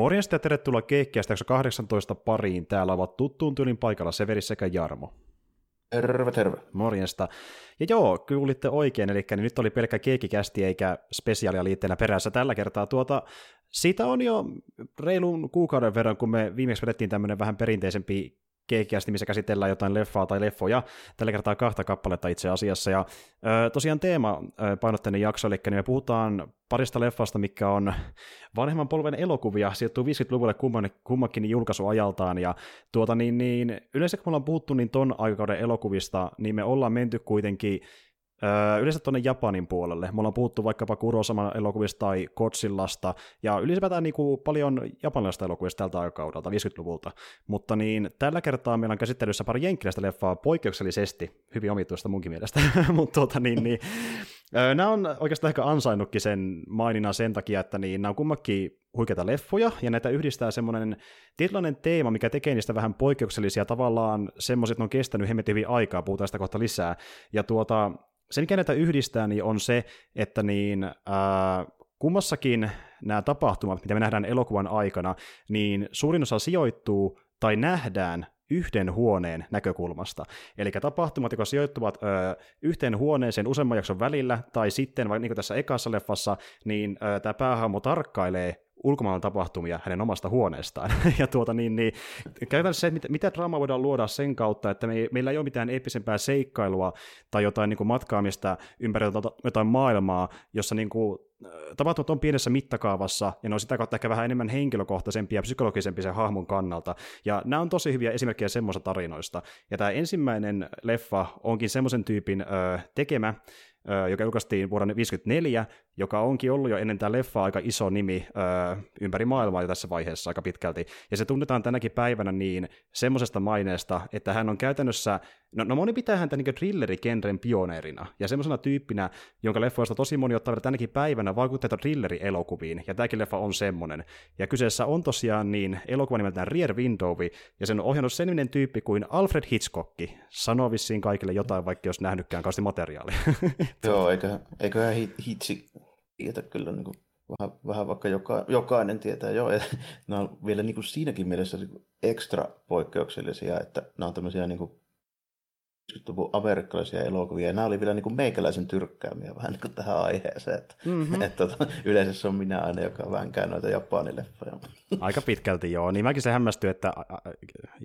Morjesta ja tervetuloa Keikkiästä 18 pariin. Täällä ovat tuttuun tyylin paikalla Severi sekä Jarmo. Terve, terve. Morjesta. Ja joo, kuulitte oikein, eli nyt oli pelkkä keikkikästi eikä spesiaalia liitteenä perässä tällä kertaa. Tuota, siitä on jo reilun kuukauden verran, kun me viimeksi vedettiin tämmöinen vähän perinteisempi keikkiästi, missä käsitellään jotain leffaa tai leffoja, tällä kertaa kahta kappaletta itse asiassa. Ja ö, tosiaan teema painotteinen jakso, eli me puhutaan parista leffasta, mikä on vanhemman polven elokuvia, sijoittuu 50-luvulle kumman, kummankin julkaisuajaltaan, ja tuota niin, niin yleensä kun me ollaan puhuttu niin ton aikakauden elokuvista, niin me ollaan menty kuitenkin Öö, yleensä tuonne Japanin puolelle. Me ollaan puhuttu vaikkapa Kurosaman elokuvista tai Kotsillasta, ja ylipäätään niin paljon japanilaista elokuvista tältä aikakaudelta, 50-luvulta. Mutta niin, tällä kertaa meillä on käsittelyssä pari jenkkiläistä leffaa poikkeuksellisesti, hyvin omituista munkin mielestä, mutta tuota, niin, niin, öö, nämä on oikeastaan ehkä ansainnutkin sen maininnan sen takia, että niin, nämä on kummakin huikeita leffoja, ja näitä yhdistää semmoinen tietynlainen teema, mikä tekee niistä vähän poikkeuksellisia, tavallaan semmoiset, on kestänyt hemmetin hyvin aikaa, puhutaan sitä kohta lisää, ja tuota, se, mikä näitä yhdistää, niin on se, että niin, ää, kummassakin nämä tapahtumat, mitä me nähdään elokuvan aikana, niin suurin osa sijoittuu tai nähdään yhden huoneen näkökulmasta. Eli tapahtumat, jotka sijoittuvat ö, yhteen huoneeseen useamman jakson välillä, tai sitten, vaikka niin kuin tässä ekassa leffassa, niin tämä päähahmo tarkkailee ulkomailla tapahtumia hänen omasta huoneestaan. ja tuota, niin, niin, käytännössä se, että mitä, mitä draamaa voidaan luoda sen kautta, että me, meillä ei ole mitään eeppisempää seikkailua tai jotain niin kuin matkaamista ympäri jotain maailmaa, jossa niin kuin, tapahtumat on pienessä mittakaavassa, ja ne on sitä kautta ehkä vähän enemmän henkilökohtaisempia ja psykologisempia sen hahmon kannalta. Ja nämä on tosi hyviä esimerkkejä semmoista tarinoista. Ja tämä ensimmäinen leffa onkin semmoisen tyypin ö, tekemä, joka julkaistiin vuonna 1954, joka onkin ollut jo ennen tämä leffa aika iso nimi ö, ympäri maailmaa jo tässä vaiheessa aika pitkälti. Ja se tunnetaan tänäkin päivänä niin semmoisesta maineesta, että hän on käytännössä, no, no moni pitää häntä niin thrillerikenren pioneerina, ja semmoisena tyyppinä, jonka leffoista tosi moni ottaa tänäkin päivänä vaikutteita thrilleri-elokuviin, ja tämäkin leffa on semmoinen. Ja kyseessä on tosiaan niin elokuva nimeltään Rear Window, ja sen on ohjannut sen tyyppi kuin Alfred Hitchcock. Sanoo vissiin kaikille jotain, vaikka jos nähnytkään kausti materiaalia. Joo, eikö, eiköhän Hitsi tietä kyllä niin kuin, vähän, vähän vaikka joka, jokainen tietää jo. Nämä on vielä niin kuin siinäkin mielessä niin ekstra poikkeuksellisia, että nämä on tämmöisiä niin kuin 60-luvun amerikkalaisia elokuvia, ja nämä oli vielä niin kuin meikäläisen tyrkkäämiä vähän niin kuin tähän aiheeseen. Että, mm-hmm. että, että yleensä se on minä aina, joka vänkää noita japanileffoja. Aika pitkälti joo, niin mäkin se hämmästyi, että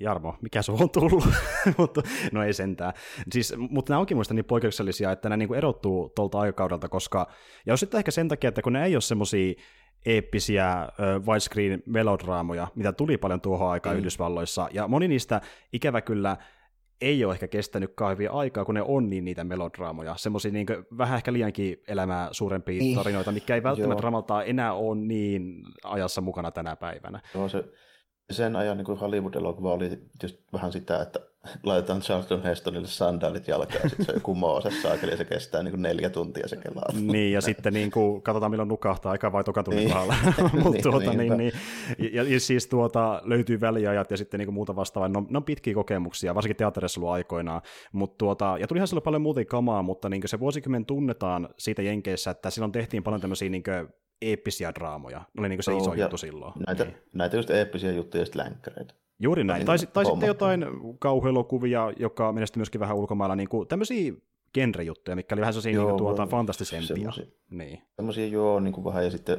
Jarmo, mikä se on tullut? mutta no ei sentään. Siis, mutta nämä onkin muista niin poikkeuksellisia, että nämä niin kuin erottuu tuolta aikakaudelta, koska, ja jos sitten ehkä sen takia, että kun ne ei ole semmoisia eeppisiä widescreen melodraamoja, mitä tuli paljon tuohon aikaan mm. Yhdysvalloissa, ja moni niistä ikävä kyllä ei ole ehkä kestänyt kahvia aikaa, kun ne on niin niitä melodraamoja, semmoisia niin vähän ehkä liiankin elämää suurempia niin. tarinoita, mikä ei välttämättä ramaltaa enää ole niin ajassa mukana tänä päivänä. Joo, se, sen ajan niin Hollywood-elokuva oli just vähän sitä, että laitetaan Charlton Hestonille sandaalit jalkaan, ja sitten se kumoaa se saakeli, ja se kestää niin kuin neljä tuntia se kelaa. Niin, ja sitten niin kuin, katsotaan milloin nukahtaa, aika vai toka tunnin niin. kohdalla. Mutta niin, tuota, niin, niin, ja, ja, siis tuota, löytyy väliajat ja sitten niin kuin muuta vastaavaa. Ne on, ne on pitkiä kokemuksia, varsinkin teatterissa ollut aikoinaan. Mut tuota, ja tulihan sillä paljon muuta kamaa, mutta niin se vuosikymmen tunnetaan siitä Jenkeissä, että silloin tehtiin paljon tämmöisiä niin eeppisiä draamoja. Ne oli niin se iso juttu silloin. Näitä, niin. näitä just eeppisiä juttuja ja sitten länkkäreitä. Juuri näin. Tai, tai sitten jotain kauhuelokuvia, joka menestyi myöskin vähän ulkomailla, niin kuin tämmöisiä genrejuttuja, mikä oli vähän sellaisia joo, niin tuota, fantastisempia. Semmosia, niin. Semmoisia joo, niin kuin vähän, ja sitten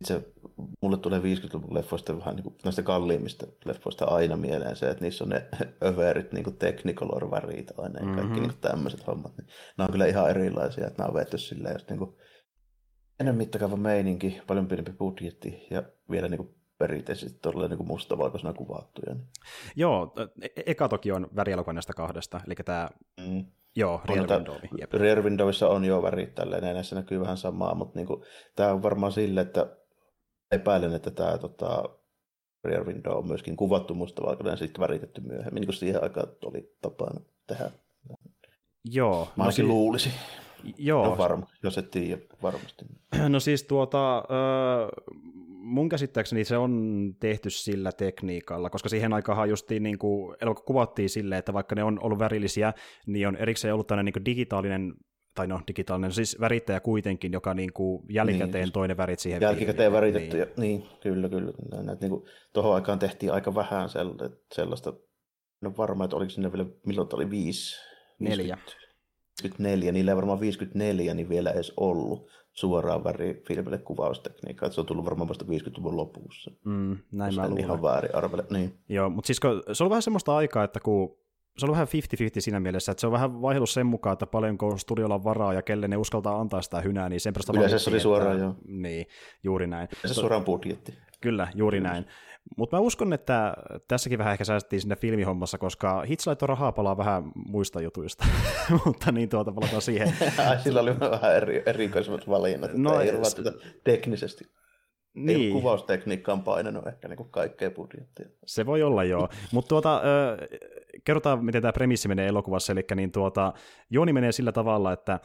itse mulle tulee 50-luvun leffoista vähän niin kuin, näistä kalliimmista leffoista aina mieleen se, että niissä on ne överit niin kuin Technicolor-värit aina ja kaikki mm-hmm. niin tämmöiset hommat. Niin, nämä on kyllä ihan erilaisia, että nämä on vetty silleen just niin kuin, ennen mittakaava meininki, paljon pienempi budjetti ja vielä niin kuin perinteisesti todella niin mustavalkoisena kuvattuja. Niin. Joo, e-, eka toki on värialokuva näistä kahdesta, eli tämä mm. Joo, Rear Window. Rear Windowissa on jo värit tälleen, ja näissä näkyy vähän samaa, mutta niin kuin, tämä on varmaan sille, että epäilen, että tämä tota, Rear Window on myöskin kuvattu mustavalkoinen ja sitten väritetty myöhemmin, niin kuin siihen aikaan oli tapana tehdä. Joo. Mä no, si- luulisi. Joo. No varma, jos et tiedä varmasti. No siis tuota, mun käsittääkseni se on tehty sillä tekniikalla, koska siihen aikaan justiin niin kuin, kuvattiin silleen, että vaikka ne on ollut värillisiä, niin on erikseen ollut tämmöinen niin digitaalinen tai no digitaalinen, siis värittäjä kuitenkin, joka niin kuin jälkikäteen niin, toinen värit siihen. Jälkikäteen väritetty, niin. niin, kyllä, kyllä. Näitä, niin kuin, tuohon aikaan tehtiin aika vähän sellaista, no varmaan, että oliko sinne vielä, milloin oli viisi? Neljä. 54, niillä ei varmaan 54 niin vielä edes ollut suoraan värifilmille kuvaustekniikkaa. Se on tullut varmaan vasta 50-luvun lopussa. Mm, näin mä luulen. ihan väärin arvele. Niin. Joo, mutta siis se on vähän semmoista aikaa, että kun se on vähän 50-50 siinä mielessä, että se on vähän vaihdellut sen mukaan, että paljonko studiolla on varaa ja kelle ne uskaltaa antaa sitä hynää, niin sen Yleensä se oli suoraan, joo. Niin, juuri näin. Se suoraan budjetti. Kyllä, juuri Kyllä. näin. Mutta mä uskon, että tässäkin vähän ehkä säästettiin sinne filmihommassa, koska Hits laittoi rahaa palaa vähän muista jutuista, mutta niin tuota palataan siihen. Sillä oli vähän eri, erikoisemmat valinnat, no, ei s- teknisesti. Niin. Ei kuvaustekniikka on painanut ehkä niin kaikkea budjettia. Se voi olla joo, mutta tuota, kerrotaan miten tämä premissi menee elokuvassa, eli niin tuota, juoni menee sillä tavalla, että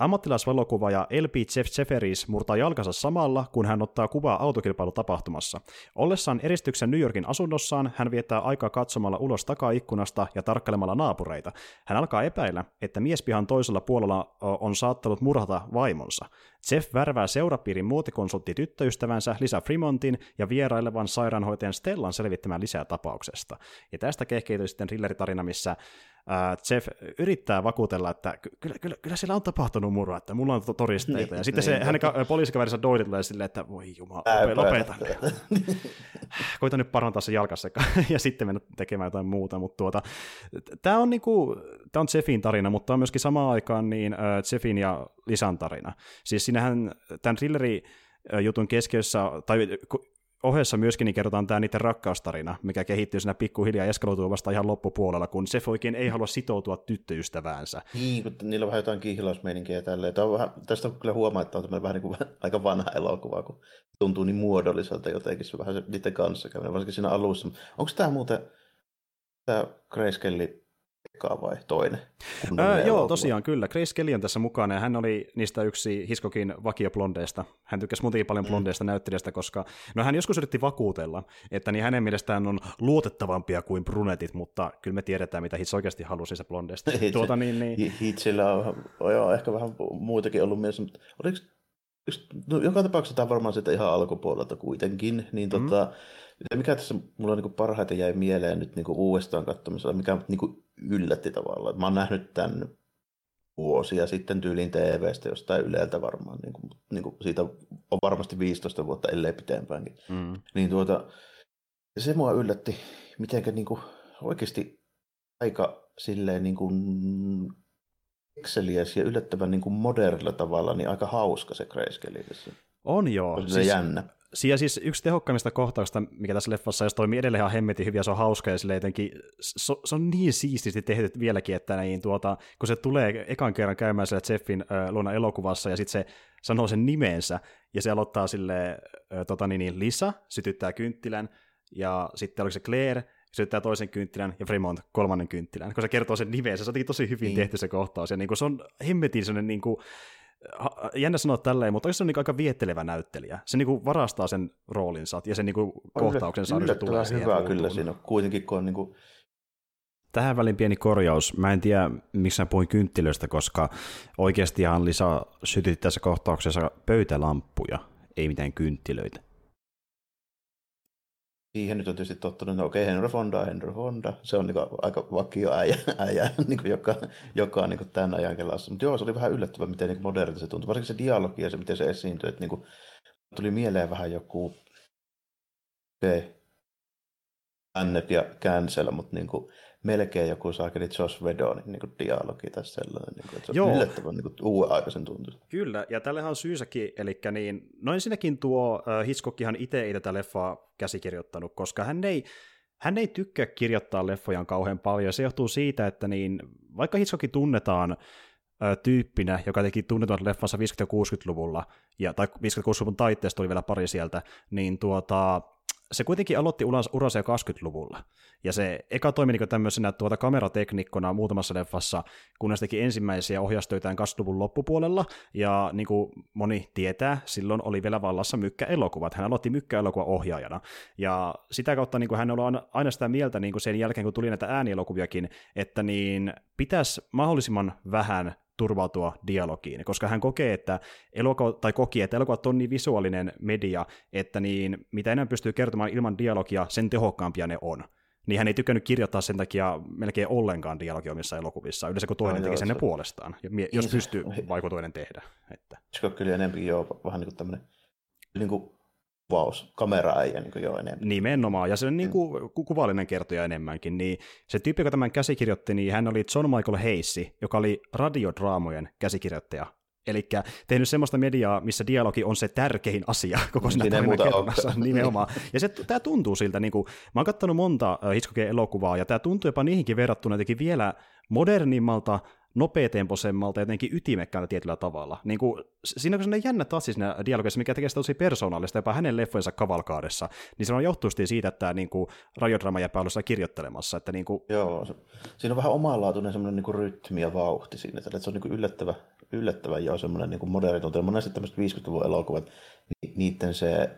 Ammattilaisvalokuvaaja LP Jeff Jefferis murtaa jalkansa samalla, kun hän ottaa kuvaa autokilpailutapahtumassa. Ollessaan eristyksen New Yorkin asunnossaan, hän viettää aikaa katsomalla ulos takaikkunasta ja tarkkailemalla naapureita. Hän alkaa epäillä, että miespihan toisella puolella on saattanut murhata vaimonsa. Jeff värvää seurapiirin muotikonsultti tyttöystävänsä Lisa Fremontin ja vierailevan sairaanhoitajan Stellan selvittämään lisää tapauksesta. Ja tästä kehkeytyy sitten thrilleritarina, missä Jeff yrittää vakuutella, että kyllä, kyllä, kyllä siellä on tapahtunut murha, että mulla on todisteita. Niin, ja sitten niin, se, hänen poliisikaverinsa Doyle tulee silleen, että voi jumala, lopeta. Koita nyt parantaa se jalkassa ja sitten mennä tekemään jotain muuta. Mutta tuota, tämä on, niinku, tää on Jeffin tarina, mutta on myöskin samaan aikaan niin, uh, Jeffin ja Lisan tarina. Siis siinähän tämän thrilleri jutun keskiössä, tai ohessa myöskin niin kerrotaan tämä niiden rakkaustarina, mikä kehittyy siinä pikkuhiljaa eskaloituu vasta ihan loppupuolella, kun se oikein ei halua sitoutua tyttöystäväänsä. Niin, mutta niillä on vähän jotain kihlausmeininkiä ja tälleen. Tämä on vähän, tästä on kyllä huomaa, että on vähän niin kuin aika vanha elokuva, kun tuntuu niin muodolliselta jotenkin se vähän se niiden kanssa käyminen, varsinkin siinä alussa. Onko tämä muuten, tämä Grace Kelly eka vai toinen? Ää, joo, tosiaan kyllä. Grace Kelly on tässä mukana ja hän oli niistä yksi Hiskokin vakioblondeista. Hän tykkäsi muutenkin paljon mm. blondeista mm. näyttelijästä, koska no hän joskus yritti vakuutella, että niin hänen mielestään on luotettavampia kuin brunetit, mutta kyllä me tiedetään, mitä Hits oikeasti halusi se blondeista. Hitsi, tuota, niin, niin... Hitsillä on, on ehkä vähän muutakin ollut mielessä, mutta oliko no, joka tapauksessa tämä on varmaan sitä ihan alkupuolelta kuitenkin, niin mm. tota, mikä tässä mulla niin parhaiten jäi mieleen nyt niin uudestaan katsomisella, mikä niin yllätti tavallaan. Mä oon nähnyt tämän vuosia sitten tyylin TV-stä jostain Yleltä varmaan, niin kuin, niin kuin siitä on varmasti 15 vuotta, ellei pitempäänkin. Mm. Niin tuota, se mua yllätti, miten niin kuin, oikeasti aika silleen niin kuin, ja yllättävän niin kuin modernilla tavalla, niin aika hauska se Grayscale. On joo. Se siis, jännä. Ja siis yksi tehokkaimmista kohtauksista, mikä tässä leffassa, jos toimii edelleen ihan hemmetin hyvin ja se on hauska ja sille jotenkin, se, se, on niin siististi tehty vieläkin, että niin tuota, kun se tulee ekan kerran käymään siellä Jeffin äh, luona elokuvassa ja sitten se sanoo sen nimensä ja se aloittaa sille äh, tota, niin, niin, Lisa, sytyttää kynttilän ja sitten oliko se Claire, sytyttää toisen kynttilän ja Fremont kolmannen kynttilän, kun se kertoo sen nimensä, se on tosi hyvin niin. tehty se kohtaus ja niin kuin, se on hemmetin sellainen niin kuin, jännä sanoa tälleen, mutta se on niin aika viettelevä näyttelijä. Se niin varastaa sen roolinsa ja sen niin kohtauksen saa, se tulee hyvä kyllä siinä kuitenkin, kun on niin kuin... Tähän väliin pieni korjaus. Mä en tiedä, miksi mä puhuin kynttilöistä, koska oikeastihan Lisa sytytti tässä kohtauksessa pöytälamppuja, ei mitään kynttilöitä siihen nyt on tietysti tottunut, no okei, okay, Henry Fonda, Henry Fonda, se on niin aika vakio äijä, äijä niin joka, joka on niin tämän ajan kelassa. Mutta joo, se oli vähän yllättävää, miten niin modernilta se tuntui, varsinkin se dialogi ja se, miten se esiintyi, että niin kuin, tuli mieleen vähän joku okay, Annet ja Cancel, mutta niin kuin, melkein joku saakeli Josh Vedonin niin kuin dialogi tai sellainen. Niin kuin, että se Joo. on yllättävän niin uuden aikaisen tuntuista. Kyllä, ja tällähän on syysäkin, eli niin, no ensinnäkin tuo Hitchcockihan itse ei tätä leffaa käsikirjoittanut, koska hän ei, hän ei tykkää kirjoittaa leffojaan kauhean paljon, se johtuu siitä, että niin, vaikka Hitchcocki tunnetaan tyyppinä, joka teki tunnetuat leffansa 50- ja 60-luvulla, ja, tai 50-60-luvun taitteesta tuli vielä pari sieltä, niin tuota, se kuitenkin aloitti uransa jo 20-luvulla. Ja se eka toimi niin tämmöisenä tuota kamerateknikkona muutamassa leffassa, kunnes teki ensimmäisiä ohjaustöitään 20-luvun loppupuolella. Ja niin kuin moni tietää, silloin oli vielä vallassa mykkäelokuvat. Hän aloitti mykkäelokuva ohjaajana. Ja sitä kautta niin kuin hän oli aina sitä mieltä niin kuin sen jälkeen, kun tuli näitä äänielokuviakin, että niin pitäisi mahdollisimman vähän turvautua dialogiin, koska hän kokee, että elokuva, tai koki, että elokuvat on niin visuaalinen media, että niin, mitä enemmän pystyy kertomaan ilman dialogia, sen tehokkaampia ne on niin hän ei tykännyt kirjoittaa sen takia melkein ollenkaan dialogia omissa elokuvissa, yleensä kun toinen no, teki sen ne puolestaan, jos niin pystyy se... vaikka toinen tehdä. Että. Hitchcock kyllä enemmän joo, vähän niin kuin tämmöinen niin kuin kuvaus, kameraäijä niin jo enemmän. Nimenomaan, ja se on niin kuin mm. kuvallinen kertoja enemmänkin. Niin se tyyppi, joka tämän käsikirjoitti, niin hän oli John Michael Hayes, joka oli radiodraamojen käsikirjoittaja Eli tehnyt semmoista mediaa, missä dialogi on se tärkein asia koko siinä tarinankerronnassa. Nimenomaan. Ja se, tämä tuntuu siltä, niin kuin, mä oon katsonut monta Hitchcockin elokuvaa, ja tämä tuntuu jopa niihinkin verrattuna jotenkin vielä modernimmalta, nopeatempoisemmalta ja jotenkin ytimekkäältä tietyllä tavalla. Niin kuin, siinä on sellainen jännä tassi siinä dialogissa, mikä tekee sitä tosi persoonallista, jopa hänen leffojensa kavalkaadessa, niin se on johtuu siitä, että tämä niin radiodrama jäpä ollut kirjoittelemassa. Että, niin kuin... Joo, se, siinä on vähän omanlaatuinen semmoinen niin kuin rytmi ja vauhti siinä, että se on niin kuin yllättävä, yllättävän jo semmoinen niin moderni tunti. Monesti tämmöiset 50-luvun elokuvat, niiden se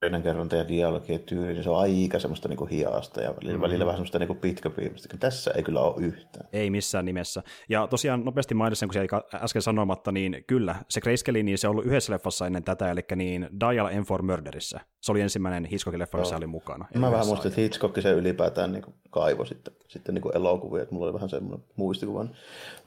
tarinankerronta ja dialogi ja tyyli, niin se on aika semmoista niin kuin hiasta ja välillä, mm. välillä vähän semmoista niin pitkäpiimistä. Tässä ei kyllä ole yhtään. Ei missään nimessä. Ja tosiaan nopeasti mainitsin, kun se äsken sanomatta, niin kyllä, se Grayscale, niin se on ollut yhdessä leffassa ennen tätä, eli niin Dial M for Murderissä. Se oli ensimmäinen Hitchcockin leffa, missä oli mukana. Mä vähän muistin, että Hitchcock se ylipäätään niin kaivo sitten, sitten niin elokuvia, että mulla oli vähän semmoinen muistikuva.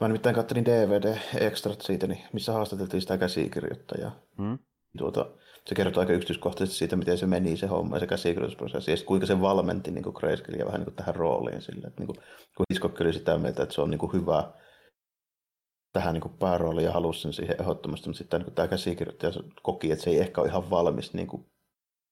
Mä nimittäin katselin DVD-ekstrat siitä, niin missä haastateltiin sitä käsikirjoittajaa. Mm. Tuota, se kertoo aika yksityiskohtaisesti siitä, miten se meni se homma ja se käsikirjoitusprosessi, ja kuinka se valmenti niin Grayscale vähän niin kuin tähän rooliin sille, että niin kuin, kun Hitchcock oli sitä mieltä, että se on niin kuin hyvä tähän niin kuin päärooliin ja halusi sen siihen ehdottomasti, mutta sitten niin tämä käsikirjoittaja koki, että se ei ehkä ole ihan valmis niin, kuin,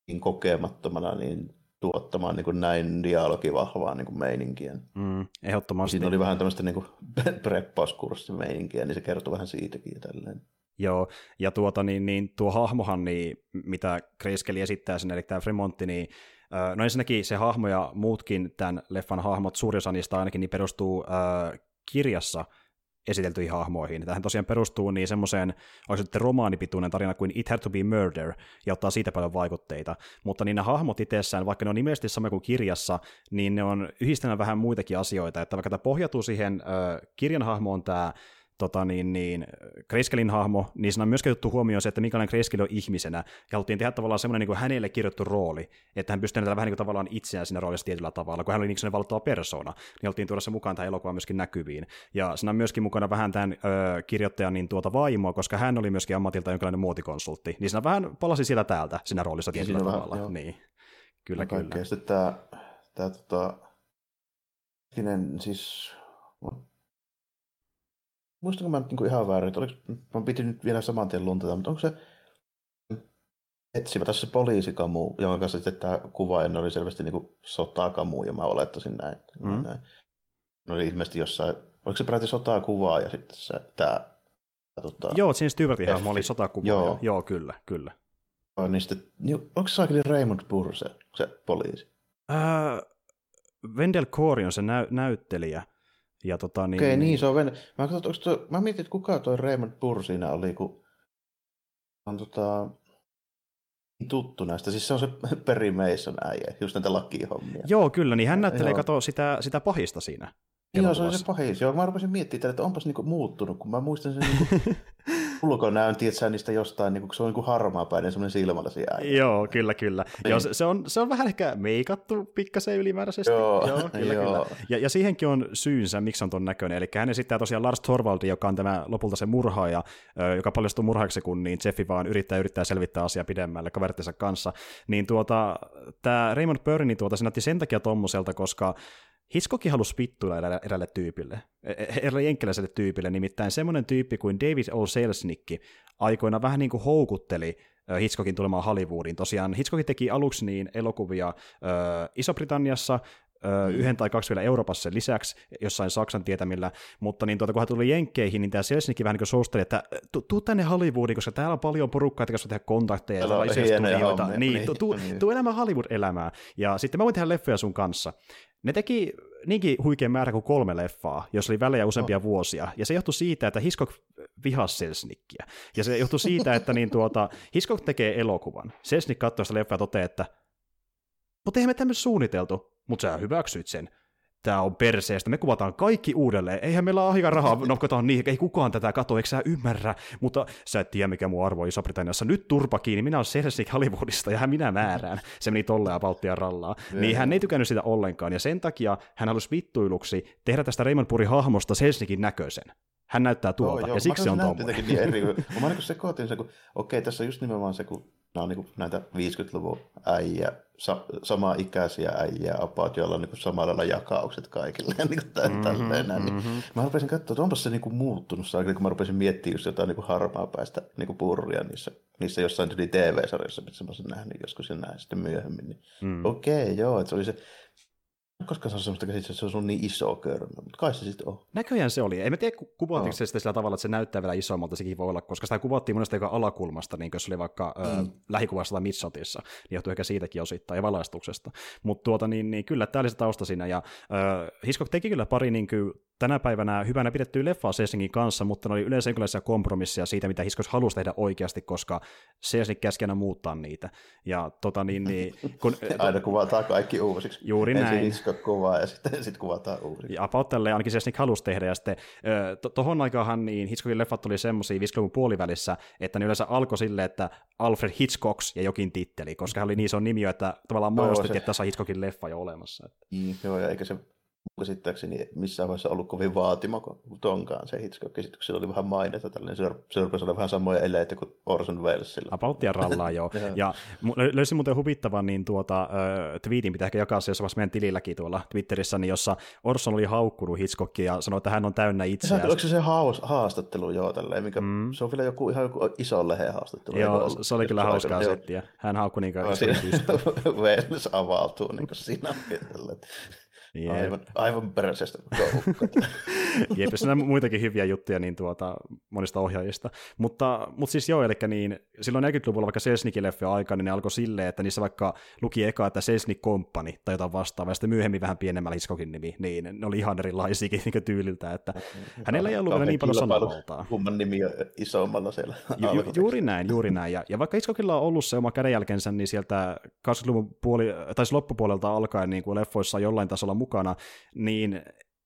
niin kokemattomana niin tuottamaan niin kuin näin dialogivahvaa niin kuin meininkiä. Mm, ehdottomasti. Siinä oli vähän tämmöistä niin preppauskurssimeininkiä, niin se kertoo vähän siitäkin ja tälleen. Joo, ja tuota, niin, niin, tuo hahmohan, niin, mitä Grayscale esittää sinne, eli tämä Fremontti, niin No ensinnäkin se hahmo ja muutkin tämän leffan hahmot, suurin osa niistä ainakin, niin perustuu äh, kirjassa esiteltyihin hahmoihin. Tähän tosiaan perustuu niin semmoiseen, olisi sitten romaanipituinen tarina kuin It Had to be Murder, ja ottaa siitä paljon vaikutteita. Mutta niin ne hahmot itsessään, vaikka ne on nimellisesti sama kuin kirjassa, niin ne on yhdistänyt vähän muitakin asioita. Että vaikka tämä pohjautuu siihen äh, kirjan hahmoon tämä tota, niin, niin, Grayscalein hahmo, niin siinä on myöskin otettu huomioon se, että minkälainen Grayscale on ihmisenä, ja haluttiin tehdä tavallaan semmoinen niin kuin hänelle kirjoittu rooli, että hän pystyy näyttämään vähän niin kuin tavallaan itseään siinä roolissa tietyllä tavalla, kun hän oli niin sellainen valtava persona, niin haluttiin tuoda se mukaan tähän elokuvaan myöskin näkyviin. Ja siinä on myöskin mukana vähän tämän ö, kirjoittajan niin tuota vaimoa, koska hän oli myöskin ammatilta jonkinlainen muotikonsultti, niin siinä vähän palasi siellä täältä siinä roolissa tietyllä siinä tavalla. Vähän, niin. Kyllä, no, kyllä. Sitten tämä, tämä tota, siis muistanko mä nyt niin ihan väärin, että oliko, mä piti nyt vielä saman tien luntata, mutta onko se etsivä, tässä se poliisikamu, jonka kanssa sitten tämä kuvaaja oli selvästi niin sotakamu, ja mä olettaisin näin. Mm. näin. No oli ilmeisesti jossain, oliko se peräti sotaa kuvaa ja sitten se, tämä Tota, Joo, siinä Stewartin hahmo oli sotakuva. Joo. joo, kyllä, kyllä. No, niin sitten, niin, onko se saakeli Raymond Burr se, se poliisi? Äh, Wendell Corey on se näy, näyttelijä. Ja tota, niin, Okei, niin, se on Venä. Mä, katsoin, toi, mä mietin, että kuka toi Raymond Burr siinä oli, kun on tota, tuttu näistä. Siis se on se Perry Mason äijä, just näitä lakihommia. Joo, kyllä, niin hän näyttelee, kato sitä, sitä pahista siinä. Joo, se on se pahis. Joo, mä rupesin miettimään, että onpas niinku muuttunut, kun mä muistan sen niinku ulkonäön, tiedätkö niistä jostain, niin kun se on niin harmaapäinen semmoinen silmälasi äijä. Joo, kyllä, kyllä. Niin. Joo, se, se, on, se on vähän ehkä meikattu pikkasen ylimääräisesti. Joo, joo kyllä, joo. kyllä. Ja, ja siihenkin on syynsä, miksi on ton näköinen. Eli hän esittää tosiaan Lars Torvaldi, joka on tämä lopulta se murhaaja, joka paljastuu murhaajaksi, kun niin Jeffi vaan yrittää yrittää selvittää asiaa pidemmälle kaverittensa kanssa. Niin tuota, tämä Raymond Burr, niin tuota, se näytti sen takia tommoselta, koska Hitchcock halusi vittuilla eräälle, tyypille, e, e, eräälle jenkkiläiselle tyypille, nimittäin semmoinen tyyppi kuin David O. Selznick aikoina vähän niin kuin houkutteli Hitchcockin tulemaan Hollywoodiin. Tosiaan Hitchcock teki aluksi niin elokuvia äh, Iso-Britanniassa, mm. yhden tai kaksi vielä Euroopassa lisäksi, jossain Saksan tietämillä, mutta niin tuota, kun hän tuli Jenkkeihin, niin tämä Selznick vähän niin sousteli, että tuu tänne Hollywoodiin, koska täällä on paljon porukkaa, että tehdä kontakteja ja studioita. Niin, niin, tuu, tuu, niin. tuu elämään Hollywood-elämää. Ja sitten mä voin tehdä leffoja sun kanssa. Ne teki niinkin huikean määrä kuin kolme leffaa, jos oli välejä useampia oh. vuosia. Ja se johtui siitä, että Hitchcock vihasi Selznickia. Ja se johtui siitä, että niin tuota, Hitchcock tekee elokuvan. Selznick katsoi sitä leffaa ja toteaa, että mutta eihän me tämmöistä suunniteltu, mutta sä hyväksyit sen. tämä on perseestä, me kuvataan kaikki uudelleen, eihän meillä ole aika rahaa, no katsotaan niin, ei kukaan tätä kato, eikö sä ymmärrä, mutta sä et tiedä mikä mun arvo Iso-Britanniassa, nyt turpa kiinni, minä olen Selznick Hollywoodista ja hän minä määrään, se meni tolleen valttia rallaa, niin hän ei tykännyt sitä ollenkaan, ja sen takia hän halusi vittuiluksi tehdä tästä Raymond Purin hahmosta Selznickin näköisen. Hän näyttää tuolta, oh, ja siksi se on tuommoinen. Niin eri. Mä niin sekoitin se, kun okei, tässä on just nimenomaan se, kun nämä on niin näitä 50-luvun äijä, sa- sama ikäisiä äijä apaut, joilla on niin samalla lailla jakaukset kaikille. niin kuin mm-hmm, tälleen, niin mm-hmm. Mä rupesin katsoa, että onpa se niin kuin muuttunut, kun mä rupesin miettimään just jotain niin harmaa päästä niin purria niissä, niissä jossain TV-sarjassa, missä mä sen nähnyt joskus ja näin sitten myöhemmin. Niin, mm. Okei, okay, joo, että se oli se koska se on semmoista käsitystä, että se on niin iso körmä, mutta kai se sitten on. Näköjään se oli. En mä tiedä, kuvattiinko no. se sitten sillä tavalla, että se näyttää vielä isommalta, sekin voi olla, koska sitä kuvattiin monesta joka alakulmasta, niin jos se oli vaikka mm. ö, lähikuvassa tai mitsotissa, niin johtuu ehkä siitäkin osittain ja valaistuksesta. Mutta tuota, niin, niin, kyllä, tämä oli se tausta siinä, ja ö, Hiskok teki kyllä pari niin kuin, tänä päivänä hyvänä pidettyä leffaa Sesingin kanssa, mutta ne oli yleensä jonkinlaisia kompromisseja siitä, mitä Hiskos halusi tehdä oikeasti, koska Sesing käski aina muuttaa niitä. Ja tota niin, niin kun, aina kuvataan kaikki uusiksi. Juuri Ensin näin. Hiskok kuvaa ja sitten sit kuvataan uusiksi. Ja about tälleen ainakin Sesing halusi tehdä, ja sitten to, aikaanhan niin Hitchcockin leffat tuli semmoisia 50 puolivälissä, että ne yleensä alkoi silleen, että Alfred Hitchcocks ja jokin titteli, koska hän oli niin iso nimi, että tavallaan mainostettiin, että tässä on Hitchcockin leffa jo olemassa. Mm, joo, ja eikä se käsittääkseni missään vaiheessa ollut kovin vaatimako tonkaan se Hitchcock. Sillä oli vähän mainetta, tällainen se rupesi olla vähän samoja eleitä kuin Orson Wellesilla. Apauttia rallaa, joo. ja löysin muuten huvittavan niin tuota, uh, tweetin, pitää ehkä jakaa se jossain meidän tililläkin tuolla Twitterissä, niin jossa Orson oli haukkunut Hitchcockia ja sanoi, että hän on täynnä itseään. Onko se se haus, haastattelu, joo, tälleen, mikä, mm. se on vielä joku ihan joku iso lehen haastattelu. Joo, se oli kyllä hauskaa settiä. Hän haukkui niin kuin Welles avautuu niin kuin siinä. Jep. Aivan, aivan peräisestä Jep, siinä on muitakin hyviä juttuja niin tuota, monista ohjaajista. Mutta, mutta siis joo, eli niin, silloin 40-luvulla vaikka Selznikin leffi aika, niin ne alkoi silleen, että niissä vaikka luki eka, että Selznik Company tai jotain vastaavaa, ja sitten myöhemmin vähän pienemmällä Hitchcockin nimi, niin ne oli ihan erilaisiakin niin tyyliltä, että hänellä ei ollut niin paljon sanavaltaa. Kumman nimi on isommalla siellä. Ju, ju, juuri näin, juuri näin. Ja, ja vaikka Hitchcockilla on ollut se oma kädenjälkensä, niin sieltä 20-luvun puoli, tai siis loppupuolelta alkaen niin kuin leffoissa jollain tasolla mukana, niin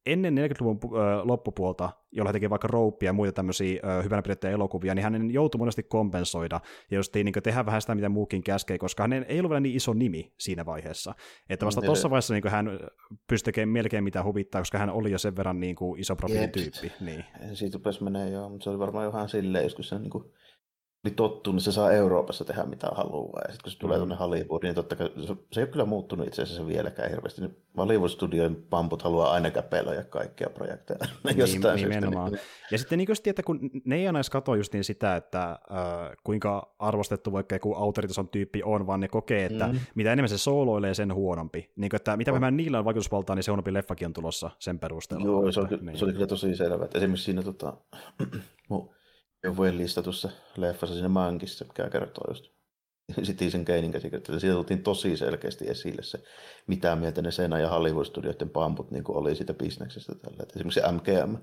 ennen 40-luvun loppupuolta, jolla hän teki vaikka rouppia ja muita tämmöisiä hyvänä pidettyjä elokuvia, niin hän joutui monesti kompensoida ja just niin tehdä vähän sitä, mitä muukin käskee, koska hän ei ollut vielä niin iso nimi siinä vaiheessa. Että vasta mm, tuossa vaiheessa niin hän pystyi tekemään melkein mitä huvittaa, koska hän oli jo sen verran niin kuin iso profiilityyppi. Niin. Siitä rupesi menee jo, mutta se oli varmaan ihan silleen, joskus se niin kuin oli tottunut, niin se saa Euroopassa tehdä mitä haluaa. Ja sitten kun se tulee mm. tuonne Hollywoodiin, niin totta kai se, se ei ole kyllä muuttunut itse asiassa vieläkään hirveästi. Hollywood-studioiden pamput haluaa aina käpeillä kaikkia projekteja. Niin, nimenomaan. Ja sitten niin just, että kun ne ei aina edes katso just niin sitä, että äh, kuinka arvostettu vaikka joku autoritason tyyppi on, vaan ne kokee, että mm. mitä enemmän se sooloilee, sen huonompi. Niin kuin, että mitä oh. vähemmän niillä on vaikutusvaltaa, niin se huonompi leffakin on tulossa sen perusteella. Joo, se oli, niin. se oli kyllä tosi selvä. Esimerkiksi siinä tota, vuoden listatussa leffassa siinä Mankissa, mikä kertoo just Citizen Kanein käsikirjoittajat. Siitä tultiin tosi selkeästi esille se, mitä mieltä ne sen ja Hollywood-studioiden pamput niin oli siitä bisneksestä. Tällä. Et esimerkiksi MGM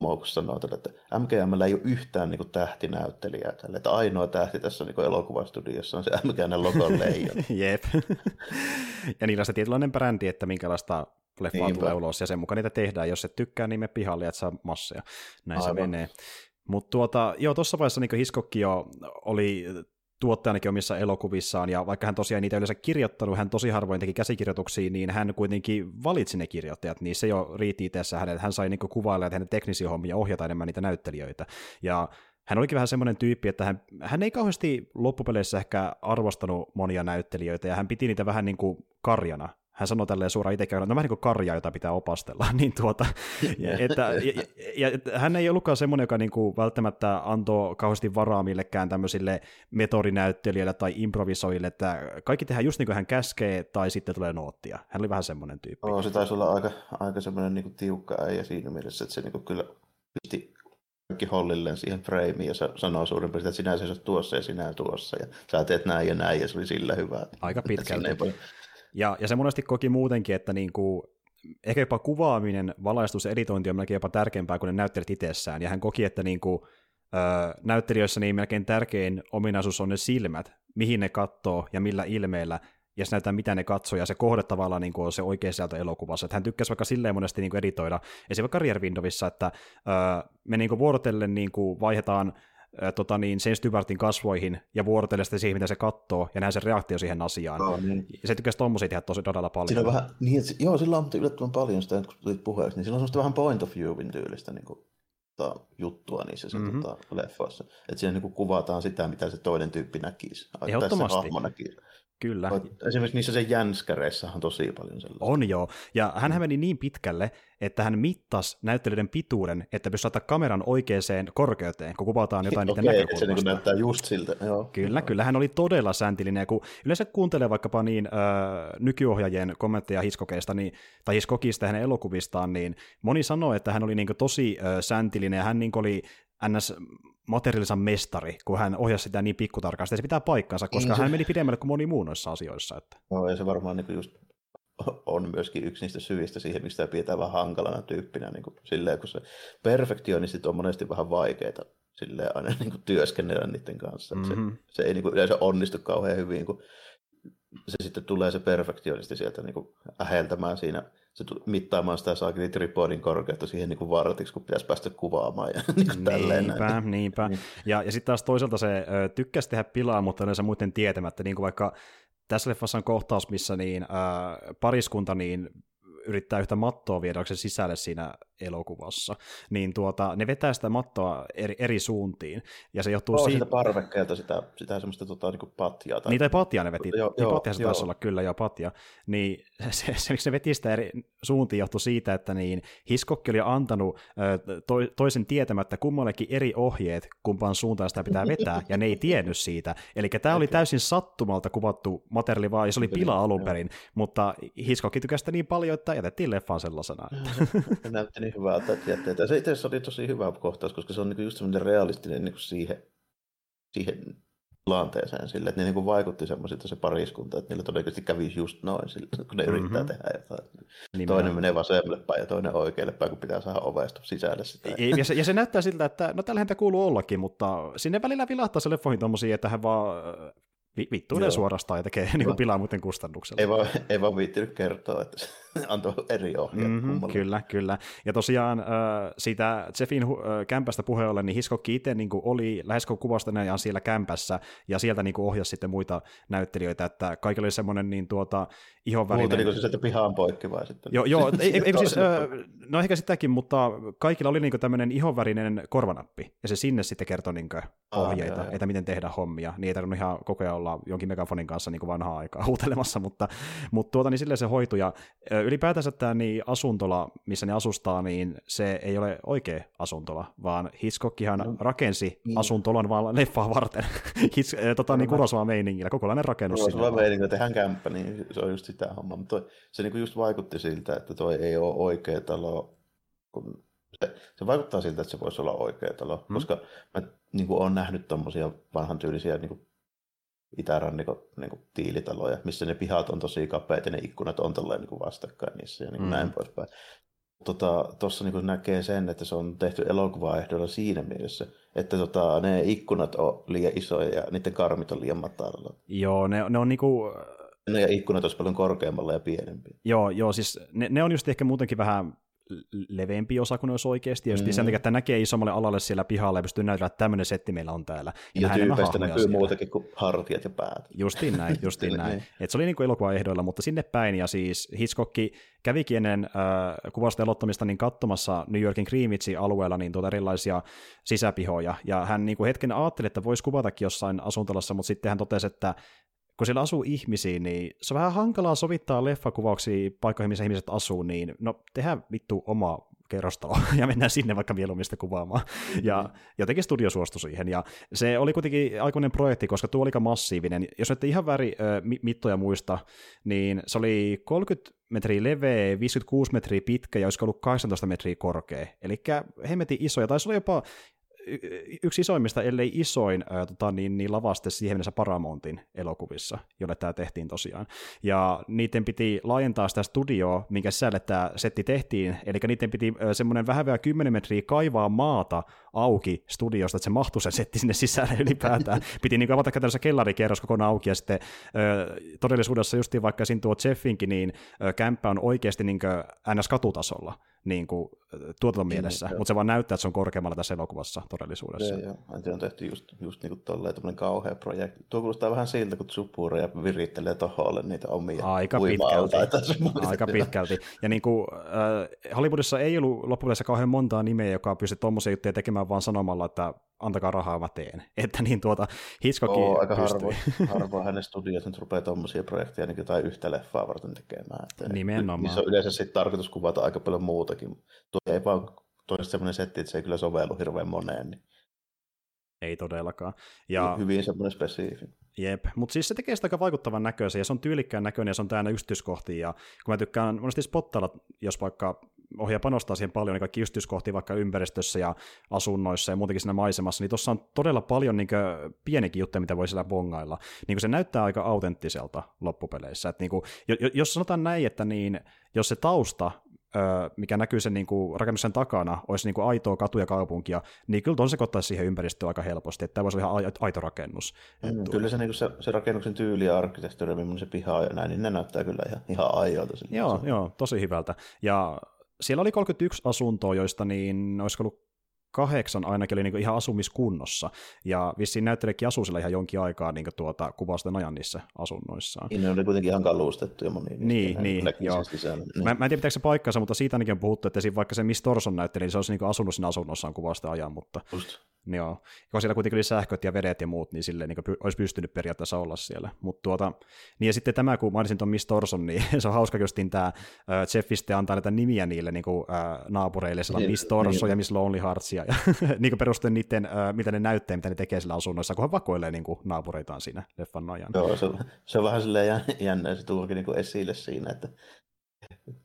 Moukus sanoo että MGM ei ole yhtään niin kuin, tähtinäyttelijää. Tällä, että ainoa tähti tässä niin elokuvastudiossa on se MGM logon leijon. Jep. ja niillä on se tietynlainen brändi, että minkälaista leffaa niin, tulee ulos, ja sen mukaan niitä tehdään. Jos et tykkää, niin me pihalle, että saa masseja. Näin Aivan. se menee. Mutta tuota, joo, tuossa vaiheessa niin Hiskokki jo oli tuottajanakin omissa elokuvissaan, ja vaikka hän tosiaan niitä yleensä kirjoittanut, hän tosi harvoin teki käsikirjoituksia, niin hän kuitenkin valitsi ne kirjoittajat, niin se jo riitti itse hänet, hän sai niinku kuvailla hänen teknisiä hommia ohjata enemmän niitä näyttelijöitä, ja hän olikin vähän semmoinen tyyppi, että hän, hän ei kauheasti loppupeleissä ehkä arvostanut monia näyttelijöitä, ja hän piti niitä vähän niin kuin karjana, hän sanoi tälleen suoraan itsekin, että no vähän niin kuin karja, jota pitää opastella, niin tuota, että, ja, ja, ja, hän ei ollutkaan semmoinen, joka niin kuin välttämättä antoi kauheasti varaa millekään tämmöisille metodinäyttelijöille tai improvisoille, että kaikki tehdään just niin kuin hän käskee, tai sitten tulee noottia. Hän oli vähän semmoinen tyyppi. Oh, se taisi olla aika, aika semmoinen niin kuin tiukka äijä siinä mielessä, että se niin kuin kyllä pisti kaikki hollilleen siihen frameen ja sanoo suurin piirtein, että sinä seisot tuossa ja sinä tuossa ja sä teet näin ja näin ja se oli sillä hyvä. Aika pitkälti. Ja, ja se monesti koki muutenkin, että niin kuin, ehkä jopa kuvaaminen, valaistus ja editointi on melkein jopa tärkeämpää kuin ne näyttelijät itsessään. Ja hän koki, että niin kuin, ö, näyttelijöissä niin melkein tärkein ominaisuus on ne silmät, mihin ne katsoo ja millä ilmeellä, ja se näyttää, mitä ne katsoo, ja se kohde tavallaan niin kuin on se oikea sieltä elokuvassa. Että hän tykkäsi vaikka silleen monesti niin kuin editoida, esimerkiksi Rear Windowissa, että öö, me niin kuin vuorotellen niin kuin vaihdetaan tota niin, sen Stubartin kasvoihin ja vuorotellen sitten siihen, mitä se katsoo, ja nähdään se reaktio siihen asiaan. Oh, niin. Ja se tykkäsi tommosia tehdä tosi todella paljon. On vähän, niin, että, joo, sillä on yllättävän paljon sitä, kun tulit puheeksi, niin sillä on semmoista vähän point of viewin tyylistä niin kuin, tota, juttua niissä se, mm-hmm. tota, leffoissa. Että siinä niin kuin, kuvataan sitä, mitä se toinen tyyppi näkisi. Ehdottomasti. Tai se hahmo näkisi. Kyllä. Esimerkiksi niissä se jänskäreissä on tosi paljon sellaista. On joo, ja hän mm. meni niin pitkälle, että hän mittasi näyttelijöiden pituuden, että pystyy laittaa kameran oikeaan korkeuteen, kun kuvataan jotain niiden Okei, näkökulmasta. se niin näyttää just siltä. Joo. Kyllä, kyllä, hän oli todella säntillinen, ja kun yleensä kuuntelee vaikkapa niin äh, nykyohjaajien kommentteja Hiskokeista, niin, tai Hiskokista hänen elokuvistaan, niin moni sanoi, että hän oli niin tosi äh, säntillinen, ja hän niin oli ns materiaalisen mestari, kun hän ohjasi sitä niin pikkutarkasti, ja se pitää paikkansa, koska niin se... hän meni pidemmälle kuin moni muu noissa asioissa. Että. No, ja se varmaan niin just on myöskin yksi niistä syistä siihen, mistä sitä pidetään vähän hankalana tyyppinä, niin kuin silleen, kun se perfektionisti on monesti vähän vaikeita silleen aina niin kuin työskennellä niiden kanssa. Mm-hmm. Se, se ei niin kuin yleensä onnistu kauhean hyvin, kun se sitten tulee se perfektionisti sieltä niin kuin äheltämään siinä se mittaamaan sitä saakin tripodin korkeutta siihen niin kuin vartiksi, kun pitäisi päästä kuvaamaan. Ja niin kuin niinpä, näin. niinpä. Niin. Ja, ja sitten taas toisaalta se ö, tykkäsi tehdä pilaa, mutta yleensä muuten tietämättä, niin kuin vaikka tässä leffassa on kohtaus, missä niin, ö, pariskunta niin yrittää yhtä mattoa viedä se sisälle siinä elokuvassa, niin tuota, ne vetää sitä mattoa eri, eri suuntiin, ja se johtuu siitä... siitä parvekkeelta sitä, sitä semmoista tota, niin patjaa. Tai... Niin, tai patjaa ne veti, joo, niin patja se taisi olla, kyllä, joo, patja. Niin se, se, miksi ne veti sitä eri suuntiin, johtuu siitä, että niin Hiskokki oli antanut to, toisen tietämättä kummallekin eri ohjeet, kumpaan suuntaan sitä pitää vetää, ja ne ei tiennyt siitä. Eli tämä oli täysin sattumalta kuvattu materiaali vaan, ja se oli pila alun perin, mutta Hiskokki tykäsi niin paljon, että jätettiin leffaan sellaisena. Se näytti niin että jätteitä. Se itse asiassa oli tosi hyvä kohtaus, koska se on niinku just semmoinen realistinen niinku siihen, siihen tilanteeseen sille, että ne niinku vaikutti semmoisilta se pariskunta, että niillä todennäköisesti kävisi just noin, sille, kun ne mm-hmm. yrittää tehdä jotain. Niin toinen menee vasemmalle päin ja toinen oikealle päin, kun pitää saada ovesta sisälle sitä. Ja se, ja se näyttää siltä, että no tällähän tämä kuuluu ollakin, mutta sinne välillä vilahtaa se leffoihin tommosia, että hän vaan vittuilee suorastaan ja tekee niin kuin pilaa muuten kustannuksella. Ei vaan, ei vaan viittinyt kertoa, että se antoi eri ohjeet. Mm-hmm, kyllä, kyllä. Ja tosiaan äh, siitä Jeffin äh, kämpästä puheen ollen, niin Hiskokki itse niin oli lähes kuvasta ajan siellä kämpässä, ja sieltä niin kuin ohjasi sitten muita näyttelijöitä, että kaikilla oli semmoinen niin tuota, ihonvälinen... Muuta niin kuin siis, että pihaan poikki vai sitten? Joo, joo ei, ei, siis, äh, no ehkä sitäkin, mutta kaikilla oli niin tämmöinen ihonvärinen korvanappi, ja se sinne sitten kertoi niin ohjeita, ah, että miten tehdä hommia, niin ei tarvinnut ihan koko ajan olla jonkin megafonin kanssa niin vanhaa aikaa huutelemassa, mutta, mutta tuota, niin silleen se hoitui, ja ylipäätänsä tämä niin asuntola, missä ne asustaa, niin se ei ole oikea asuntola, vaan Hitchcockihan no, rakensi niin. asuntolan vaan leffaa varten. Hits, äh, tota, niin Kurosava meiningillä, kokonainen rakennus. Kurosava meiningillä tehdään kämppä, niin se on just sitä hommaa. Mutta toi, se niinku just vaikutti siltä, että toi ei ole oikea talo, kun se, se vaikuttaa siltä, että se voisi olla oikea talo, hmm. koska mä niin kuin, olen nähnyt tuommoisia vanhan tyylisiä niin kuin, itärannikon niin kuin, tiilitaloja, missä ne pihat on tosi kapeat ja ne ikkunat on tolleen niin kuin vastakkain niissä ja niin kuin mm. näin poispäin. Tuossa tota, niin näkee sen, että se on tehty elokuvaehdolla siinä mielessä, että tota, ne ikkunat on liian isoja ja niiden karmit on liian matalalla. Joo, ne, ne on niinku... Ne ja ikkunat olisi paljon korkeammalla ja pienempiä. Joo, joo siis ne, ne on just ehkä muutenkin vähän leveämpi osa kuin olisi oikeasti, ja mm. sen takia, että näkee isommalle alalle siellä pihalla ja pystyy näyttämään, että tämmöinen setti meillä on täällä. Ja, ja tyypeistä näkyy siellä. muutakin kuin hartiat ja päät. Justiin näin, justiin näin. Et se oli niin kuin elokuvaehdoilla, mutta sinne päin, ja siis Hitchcock kävikin ennen äh, kuvasta elottamista niin katsomassa New Yorkin Greenwichin alueella niin tuota erilaisia sisäpihoja, ja hän niin kuin hetken ajatteli, että voisi kuvatakin jossain asuntolassa, mutta sitten hän totesi, että kun siellä asuu ihmisiä, niin se on vähän hankalaa sovittaa leffakuvauksia paikkoihin, missä ihmiset asuu, niin no tehdään vittu oma kerrostalo ja mennään sinne vaikka mieluummin sitä kuvaamaan. Mm-hmm. Ja jotenkin studio suostui siihen. Ja se oli kuitenkin aikuinen projekti, koska tuo oli aika massiivinen. Jos ette ihan väri ö, mittoja muista, niin se oli 30 metriä leveä, 56 metriä pitkä ja olisiko ollut 18 metriä korkea. Eli hemmetin iso ja taisi olla jopa yksi isoimmista, ellei isoin ää, tota, niin, niin lavaste siihen mennessä Paramountin elokuvissa, jolle tämä tehtiin tosiaan. Ja niiden piti laajentaa sitä studioa, minkä sisälle tämä setti tehtiin, eli niiden piti semmoinen vähän vielä 10 metriä kaivaa maata auki studiosta, että se mahtui se setti sinne sisälle ylipäätään. Piti niin avata käytännössä kellarikerros kokonaan auki, ja sitten ö, todellisuudessa justiin vaikka siinä tuo Jeffinkin, niin ö, kämppä on oikeasti niin NS-katutasolla niin kuin, tuotantomielessä, mutta se vaan näyttää, että se on korkeammalla tässä elokuvassa todellisuudessa. Joo, joo. on tehty just, just niin kuin tolleen kauhea projekti. Tuo kuulostaa vähän siltä, kun ja virittelee toholle niitä omia Aika pitkälti. Aika pitkälti. Ja niin kuin, äh, Hollywoodissa ei ollut loppupeleissä kauhean montaa nimeä, joka pystyi tuommoisia juttuja tekemään vaan sanomalla, että antakaa rahaa, mä teen. Että niin tuota, Hitchcockin Oo, aika harvoin, harvoin hänen studioissa nyt rupeaa tuommoisia projekteja niin jotain yhtä leffaa varten tekemään. Että Nimenomaan. Niissä on yleensä sitten tarkoitus kuvata aika paljon muutakin. Tuo ei vaan toisi sellainen setti, että se ei kyllä sovellu hirveän moneen. Niin... Ei todellakaan. Ja... Hyvin semmoinen spesifi. Jep, mutta siis se tekee sitä aika vaikuttavan näköisen, ja se on tyylikkään näköinen, ja se on täynnä yksityiskohtia, ja kun mä tykkään monesti spottailla, jos vaikka ohjaa panostaa siihen paljon, niin kaikki yksityiskohtia vaikka ympäristössä ja asunnoissa ja muutenkin siinä maisemassa, niin tuossa on todella paljon niin pienikin juttuja, mitä voi siellä bongailla. Niin se näyttää aika autenttiselta loppupeleissä. Et niin kuin, jos sanotaan näin, että niin, jos se tausta mikä näkyy sen niin kuin, rakennuksen takana, olisi niin kuin aitoa katuja kaupunkia, niin kyllä tuon sekoittaisi siihen ympäristöön aika helposti, että tämä voisi olla ihan aito rakennus. Mm, kyllä se, niin kuin se, se, rakennuksen tyyli ja arkkitehtuuri, millainen se piha ja näin, niin ne näyttää kyllä ihan, ihan aioilta. Joo, joo, tosi hyvältä. Ja siellä oli 31 asuntoa, joista niin olisiko ollut kahdeksan ainakin oli niin ihan asumiskunnossa, ja vissiin näyttelijäkin asuu siellä ihan jonkin aikaa niin tuota, kuvausten ajan niissä asunnoissaan. Niin ne oli kuitenkin ihan kalustettu ja moni. Niin, niin, joo. Niin. Mä, mä, en tiedä, pitääkö se paikkansa, mutta siitä ainakin on puhuttu, että vaikka se Miss Torson näytteli, niin se olisi niin asunut siinä asunnossaan kuvausten ajan, mutta Just. Joo, kun siellä kuitenkin oli sähköt ja vedet ja muut, niin silleen niin py- olisi pystynyt periaatteessa olla siellä. Mut tuota, niin ja sitten tämä, kun mainitsin tuon Miss Torson, niin se on hauska, justiin tämä äh, Jeffiste antaa näitä nimiä niille niin kuin, äh, naapureille, siellä on Miss Torso niin. ja Miss Lonely Heartsia, ja niin kuin perustuen niiden, äh, mitä ne näyttää, mitä ne tekee sillä asunnoissa, kun hän vakoilee niin kuin, naapureitaan siinä leffan ajan. Joo, se, se on vähän silleen jännä, se tulikin niin esille siinä, että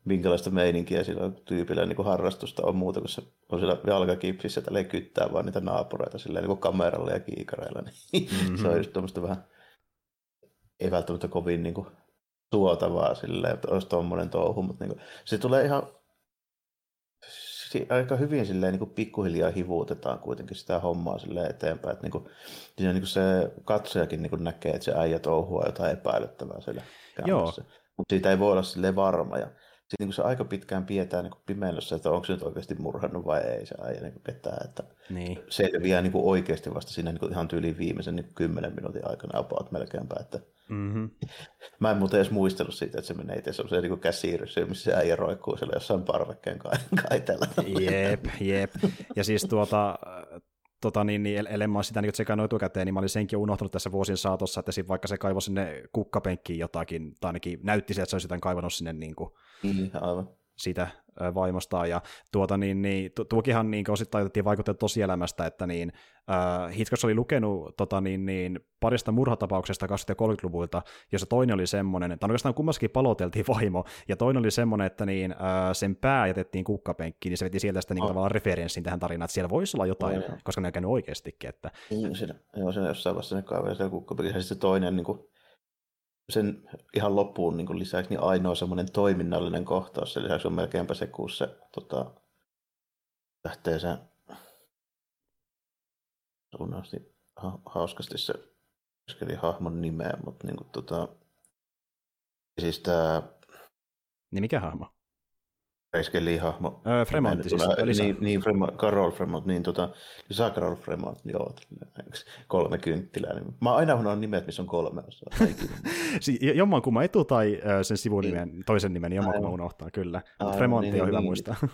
minkälaista meininkiä sillä tyypillä niin kuin harrastusta on muuta, kun se on siellä jalkakipsissä ja kyttää vaan niitä naapureita silleen, niin kuin kameralla ja kiikareilla. Niin mm-hmm. se on just tuommoista vähän, ei välttämättä kovin niin kuin, suotavaa silleen, että olisi tuommoinen touhu, mutta niin kuin, se tulee ihan aika hyvin silleen, niin kuin pikkuhiljaa hivuutetaan kuitenkin sitä hommaa silleen eteenpäin, että niin kuin, siinä niin kuin se katsojakin niin kuin näkee, että se äijä touhua jotain epäilyttävää siellä Joo, mutta siitä ei voi olla sille varma. Ja sitten niin se aika pitkään pidetään niin pimeydessä, että onko se nyt oikeasti murhannut vai ei se äijä niin ketään. Että niin. selviää niin oikeasti vasta siinä niin ihan tyyliin viimeisen niin kymmenen minuutin aikana about melkeinpä. Että mm-hmm. Mä en muuten edes muistellut siitä, että se menee itse sellaiseen niin käsiirryssä, missä se äijä roikkuu siellä jossain parvekkeen kaitella. Jep, jep. Ja siis tuota, tota, niin, niin, ellei mä sitä niin tsekannut etukäteen, niin mä olin senkin unohtanut tässä vuosien saatossa, että vaikka se kaivoi sinne kukkapenkkiin jotakin, tai ainakin näytti se, että se olisi jotain kaivannut sinne niin kuin, mm, aivan. Sitä vaimostaan, ja tuota, niin, niin, tuokinhan niin osittain otettiin vaikutteet tosielämästä, että niin, äh, Hitchcock oli lukenut tota, niin, niin, parista murhatapauksesta 20- ja 30-luvulta, jossa toinen oli semmoinen, että oikeastaan kummassakin paloteltiin vaimo, ja toinen oli semmoinen, että niin, äh, sen pää jätettiin kukkapenkkiin, niin se veti sieltä sitä niin, oh. tavallaan referenssin tähän tarinaan, että siellä voisi olla jotain, oh, koska ne on käynyt oikeastikin. Että... Niin, siinä, joo, siinä jossain vaiheessa ne kaivaa siellä kukkapenkissä, ja sitten toinen niin kuin sen ihan loppuun niin lisäksi niin ainoa semmoinen toiminnallinen kohtaus. Sen lisäksi on melkeinpä se, kun se tota, lähtee sen unohti ha- hauskasti se keskeli hahmon nimeä, mutta niin kuin, tota, siis tämä... Niin mikä hahmo? Reiskeli-hahmo. Öö, Fremont siis, Lisa. Niin, niin Fremont, Carol Fremont, niin tota, Lisa Carol Fremont, joo, kolme kynttilää. Niin. Mä aina on nimet, missä on kolme osaa. jomman kumman etu tai sen sivunimen, niin. toisen nimen, jomman kumman unohtaa, kyllä. Aivan, Fremont niin, on hyvä niin, muistaa.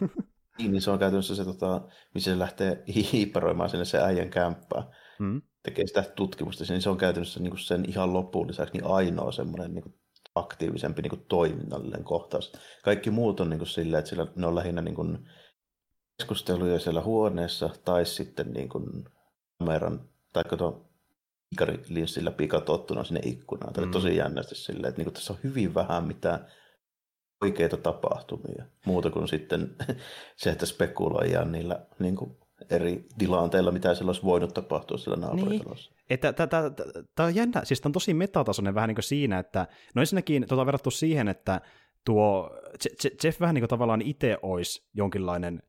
Niin, niin se on käytännössä se, tota, missä se lähtee hiipparoimaan sinne se äijän kämppää. Hmm. Tekee sitä tutkimusta, niin se on käytännössä niin sen ihan loppuun lisäksi niin ainoa semmoinen niin aktiivisempi niin kuin toiminnallinen kohtaus. Kaikki muut on niin kuin silleen, että sillä, ne on lähinnä niin kuin keskusteluja siellä huoneessa tai sitten niin kuin kameran tai tuon linssillä pikatottuna sinne ikkunaan. Mm. tosi jännästi silleen, että niin kuin tässä on hyvin vähän mitään oikeita tapahtumia. Muuta kuin sitten se, että spekuloidaan niillä niin kuin eri tilanteilla, mitä siellä olisi voinut tapahtua siellä naapuritalossa. Niin. Tämä on jännä, siis tämä on tosi metatasoinen vähän niin kuin siinä, että no ensinnäkin tuota verrattu siihen, että tuo Jeff vähän niin kuin tavallaan itse olisi jonkinlainen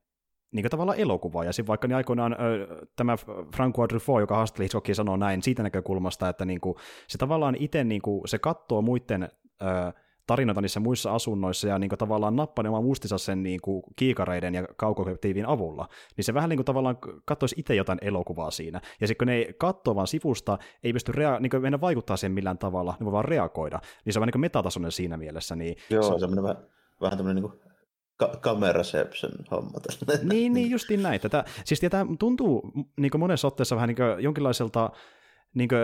niin kuin tavallaan elokuva, ja sitten vaikka niin aikoinaan ö, tämä Francois Truffaut, joka haastatteli Hitchcockia, sanoo näin siitä näkökulmasta, että niin kuin, se tavallaan itse niin kuin, se katsoo muiden ö, tarinoita niissä muissa asunnoissa ja niin kuin, tavallaan nappaa oman muistinsa sen niin kuin, kiikareiden ja kaukokeptiivin avulla, niin se vähän niin kuin, tavallaan katsoisi itse jotain elokuvaa siinä. Ja sitten kun ne katsoo vaan sivusta, ei pysty rea- niin kuin, mennä vaikuttaa siihen millään tavalla, ne voi vaan reagoida, niin se on vähän niin kuin metatasoinen siinä mielessä. Niin Joo, se on semmoinen vähän, vähän tämmöinen niin kuin ka- cameraception homma. niin, niin, justiin näin. Tätä, siis tämä tuntuu niin monessa otteessa vähän niin jonkinlaiselta niin kuin,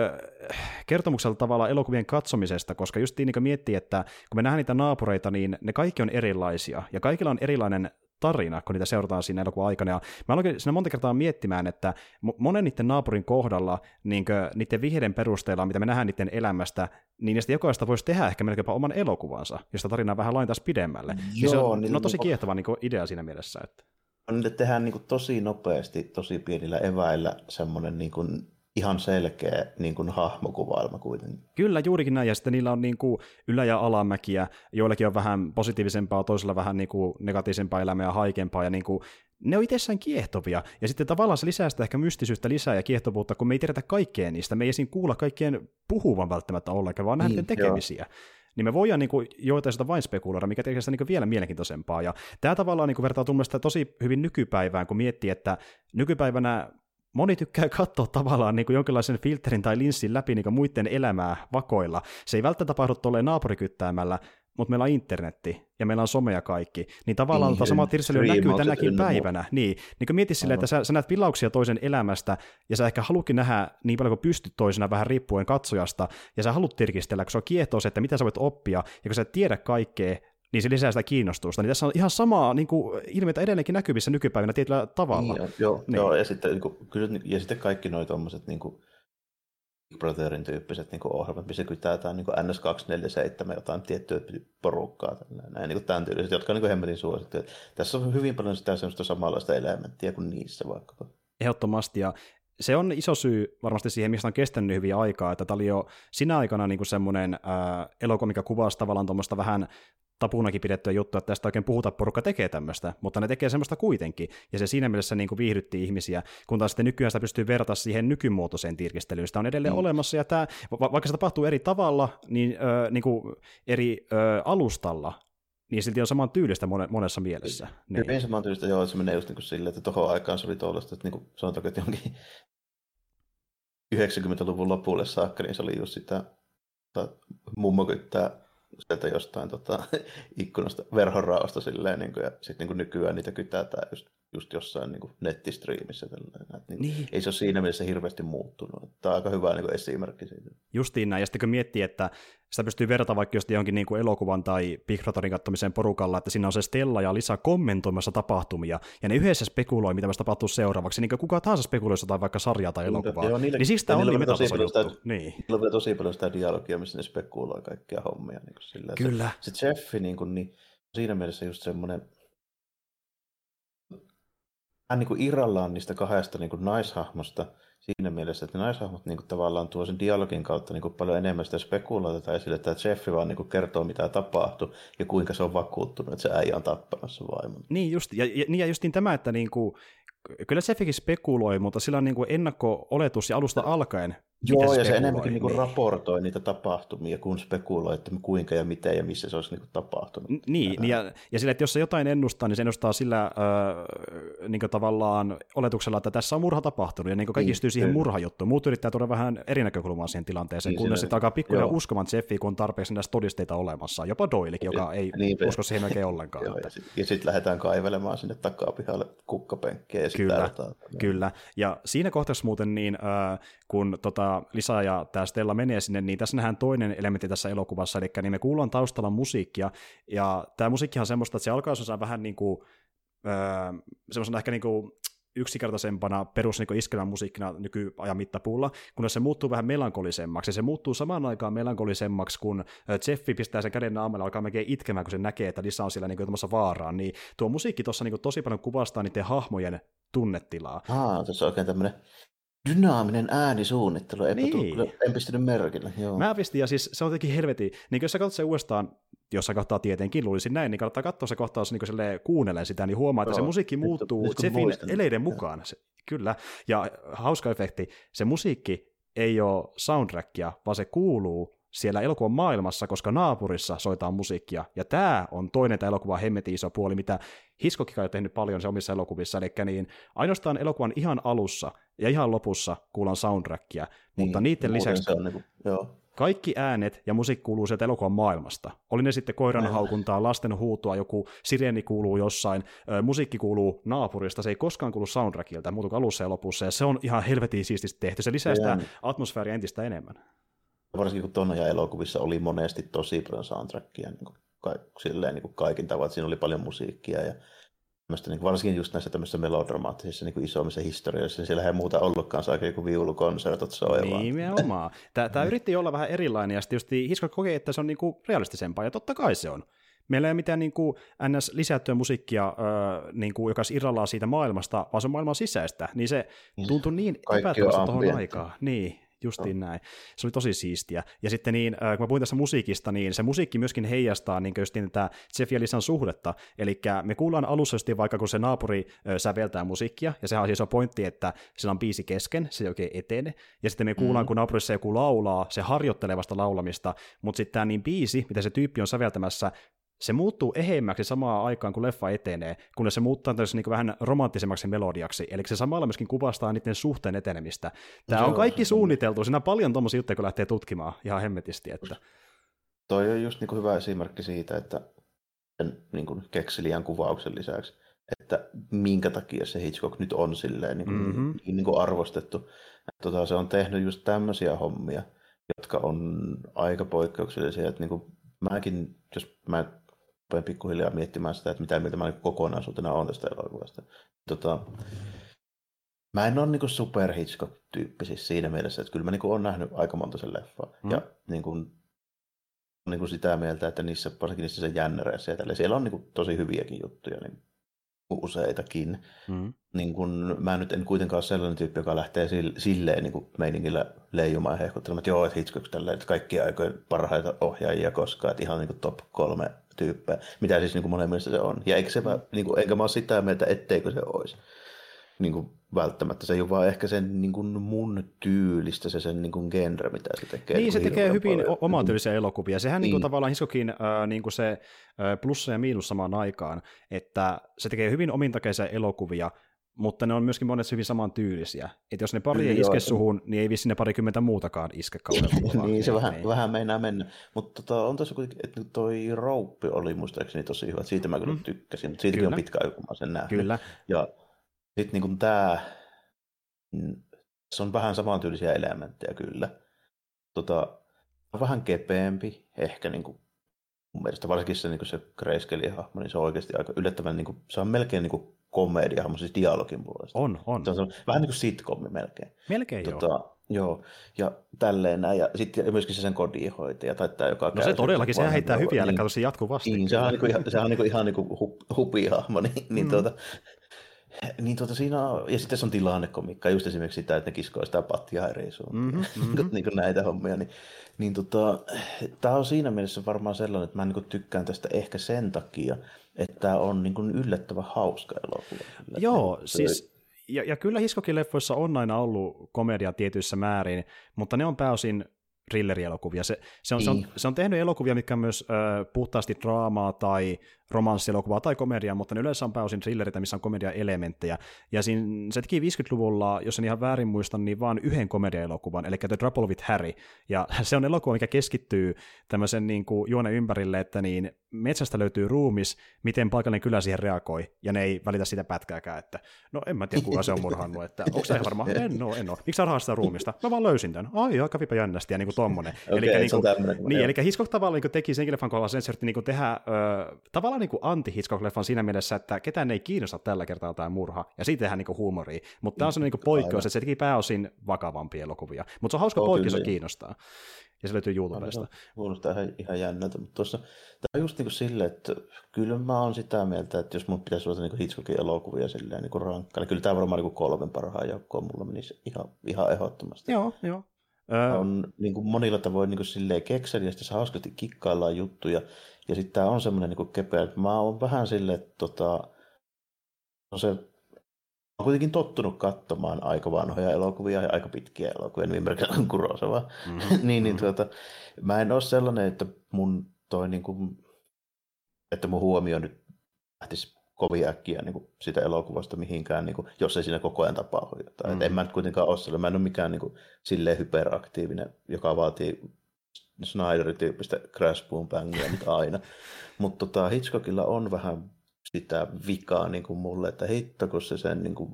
kertomukselta tavalla elokuvien katsomisesta, koska just niin miettii, että kun me nähdään niitä naapureita, niin ne kaikki on erilaisia, ja kaikilla on erilainen tarina, kun niitä seurataan siinä elokuvan aikana. Ja mä aloin siinä monta kertaa miettimään, että monen niiden naapurin kohdalla, niin niiden vihjeiden perusteella, mitä me nähdään niiden elämästä, niin niistä jokaista voisi tehdä ehkä melkeinpä oman elokuvansa, josta tarinaa vähän laintaisi pidemmälle. Joo, niin se on, niin no, tosi kiehtova niin idea siinä mielessä. Että... Niille tehdään niin tosi nopeasti, tosi pienillä eväillä semmoinen niin kuin ihan selkeä niin kuin hahmokuvailma kuitenkin. Kyllä, juurikin näin, ja sitten niillä on niin kuin ylä- ja alamäkiä, joillakin on vähän positiivisempaa, toisella vähän niin kuin negatiivisempaa elämää ja haikempaa, ja niin kuin ne on itsessään kiehtovia, ja sitten tavallaan se lisää sitä ehkä mystisyyttä lisää ja kiehtovuutta, kun me ei tiedetä kaikkea niistä, me ei esiin kuulla kaikkien puhuvan välttämättä ollenkaan, vaan nähdä niin, tekemisiä. Joo. niin me voidaan niin kuin, joitain sitä vain spekuloida, mikä tekee sitä niin kuin, vielä mielenkiintoisempaa. Ja tämä tavallaan niin kuin, vertaa mielestäni tosi hyvin nykypäivään, kun miettii, että nykypäivänä moni tykkää katsoa tavallaan niin kuin jonkinlaisen filterin tai linssin läpi niin kuin muiden elämää vakoilla. Se ei välttämättä tapahdu tuolleen naapurikyttäämällä, mutta meillä on internetti ja meillä on some ja kaikki, niin tavallaan niin, sama tirseli näkyy tänäkin päivänä. Niin, niin kun mietit silleen, että sä, sä näet vilauksia toisen elämästä, ja sä ehkä halukin nähdä niin paljon kuin pystyt toisena vähän riippuen katsojasta, ja sä haluat tirkistellä, kun se on kiehtoa se, että mitä sä voit oppia, ja kun sä et tiedä kaikkea, niin se lisää sitä kiinnostusta. Niin tässä on ihan samaa niin kuin, ilmiötä edelleenkin näkyvissä nykypäivänä tietyllä tavalla. Niin, joo, niin. joo, ja sitten, niin kuin, kyllä, ja sitten kaikki nuo tuommoiset niin kuin, Brotherin tyyppiset niin ohjelmat, missä kytätään niin NS247 jotain tiettyä porukkaa, näin, niin tämän tyyliset, jotka on niin hemmetin suosittu. Tässä on hyvin paljon sitä semmoista samanlaista elementtiä kuin niissä vaikkapa. Ehdottomasti, ja se on iso syy varmasti siihen, mistä on kestänyt hyvin aikaa, että tämä oli jo sinä aikana niin semmoinen elokuva, mikä kuvasi tavallaan tuommoista vähän tapunakin pidettyä juttua, että tästä oikein puhuta, porukka tekee tämmöistä, mutta ne tekee semmoista kuitenkin, ja se siinä mielessä niin kuin viihdytti ihmisiä, kun taas sitten nykyään sitä pystyy verrata siihen nykymuotoiseen tirkistelyyn, sitä on edelleen mm. olemassa, ja tämä, va- vaikka se tapahtuu eri tavalla, niin, ö, niin kuin eri ö, alustalla, niin silti on saman tyylistä monessa mielessä. Niin. Hyvin saman tyylistä, joo, se menee just niin kuin silleen, että tuohon aikaan se oli tuollaista, että niin kuin, sanotaanko, että jonkin 90-luvun lopulle saakka, niin se oli just sitä, mummo kyttää sieltä jostain tota, ikkunasta verhonraosta silleen, niin kuin, ja sitten niin nykyään niitä kytätään just, just jossain niin kuin nettistriimissä. Tällainen, niin, niin. Ei se ole siinä mielessä hirveästi muuttunut. Tämä on aika hyvä niin kuin esimerkki siitä. Justiin näin, ja sitten kun miettii, että sitä pystyy verrata vaikka just johonkin niin kuin elokuvan tai Big Brotherin katsomiseen porukalla, että siinä on se Stella ja Lisa kommentoimassa tapahtumia, ja ne yhdessä spekuloi, mitä tapahtuu seuraavaksi, niin kuin kuka tahansa spekuloi jotain vaikka sarjaa tai elokuvaa. Joo, niillä, niin siis tämä on niin metatason juttu. Niin. Niillä on tosi paljon sitä dialogia, missä ne spekuloi kaikkia hommia. Niin kuin sillä, Kyllä. Se, se Jeffi niin kuin, niin, siinä mielessä just semmoinen, hän niin kuin irrallaan niistä kahdesta niin kuin naishahmosta, siinä mielessä, että naishahmot niin kuin, tavallaan tuo sen dialogin kautta niin kuin, paljon enemmän sitä spekuloita esille, että Jeffi vaan niin kuin, kertoo, mitä tapahtui ja kuinka se on vakuuttunut, että se äijä on tappamassa vaimon. Niin just, ja, ja, niin ja justiin tämä, että niin kuin, kyllä Jeffikin spekuloi, mutta sillä on niin kuin ennakko-oletus ja alusta alkaen, Joo, ja se enemmänkin niin. Niin raportoi niitä tapahtumia, kun spekuloi, että kuinka ja miten ja missä se olisi niin tapahtunut. Niin, niin ja, ja sillä, että jos se jotain ennustaa, niin se ennustaa sillä äh, niin tavallaan oletuksella, että tässä on murha tapahtunut, ja niin kaikki niin, siihen murhajuttuun. Muut yrittää tuoda vähän eri näkökulmaa siihen tilanteeseen, niin, kunnes sitten alkaa pikkuhiljaa uskomaan Jeffiä, kun on tarpeeksi näistä todisteita olemassa. Jopa Doilikin, joka ei niin, usko siihen melkein ollenkaan. Joo, ja sitten sit lähdetään kaivelemaan sinne takapihalle kukkapenkkiä. Ja kyllä, kyllä. Ja siinä kohtaa muuten niin, äh, kun tota, Lisa ja tämä Stella menee sinne, niin tässä nähdään toinen elementti tässä elokuvassa, eli niin me kuullaan taustalla musiikkia, ja tämä musiikki on semmoista, että se alkaa vähän niin kuin, öö, semmoisena ehkä niin kuin yksinkertaisempana perus niin iskelmän musiikkina nykyajan mittapuulla, kunnes se muuttuu vähän melankolisemmaksi. Ja se muuttuu samaan aikaan melankolisemmaksi, kun Jeffi pistää sen käden naamalle alkaa melkein itkemään, kun se näkee, että Lisa on siellä niin vaaraan. Niin tuo musiikki tuossa niin tosi paljon kuvastaa niiden hahmojen tunnetilaa. Aa, tässä on oikein tämmöinen dynaaminen äänisuunnittelu, eipä niin. tullut, en pistänyt merkille. Joo. Mä pistin, ja siis se on jotenkin helvetin, niin jos sä katsot se uudestaan, jos sä katsotaan tietenkin, luulisin näin, niin kannattaa katsoa se kohtaus niin kuunnellen sitä, niin huomaa, että Joo. se musiikki muuttuu nyt, Jeffin eleiden mukaan. Se, kyllä, ja hauska efekti, se musiikki ei ole soundtrackia, vaan se kuuluu siellä elokuvan maailmassa, koska naapurissa soitaan musiikkia. Ja tämä on toinen tämä elokuva hemmetin iso puoli, mitä Hiskokin on tehnyt paljon se omissa elokuvissa, eli niin ainoastaan elokuvan ihan alussa ja ihan lopussa kuullaan soundtrackia, niin, mutta niiden lisäksi on, niin kuin, joo. kaikki äänet ja musiikki kuuluu sieltä elokuvan maailmasta. Oli ne sitten koiran haukuntaa, lasten huutoa, joku sireeni kuuluu jossain, ö, musiikki kuuluu naapurista, se ei koskaan kuulu soundtrackilta, muuta alussa ja lopussa, ja se on ihan helvetin siististi tehty, se lisää sitä atmosfääriä entistä enemmän varsinkin kun tuon ajan elokuvissa oli monesti tosi paljon soundtrackia, niin kuin, ka- silleen, niin kuin kaikin tavoin, siinä oli paljon musiikkia ja niin kuin, varsinkin just näissä tämmöisissä melodramaattisissa niin kuin isommissa historioissa, niin siellä ei muuta ollutkaan saa joku viulukonsertot soimaan. Nimenomaan. Tämä, tämä yritti olla vähän erilainen, ja sitten just Hitchcock kokee, että se on niin kuin realistisempaa, ja totta kai se on. Meillä ei ole mitään niin kuin, ns. lisättyä musiikkia, öö, niin kuin, joka irrallaan siitä maailmasta, vaan se on maailman sisäistä, niin se niin. tuntui niin epätoivosta tuohon aikaan. Niin, Justiin no. näin. Se oli tosi siistiä. Ja sitten niin, äh, kun mä puhuin tässä musiikista, niin se musiikki myöskin heijastaa niin justiin tätä Jeff ja Lisan suhdetta. Eli me kuullaan alussa vaikka kun se naapuri säveltää musiikkia, ja sehän on siis on pointti, että sillä on biisi kesken, se ei oikein etene. Ja sitten me kuullaan, mm. kun naapurissa joku laulaa, se harjoittelee vasta laulamista, mutta sitten tämä niin biisi, mitä se tyyppi on säveltämässä, se muuttuu eheimmäksi samaan aikaan, kun leffa etenee, kunnes se muuttaa niin vähän romanttisemmaksi melodiaksi, eli se samalla myöskin kuvastaa niiden suhteen etenemistä. Tämä Joo, on kaikki suunniteltu, siinä on paljon tuommoisia juttuja, kun lähtee tutkimaan ihan hemmetisti. Että... Toi on just niin kuin hyvä esimerkki siitä, että sen niin kuin keksiliän kuvauksen lisäksi, että minkä takia se Hitchcock nyt on silleen niin kuin, mm-hmm. niin, niin kuin arvostettu. Tota, se on tehnyt just tämmöisiä hommia, jotka on aika poikkeuksellisia, että niin kuin mäkin, jos mä rupean pikkuhiljaa miettimään sitä, että mitä mieltä mä niin kokonaisuutena on tästä elokuvasta. Tota, mä en ole niin super Hitchcock-tyyppi siis siinä mielessä, että kyllä mä niin olen nähnyt aika monta sen leffaa. Mm. Ja niin kuin, niin kuin sitä mieltä, että niissä, varsinkin niissä sen jännäreissä ja tälle, siellä on niin kuin tosi hyviäkin juttuja. Niin useitakin. Mm. Niin kun, mä nyt en kuitenkaan ole sellainen tyyppi, joka lähtee silleen niin kuin meiningillä leijumaan ja hehkuttelemaan, että joo, että Hitchcock tälleen, että kaikki aikojen parhaita ohjaajia koskaan, että ihan niin kuin top kolme tyyppejä, mitä siis niin kuin monen mielestä se on. Ja eikä se, mm. niin kuin, enkä mä ole sitä mieltä, etteikö se olisi niin kuin välttämättä. Se ei ole vaan ehkä sen niin kuin mun tyylistä, se sen niin kuin genre, mitä se tekee. Niin, se tekee hyvin paljon. oman tyylisiä elokuvia. Sehän niin. Niin kuin, tavallaan Hiskokin äh, niin kuin se äh, plussa ja miinus samaan aikaan, että se tekee hyvin omintakeisia elokuvia, mutta ne on myöskin monesti hyvin samantyylisiä. Että jos ne pari ei iske suhun, niin ei vissi ne parikymmentä muutakaan iske kaudella. niin, se vähän, niin. vähän meinaa mennä. Mutta tota, on tässä kuitenkin, että toi Rouppi oli muistaakseni tosi hyvä. Siitä mä kyllä mm. tykkäsin. Siitäkin kyllä. on pitkä aika, kun mä sen nähnyt. Kyllä. Ja sitten niin tämä, mm, se on vähän samantyylisiä elementtejä kyllä. Tota, on vähän kepeämpi, ehkä niin kuin, mun mielestä varsinkin se, niin se Grayscale hahmo, niin se on oikeasti aika yllättävän, niin kuin, se on melkein niin kuin komedia, siis dialogin puolesta. On, on. Se on vähän niin kuin sitcomi melkein. Melkein tota, joo. Joo, ja tälleen näin, ja sitten myöskin se sen kodinhoitaja, tai tämä, joka No se todellakin, se heittää hyviä, niin, se jatkuvasti. Niin, se on, niin kuin, se on niin kuin, ihan niin kuin hupihahmo, niin, niin mm. tuota, niin tuota, siinä on, ja sitten se on tilannekomikka, just esimerkiksi sitä, että ne kiskoo sitä pattia eri suuntaan, mm-hmm, mm-hmm. niin kuin näitä hommia, niin, niin tota, tämä on siinä mielessä varmaan sellainen, että mä niin tykkään tästä ehkä sen takia, että tämä on niin kuin yllättävän hauska elokuva. Joo, siis ja, ja kyllä Hiskokin leffoissa on aina ollut komedia tietyissä määrin, mutta ne on pääosin thrillerielokuvia. Se, se, on, se, on, niin. se on tehnyt elokuvia, mitkä on myös ö, puhtaasti draamaa tai romanssielokuvaa tai komediaa, mutta ne yleensä on pääosin thrilleritä, missä on komedia-elementtejä. Ja siinä, se teki 50-luvulla, jos en ihan väärin muista, niin vaan yhden komedia-elokuvan, eli The Trouble with Harry. Ja se on elokuva, mikä keskittyy tämmöisen niin kuin, juonen ympärille, että niin metsästä löytyy ruumis, miten paikallinen kylä siihen reagoi, ja ne ei välitä sitä pätkääkään, että no en mä tiedä kuka se on murhannut, että onko se varmaan, en oo, en oo. Miksi sä sitä ruumista? Mä vaan löysin tämän. Ai, aika kävipä jännästi, ja niin kuin tommonen. Okay, eli, niin, kuin, niin, eli Hitchcock tavallaan niin teki senkin leffan kohdalla sen, että niin tehdä ö, tavallaan niin anti-Hitchcock-leffan siinä mielessä, että ketään ei kiinnosta tällä kertaa tämä murha, ja siitä tehdään niin huumoria. Mutta tämä on sellainen niin poikkeus, että se teki pääosin vakavampia elokuvia. Mutta se on hauska oh, poikkeus, se kiinnostaa ja se löytyy YouTubesta. Kuulostaa ihan, ihan jännältä, mutta tuossa, tämä on just niin kuin silleen, että kyllä mä oon sitä mieltä, että jos mun pitäisi olla niin Hitchcockin elokuvia silleen niin rankkaa, niin kyllä tämä varmaan niin kolmen parhaan joukkoon mulla menisi ihan, ihan ehdottomasti. Joo, joo. On niin kuin monilla tavoin niin kuin silleen kekseliästi, se hauskasti kikkaillaan juttuja, ja sitten tämä on semmoinen niin kepeä, että mä oon vähän silleen, että tota, no se olen kuitenkin tottunut katsomaan aika vanhoja elokuvia ja aika pitkiä elokuvia, nimimerkillä on Kurosava. Mm-hmm. niin, niin tuota, mä en ole sellainen, että mun toi niin kuin, että mun huomio nyt lähtisi kovin äkkiä niin kuin sitä elokuvasta mihinkään, niin kuin, jos ei siinä koko ajan tapahdu jotain. Mm. En mä nyt kuitenkaan ole sellainen, mä en ole mikään niin kuin, silleen hyperaktiivinen, joka vaatii Snyder-tyyppistä crash boom bangia nyt aina. Mutta tota, Hitchcockilla on vähän sitä vikaa niin kuin mulle, että hitto, kun se sen niin kuin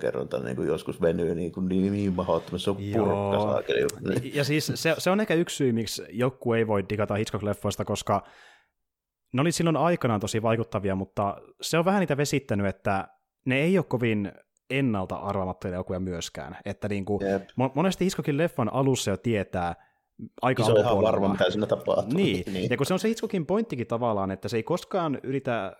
kerronta niin kuin joskus venyy niin, kuin niin, niin mahdottomasti, se on purkka Ja siis se, se, on ehkä yksi syy, miksi joku ei voi digata Hitchcock-leffoista, koska ne oli silloin aikanaan tosi vaikuttavia, mutta se on vähän niitä vesittänyt, että ne ei ole kovin ennalta arvaamattomia elokuvia myöskään. Että niin kuin, monesti Hitchcockin leffan alussa jo tietää, aika Se on ihan varma, mitä siinä tapahtuu. Niin. niin, ja kun se on se Hitchcockin pointtikin tavallaan, että se ei koskaan yritä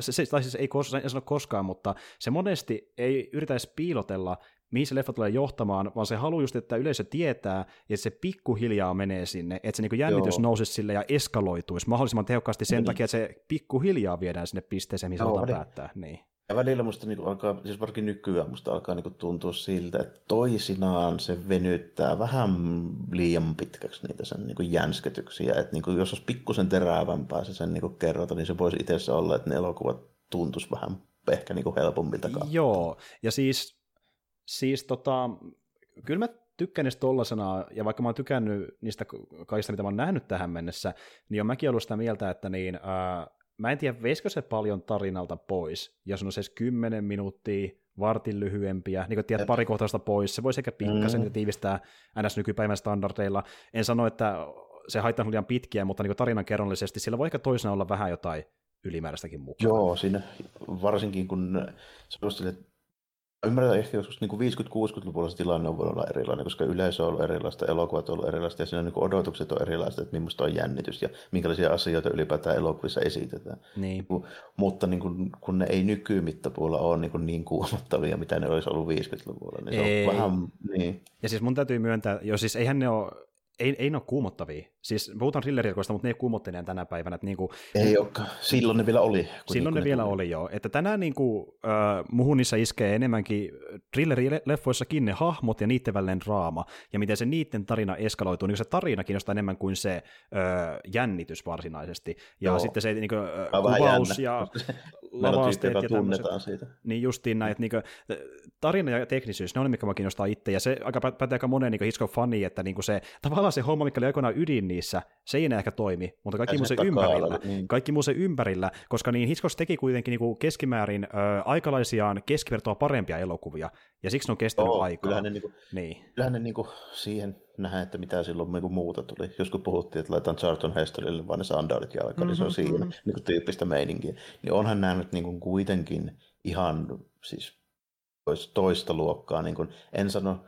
se, se, tai siis ei, kos, en sano koskaan, mutta se monesti ei yritä piilotella, mihin se leffa tulee johtamaan, vaan se haluaa just, että yleisö tietää, ja se pikkuhiljaa menee sinne, että se niin jännitys Joo. nousisi sille ja eskaloituisi mahdollisimman tehokkaasti sen niin. takia, että se pikkuhiljaa viedään sinne pisteeseen, mihin se halutaan päättää. Niin. Ja välillä musta niin alkaa, siis varsinkin nykyään musta alkaa niin tuntua siltä, että toisinaan se venyttää vähän liian pitkäksi niitä sen niin jänsketyksiä. Että niin jos olisi pikkusen terävämpää se sen niin kerrota, niin se voisi itse olla, että ne elokuvat tuntuisi vähän ehkä niin helpommilta katsoa. Joo, ja siis, siis tota, kyllä mä tykkään niistä tollasena, ja vaikka mä oon tykännyt niistä kaikista, mitä mä oon nähnyt tähän mennessä, niin on mäkin ollut sitä mieltä, että niin, ää, mä en tiedä, veisikö se paljon tarinalta pois, jos on se 10 minuuttia, vartin lyhyempiä, niin kuin tiedät, pari kohtausta pois, se voisi ehkä pikkasen mm. tiivistää ns. nykypäivän standardeilla. En sano, että se haittaa liian pitkiä, mutta niin tarinan kerrallisesti sillä voi ehkä toisena olla vähän jotain ylimääräistäkin mukaan. Joo, siinä varsinkin kun se että Ymmärrän ehkä joskus niin 50-60-luvulla se tilanne on voinut olla erilainen, koska yleisö on ollut erilaista, elokuvat on ollut erilaista ja siinä niin odotukset on erilaiset, että millaista on jännitys ja minkälaisia asioita ylipäätään elokuvissa esitetään. Niin. Mutta niin kuin, kun ne ei nykymittapuulla ole niin, kuin niin kuumottavia, mitä ne olisi ollut 50-luvulla, niin se ei. on vähän... Niin. Ja siis mun täytyy myöntää, jo siis eihän ne ole ei, ei ne ole kuumottavia. Siis puhutaan thrillerikoista, mutta ne ei kuumottavia tänä päivänä. Että niinku, ei olekaan. Silloin ne vielä oli. Silloin ne, ne vielä tuli. oli, joo. Että tänään niinku, äh, muhun niissä iskee enemmänkin thrillerileffoissakin ne hahmot ja niiden välinen draama, ja miten se niiden tarina eskaloituu. Niin se tarina kiinnostaa enemmän kuin se äh, jännitys varsinaisesti. Ja joo. sitten se niinku, äh, kuvaus ja lavasteet ja tämmöiset. Siitä. Niin justiin näin, että niinku, tarina ja teknisyys, ne on ne, mikä mä kiinnostaa itse, ja se aika pätee aika monen niinku Hitchcock-fani, että niinku se tavallaan se homma, mikä oli aikoinaan ydin niissä, se ei enää ehkä toimi, mutta kaikki muu se ympärillä, niin. kaikki muu se ympärillä, koska niin Hitchcock teki kuitenkin niinku keskimäärin ö, aikalaisiaan keskivertoa parempia elokuvia, ja siksi ne on kestänyt Oo, aikaa. Kyllähän ne, niinku, niin. kyllähän ne niinku siihen nähdään, että mitä silloin niinku muuta tuli. Joskus puhuttiin, että laitetaan Charlton Hestonille vaan ne sandaalit jalkaan, mm-hmm, niin se on mm-hmm, siinä mm-hmm. niinku tyyppistä meininkiä. Niin onhan nämä nyt niinku kuitenkin ihan siis toista luokkaa. Niin kuin, en sano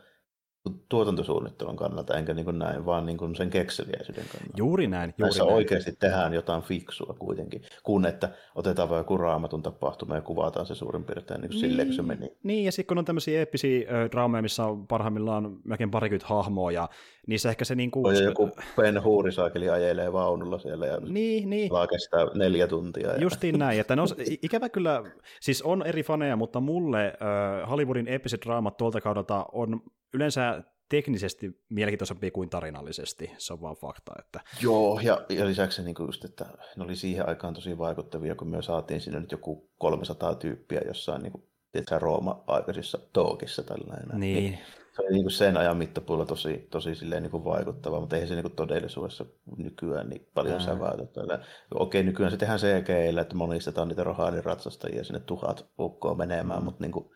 tuotantosuunnittelun kannalta, enkä niin kuin näin, vaan niin kuin sen kekseliäisyyden kannalta. Juuri näin. Juuri Näissä näin. oikeasti tehdään jotain fiksua kuitenkin, kun että otetaan vain joku raamatun tapahtuma ja kuvataan se suurin piirtein niin kuin niin, silleen, kun se meni. Niin, ja sitten kun on tämmöisiä eeppisiä ö, draameja, missä on parhaimmillaan melkein parikymmentä hahmoa, ja niissä ehkä se niin kuin... Ja joku Ben Huurisaakeli ajelee vaunulla siellä ja niin, niin. kestää neljä tuntia. Ja... Justiin näin, että ne on, ikävä kyllä, siis on eri faneja, mutta mulle äh, Hollywoodin eeppiset draamat tuolta kaudelta on yleensä teknisesti mielenkiintoisempi kuin tarinallisesti, se on vaan fakta. Että... Joo, ja, ja lisäksi niin just, että ne oli siihen aikaan tosi vaikuttavia, kun me saatiin sinne nyt joku 300 tyyppiä jossain niin tiedätkö, Rooma-aikaisissa talkissa tällainen. Niin. niin se oli niin kuin sen ajan mittapuulla tosi, tosi silleen niin kuin vaikuttava, mutta eihän se niin kuin todellisuudessa nykyään niin paljon Ää. säväytä. Okei, nykyään se tehdään cg että monistetaan niitä rohaaniratsastajia sinne tuhat ukkoa menemään, mm. mutta niin kuin,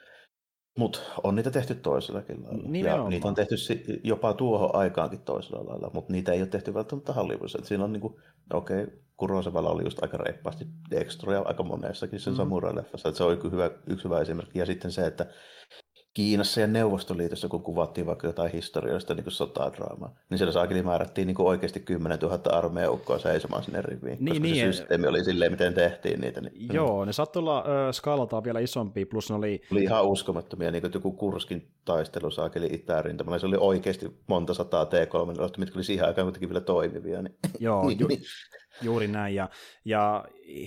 mut on niitä tehty toisellakin lailla. Nimenomaan. Ja niitä on tehty jopa tuohon aikaankin toisella lailla, mutta niitä ei ole tehty välttämättä Hollywoodissa. Siinä on niin kuin, okei, okay, Kurosevalla oli just aika reippaasti dextroja aika monessakin sen mm. samurai-leffassa. Se on hyvä, yksi hyvä esimerkki. Ja sitten se, että Kiinassa ja Neuvostoliitossa, kun kuvattiin vaikka jotain historiallista niin sotadraamaa, niin siellä saakeli määrättiin niin oikeasti 10 000 armeijaukkoa seisomaan sinne riviin, niin, koska niin, se systeemi oli silleen, miten tehtiin niitä. Niin, joo, ne saattoi olla äh, skaalaltaan vielä isompi, plus ne oli... Oli ihan uskomattomia, niin kuin joku Kurskin taistelu saakeli itärintamalla, se oli oikeasti monta sataa T3, mitkä oli siihen aikaan kuitenkin vielä toimivia. Niin... Joo, ju- juuri näin, ja, ja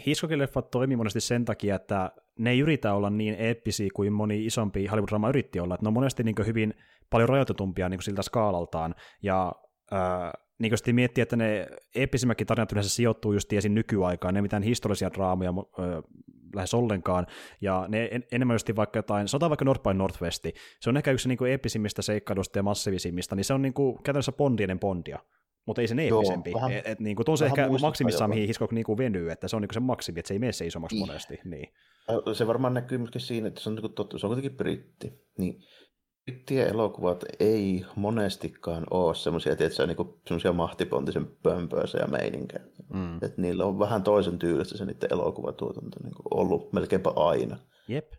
Hitchcockin leffat toimii monesti sen takia, että ne ei yritä olla niin eeppisiä kuin moni isompi Hollywood-draama yritti olla, että ne on monesti niin hyvin paljon rajoitetumpia niin siltä skaalaltaan, ja äh, niin sitten miettii, että ne eeppisimmätkin tarinat yleensä sijoittuu just esim. nykyaikaan, ne mitään historiallisia draamoja äh, lähes ollenkaan, ja ne en, enemmän just vaikka jotain, sanotaan vaikka North by Northwesti, se on ehkä yksi niin eeppisimmistä seikkailusta ja massiivisimmista, niin se on niin käytännössä Bondien Bondia, mutta ei se eeppisempi. Vähän, et, et, niin kuin, tuon se ehkä maksimissaan, mihin Hitchcock niin kuin venyy, että se on niin kuin se maksimi, että se ei mene se isommaksi niin. monesti. Niin. Se varmaan näkyy myöskin siinä, että se on, niin totta, se on kuitenkin britti. Niin brittien elokuvat ei monestikaan ole semmoisia, että niin semmoisia mahtipontisen pömpöösä ja meininkejä. Mm. Että niillä on vähän toisen tyylistä se niiden elokuvatuotanto niin ollut melkeinpä aina. Jep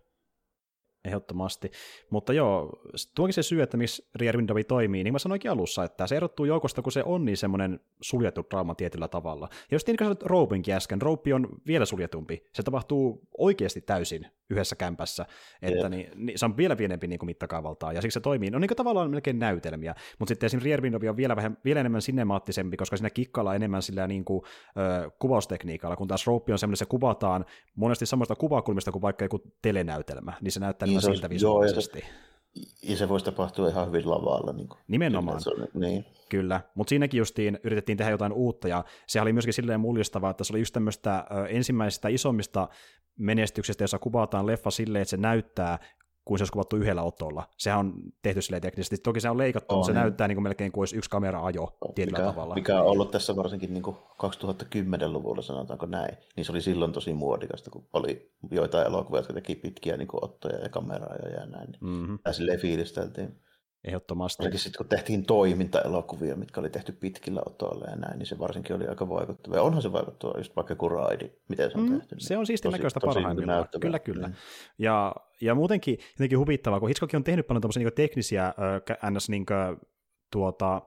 ehdottomasti. Mutta joo, tuonkin se syy, että miksi Rear Window toimii, niin mä sanoinkin alussa, että se erottuu joukosta, kun se on niin semmoinen suljettu draama tietyllä tavalla. Ja jos tiedätkö Roupinkin äsken, Roupi on vielä suljetumpi. Se tapahtuu oikeasti täysin yhdessä kämpässä, että yeah. niin, niin, se on vielä pienempi niin kuin mittakaavaltaan, ja siksi se toimii. No niin kuin tavallaan melkein näytelmiä, mutta sitten esimerkiksi Window on vielä, vähän, vielä enemmän sinemaattisempi, koska siinä kikkaillaan enemmän sillä niin kuin, ö, kuvaustekniikalla, kun taas Rope on semmoinen, se kuvataan monesti samasta kuvakulmista kuin vaikka joku telenäytelmä, niin se näyttää niin, siltä visuaalisesti. Joo, ja se, se voisi tapahtua ihan hyvin lavalla. Niin kuin. Nimenomaan. on, niin. Kyllä, mutta siinäkin justiin yritettiin tehdä jotain uutta, ja se oli myöskin silleen mullistavaa, että se oli just tämmöistä ensimmäisistä isommista menestyksestä, jossa kuvataan leffa silleen, että se näyttää kuin se olisi kuvattu yhdellä otolla. Sehän on tehty silleen teknisesti. Toki se on leikattu, on. mutta se näyttää niin kuin melkein kuin olisi yksi kamera ajo tietyllä mikä, tavalla. Mikä on ollut tässä varsinkin niin kuin 2010-luvulla, sanotaanko näin, niin se oli silloin tosi muodikasta, kun oli joitain elokuvia, jotka teki pitkiä niin kuin ottoja ja kameraa ja näin. Niin mm-hmm. silleen fiilisteltiin. Ehdottomasti. Ainakin sitten kun tehtiin toimintaelokuvia, mitkä oli tehty pitkillä otoilla ja näin, niin se varsinkin oli aika vaikuttava. Ja onhan se vaikuttava just vaikka kuin Raidi, miten se on mm, tehty. Se on siisti näköistä parhaimmillaan. Kyllä, kyllä. Mm. Ja, ja muutenkin jotenkin huvittavaa, kun Hitchcock on tehnyt paljon tämmöisiä niin teknisiä äh, ns. Niin kuin, tuota,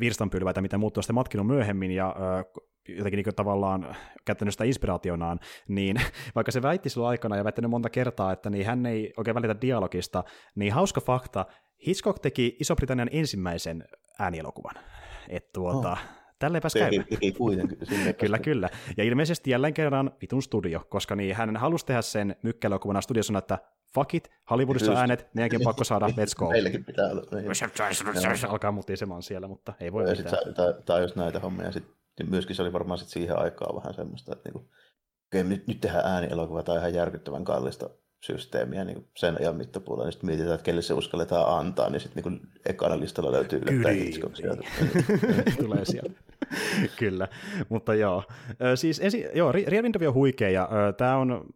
virstanpylväitä, mitä muut on sitten matkinut myöhemmin, ja äh, jotenkin niin tavallaan käyttänyt sitä inspiraationaan, niin vaikka se väitti silloin aikana ja väittänyt monta kertaa, että niin hän ei oikein välitä dialogista, niin hauska fakta, Hitchcock teki Iso-Britannian ensimmäisen äänielokuvan. Että tuota, oh. Tälleen käymään. kyllä, kyllä. Ja ilmeisesti jälleen kerran vitun studio, koska niin hän halusi tehdä sen mykkäelokuvana studiossa, että fuck it, Hollywoodissa Just. äänet, meidänkin pakko saada, let's go. Meilläkin pitää olla. Niin. Alkaa mutisemaan siellä, mutta ei voi mitään. Tämä on just näitä hommia. Ja sitten myöskin se oli varmaan sit siihen aikaan vähän semmoista, että niinku, okay, nyt, nyt tehdään äänielokuva, tai ihan järkyttävän kallista systeemiä niin sen ajan mittapuolella, niin sitten mietitään, että kelle se uskalletaan antaa, niin sitten niin ekana listalla löytyy yllättäen Hitchcock sieltä. Tulee sieltä. Kyllä, mutta joo. Siis ensi, joo, Real on huikea, ja tämä on,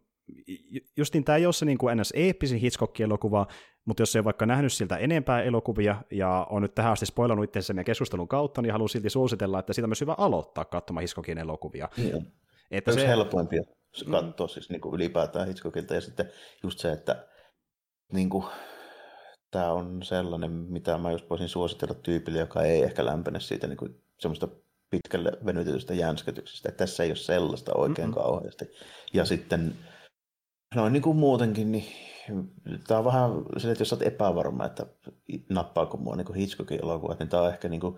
justiin tämä ei ole se niin kuin ns. eeppisin Hitchcock-elokuva, mutta jos ei ole vaikka nähnyt siltä enempää elokuvia, ja on nyt tähän asti spoilannut itse meidän keskustelun kautta, niin haluan silti suositella, että siitä on myös hyvä aloittaa katsomaan Hitchcockin elokuvia. Niin Että se, helpoimpia katsoa siis niin kuin ylipäätään Hitchcockilta. Ja sitten just se, että niin kuin, tämä on sellainen, mitä mä just voisin suositella tyypille, joka ei ehkä lämpene siitä niin kuin, semmoista pitkälle venytetystä jänskätyksestä. Että tässä ei ole sellaista oikein mm-hmm. kauheasti. Ja sitten noin niin kuin muutenkin, niin tämä on vähän se, että jos olet epävarma, että nappaako mua niin Hitchcockin elokuvat, niin tämä on ehkä niin kuin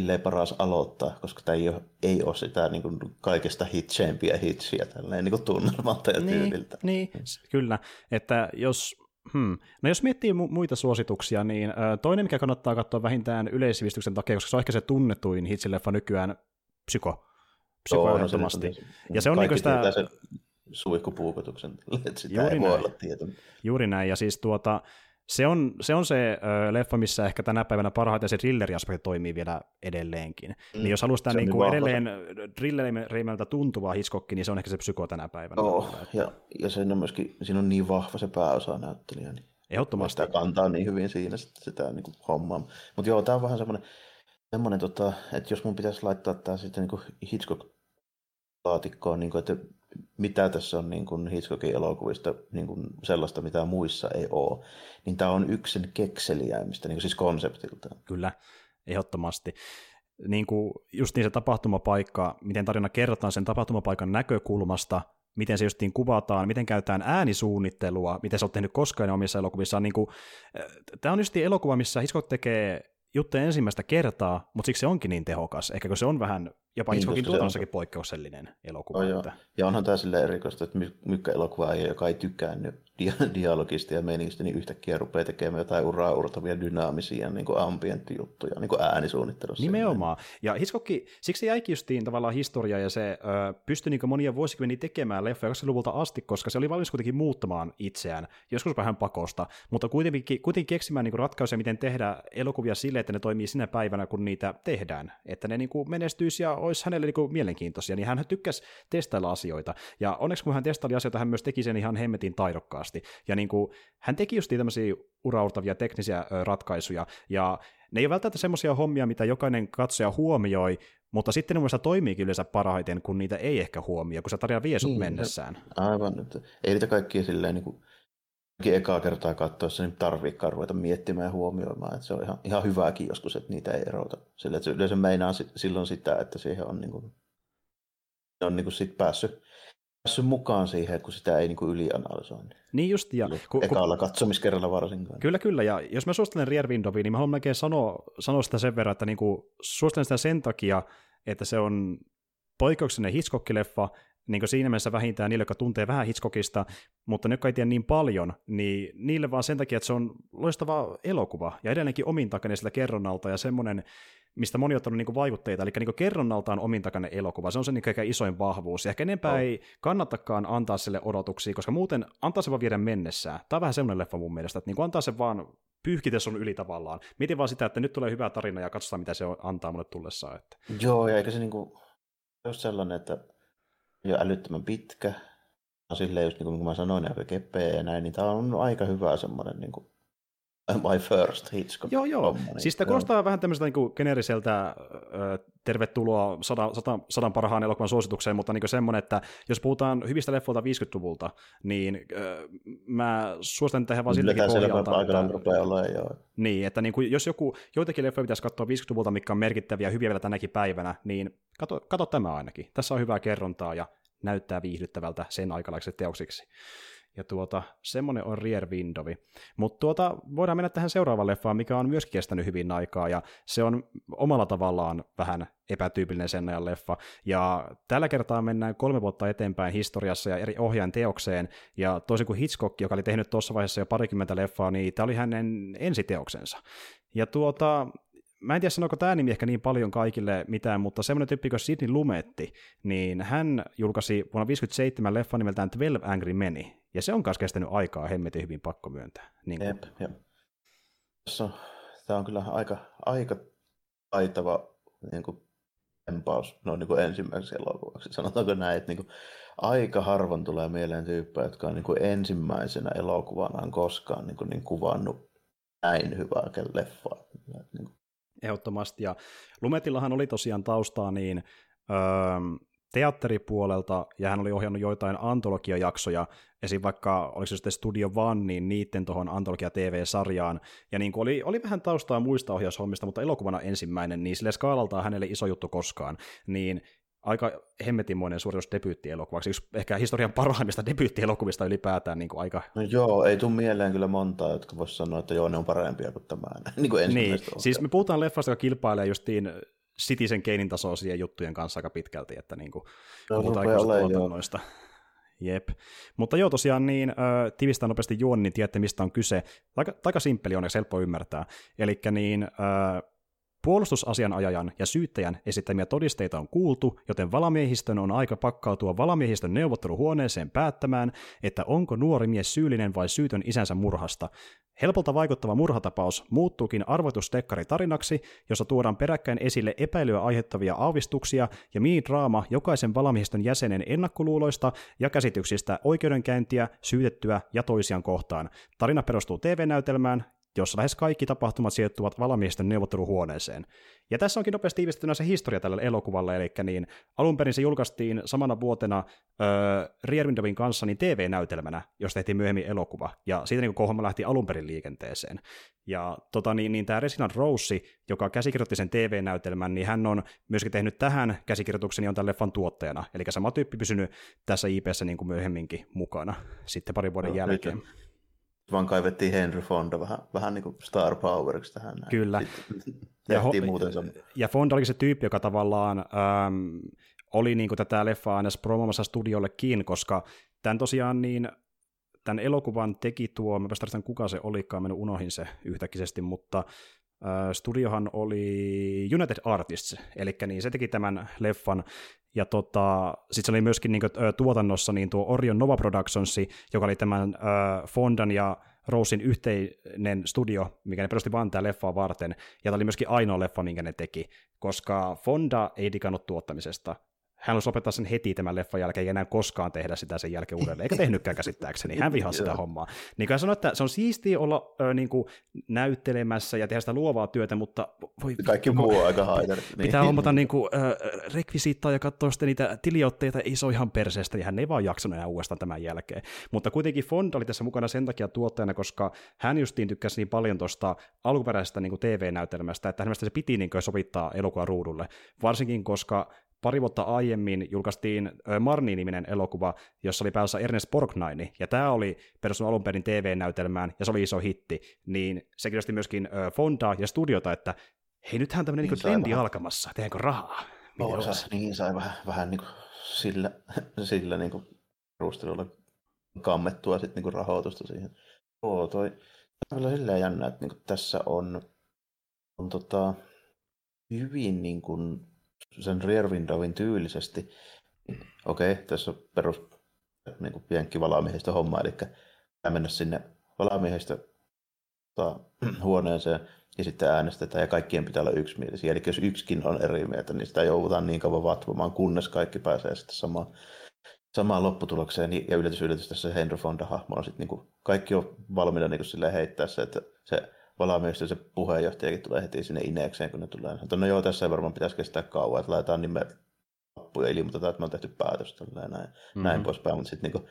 silleen paras aloittaa, koska tämä ei ole, ei ole sitä niin kuin kaikesta hitseempiä hitsiä tälleen niin kuin tunnelmalta ja niin, tyyliltä. Niin, kyllä. Että jos, hmm. no jos miettii mu- muita suosituksia, niin äh, toinen, mikä kannattaa katsoa vähintään yleissivistyksen takia, koska se on ehkä se tunnetuin hitsileffa nykyään, psyko. Psyko ehdottomasti. Ja se on niin sitä... Se suihkupuukotuksen, että sitä Juuri ei voi näin. olla tieto. Juuri näin, ja siis tuota, se on se, on se ö, leffa, missä ehkä tänä päivänä parhaiten se thrilleriaspekti toimii vielä edelleenkin. Mm, niin jos haluaa sitä niin niin kuin vahva edelleen thrillerimältä tuntuvaa Hitchcockia, niin se on ehkä se psyko tänä päivänä. Oh, ja, ja sen on myöskin, siinä on niin vahva se pääosa näyttelijä, niin Ehdottomasti. sitä kantaa niin hyvin siinä sitä, sitä niin kuin hommaa. Mutta joo, tämä on vähän semmoinen, semmoinen tota, että jos mun pitäisi laittaa tämä sitten niin Hitchcock-laatikkoon, niin kuin, että mitä tässä on niin Hitchcockin elokuvista niin kuin sellaista, mitä muissa ei ole, niin tämä on yksi sen kekseliäimmistä, niin kuin siis konseptiltaan. Kyllä, ehdottomasti. Niin kuin just niin se tapahtumapaikka, miten tarina kerrotaan sen tapahtumapaikan näkökulmasta, miten se justiin kuvataan, miten käytetään äänisuunnittelua, miten se on tehnyt koskaan omissa elokuvissaan. Niin kuin, tämä on just elokuva, missä Hitchcock tekee juttuja ensimmäistä kertaa, mutta siksi se onkin niin tehokas. Ehkä kun se on vähän jopa Niin, Hitchcockin tuotannossakin poikkeuksellinen elokuva. Oh, että, Ja onhan tämä sille erikoista, että my- mykkäelokuva ei, joka ei tykännyt dia- dialogista ja menistä, niin yhtäkkiä rupeaa tekemään jotain uraa urtavia dynaamisia niin ambienttijuttuja, niin äänisuunnittelussa. Nimenomaan. Ja Hitchcock, siksi se jäikin justiin tavallaan historia ja se ö, pystyi niin monia vuosikymmeniä tekemään leffoja 20-luvulta asti, koska se oli valmis kuitenkin muuttamaan itseään, joskus vähän pakosta, mutta kuitenkin, kuitenkin keksimään niin ratkaisuja, miten tehdä elokuvia sille, että ne toimii sinä päivänä, kun niitä tehdään, että ne niin menestyisi ja olisi hänelle niin mielenkiintoisia, niin hän tykkäsi testailla asioita. Ja onneksi kun hän testaili asioita, hän myös teki sen ihan hemmetin taidokkaasti. Ja niin kuin, hän teki just tämmöisiä uraurtavia teknisiä ratkaisuja, ja ne ei ole välttämättä semmoisia hommia, mitä jokainen katsoja huomioi, mutta sitten ne mielestä toimii yleensä parhaiten, kun niitä ei ehkä huomioi, kun se tarina vie sut Niin, mennessään. Aivan, että ei niitä kaikkia silleen niin kuin, ekaa kertaa katsoessa niin tarviikaan ruveta miettimään ja huomioimaan, että se on ihan, ihan hyväkin joskus, että niitä ei erota. Sillä, että se yleensä meinaa si- silloin sitä, että siihen on, niin kuin, on niin kuin sit päässyt, päässyt mukaan siihen, kun sitä ei niin kuin ylianalysoi. Niin just, ja Ku, ku, ku, Ekalla katsomiskerralla varsinkaan. Kyllä, kyllä, ja jos mä suosittelen Rear Windowia, niin mä haluan melkein sanoa, sanoa sitä sen verran, että niinku, suosittelen sitä sen takia, että se on poikkeuksellinen Hitchcock-leffa, niin kuin siinä mielessä vähintään niille, jotka tuntee vähän Hitchcockista, mutta ne, jotka ei tiedä niin paljon, niin niille vaan sen takia, että se on loistava elokuva, ja edelleenkin omintakainen sillä kerronnalta, ja semmoinen, mistä moni on ottanut niin vaikutteita, eli niin kerronnaltaan omintakainen elokuva, se on se niin ehkä isoin vahvuus, ja ehkä enempää Oh. ei kannattakaan antaa sille odotuksia, koska muuten antaa se vaan viedä mennessään. Tämä on vähän semmoinen leffa mun mielestä, että niin antaa se vaan pyyhkitä sun yli tavallaan. Mietin vaan sitä, että nyt tulee hyvä tarina ja katsotaan, mitä se antaa mulle tullessaan. Että. Joo, ja eikä se niinku, just sellainen, että jo älyttömän pitkä, on silleen just niin kuin mä sanoin, aika kepeä ja näin, niin tämä on aika hyvä semmoinen niin kuin, my first Hitchcock. Joo, joo. homma, niin Siis tämä joo. kuulostaa vähän tämmöiseltä niin geneeriseltä ö, tervetuloa sadan, sadan, sadan parhaan elokuvan suositukseen, mutta niin semmoinen, että jos puhutaan hyvistä leffoilta 50-luvulta, niin ö, mä suosittelen tähän vaan siltäkin pohjalta, että, rupeaa olemaan, joo. niin, että niin kuin, jos joku, joitakin leffoja pitäisi katsoa 50-luvulta, mikä on merkittäviä ja hyviä vielä tänäkin päivänä, niin kato, kato tämä ainakin. Tässä on hyvää kerrontaa ja näyttää viihdyttävältä sen aikalaiseksi teoksiksi. Ja tuota, semmoinen on Rear Windowi. Mutta tuota, voidaan mennä tähän seuraavaan leffaan, mikä on myöskin kestänyt hyvin aikaa, ja se on omalla tavallaan vähän epätyypillinen sen ajan leffa. Ja tällä kertaa mennään kolme vuotta eteenpäin historiassa ja eri ohjaajan teokseen, ja toisin kuin Hitchcock, joka oli tehnyt tuossa vaiheessa jo parikymmentä leffaa, niin tämä oli hänen ensiteoksensa. Ja tuota, mä en tiedä sanoiko tämä nimi ehkä niin paljon kaikille mitään, mutta semmoinen tyyppi kuin Sidney Lumetti, niin hän julkaisi vuonna 1957 leffan nimeltään 12 Angry Men, ja se on myös kestänyt aikaa hemmetin hyvin pakko myöntää. Niin kuin, Jep, jep. On, tämä on kyllä aika, aika taitava niin kuin, tempaus no, niin kuin ensimmäiseksi elokuvaksi. Sanotaanko näin, että niin kuin, aika harvoin tulee mieleen tyyppejä, jotka on niin kuin, ensimmäisenä elokuvanaan koskaan niin, kuin, niin kuvannut näin hyvää leffaa. Niin kuin, Ehdottomasti, ja Lumetillahan oli tosiaan taustaa niin öö, teatteripuolelta, ja hän oli ohjannut joitain antologiajaksoja, esim. vaikka, oliko se sitten Studio One, niin niiden tuohon antologia TV-sarjaan, ja niin oli, oli vähän taustaa muista ohjaushommista, mutta elokuvana ensimmäinen, niin sille skaalaltaan hänelle iso juttu koskaan, niin aika hemmetinmoinen suoritus debyyttielokuvaksi, yksi ehkä historian parhaimmista debyyttielokuvista ylipäätään niin kuin aika No joo, ei tule mieleen kyllä montaa, jotka voisi sanoa, että joo, ne on parempia kuin tämä. niin kuin Niin, siis me puhutaan leffasta, joka kilpailee justiin Citizen Kanein tasoisia juttujen kanssa aika pitkälti, että niin kuin, No, puhutaan tuotannoista. Jep. Mutta joo, tosiaan niin, äh, tivistää nopeasti juoni, niin tiedätte, mistä on kyse. Aika, aika simppeli on, helppo ymmärtää. Eli niin, äh, Puolustusasianajajan ja syyttäjän esittämiä todisteita on kuultu, joten valamiehistön on aika pakkautua valamiehistön neuvotteluhuoneeseen päättämään, että onko nuori mies syyllinen vai syytön isänsä murhasta. Helpolta vaikuttava murhatapaus muuttuukin arvoitusdekkaritarinaksi, jossa tuodaan peräkkäin esille epäilyä aiheuttavia aavistuksia ja mini-draama jokaisen valamiehistön jäsenen ennakkoluuloista ja käsityksistä oikeudenkäyntiä, syytettyä ja toisiaan kohtaan. Tarina perustuu TV-näytelmään, jossa lähes kaikki tapahtumat sijoittuvat valamiesten neuvotteluhuoneeseen. Ja tässä onkin nopeasti tiivistettynä se historia tälle elokuvalle, eli niin alun perin se julkaistiin samana vuotena öö, kanssa niin TV-näytelmänä, jos tehtiin myöhemmin elokuva, ja siitä niin kohoma lähti alun perin liikenteeseen. Ja tota, niin, niin tämä Reginald Rose, joka käsikirjoitti sen TV-näytelmän, niin hän on myöskin tehnyt tähän käsikirjoituksen, niin on tämän leffan tuottajana, eli sama tyyppi pysynyt tässä IPssä niin kuin myöhemminkin mukana, sitten parin vuoden no, jälkeen. Nyt vaan kaivettiin Henry Fonda vähän, vähän niin kuin star poweriksi tähän. Näin. Kyllä. ja, ho- muuten ja Fonda oli se tyyppi, joka tavallaan äm, oli niin kuin tätä leffaa aina promomassa studiollekin, koska tämän tosiaan niin tämän elokuvan teki tuo, mä päästän kuka se olikaan, mennyt unohin se yhtäkisesti, mutta studiohan oli United Artists, eli niin se teki tämän leffan, ja tota, sitten se oli myöskin niin kuin, tuotannossa niin tuo Orion Nova Productions, joka oli tämän äh, Fondan ja Rosin yhteinen studio, mikä ne perusti vaan tämä leffaa varten, ja tämä oli myöskin ainoa leffa, minkä ne teki, koska Fonda ei digannut tuottamisesta, hän olisi lopettaa sen heti tämän leffan jälkeen, ei enää koskaan tehdä sitä sen jälkeen uudelleen, eikä tehnytkään käsittääkseni, hän vihaa sitä hommaa. Niin kuin sanoin, että se on siistiä olla ö, niin kuin, näyttelemässä ja tehdä sitä luovaa työtä, mutta voi... Kaikki muu on aika haitari. Niin. Pitää hommata niin kuin, ö, rekvisiittaa ja katsoa sitten niitä tiliotteita, ei se ole ihan perseestä, ja hän ei vaan jaksanut enää uudestaan tämän jälkeen. Mutta kuitenkin Fond oli tässä mukana sen takia tuottajana, koska hän justiin tykkäsi niin paljon tuosta alkuperäisestä niin kuin TV-näytelmästä, että hänestä se piti niin kuin, sovittaa elokuvan ruudulle. Varsinkin, koska pari vuotta aiemmin julkaistiin Marni-niminen elokuva, jossa oli päässä Ernest Borgnine, ja tämä oli perustunut alun perin TV-näytelmään, ja se oli iso hitti, niin se kiinnosti myöskin Fondaa ja studiota, että hei, nythän tämmöinen niin trendi vähän. alkamassa, tehdäänkö rahaa? Osas, niin sai vähän, vähän niin kuin sillä, sillä niin kuin perustelulla kammettua sitten niin kuin rahoitusta siihen. Oo, toi on kyllä silleen jännä, että niin kuin tässä on, on tota, hyvin niin kuin sen rear windowin tyylisesti. Okei, okay, tässä on perus niin kuin pienki valamiehistä homma, eli mennä sinne valamiehistä huoneeseen ja sitten äänestetään ja kaikkien pitää olla yksimielisiä. Eli jos yksikin on eri mieltä, niin sitä joudutaan niin kauan vatvomaan, kunnes kaikki pääsee sitten samaan, samaan lopputulokseen. Ja yllätys, yllätys tässä Henry Fonda-hahmo on sitten niin kuin, kaikki on valmiina niin kuin heittää se, että se valamiehistö se puheenjohtajakin tulee heti sinne ineekseen, kun ne tulee. Että no joo, tässä ei varmaan pitäisi kestää kauan, että laitetaan nimet lappuja ja ilmoitetaan, että me on tehty päätös ja näin, mm-hmm. näin poispäin, mutta sitten niin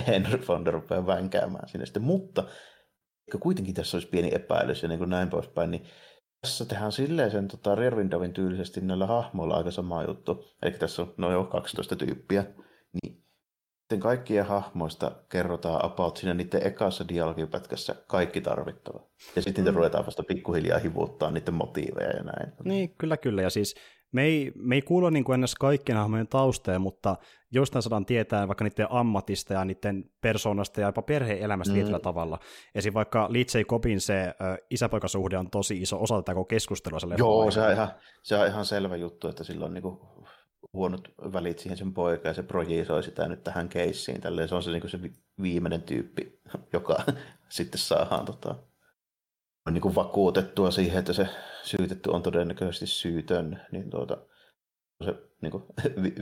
Henry Fonda rupeaa vänkäämään sinne sitten. Mutta kuitenkin tässä olisi pieni epäilys ja niin kuin näin poispäin, niin tässä tehdään silleen sen tota, Rervindovin tyylisesti näillä hahmoilla aika sama juttu. Eli tässä on no joo, 12 tyyppiä. Niin sitten kaikkien hahmoista kerrotaan about siinä niiden ekassa dialogipätkässä kaikki tarvittava. Ja sitten niitä mm. ruvetaan vasta pikkuhiljaa hivuttaa niiden motiiveja ja näin. Niin, kyllä, kyllä. Ja siis me ei, me ei kuulla niin kuin ennäs kaikkien hahmojen taustoja, mutta jostain saadaan tietää vaikka niiden ammatista ja niiden persoonasta ja jopa perhe-elämästä mm. tietyllä tavalla. Esim. vaikka Lee Kopin se isäpoikasuhde on tosi iso osa tätä keskustelua. Joo, se on, ihan, se on ihan selvä juttu, että sillä on niin kuin huonot välit siihen sen poika ja se projisoi sitä nyt tähän keissiin. Tälleen se on se, niin se viimeinen tyyppi, joka sitten saadaan tota, niin kuin vakuutettua siihen, että se syytetty on todennäköisesti syytön, niin tuota, se niin kuin,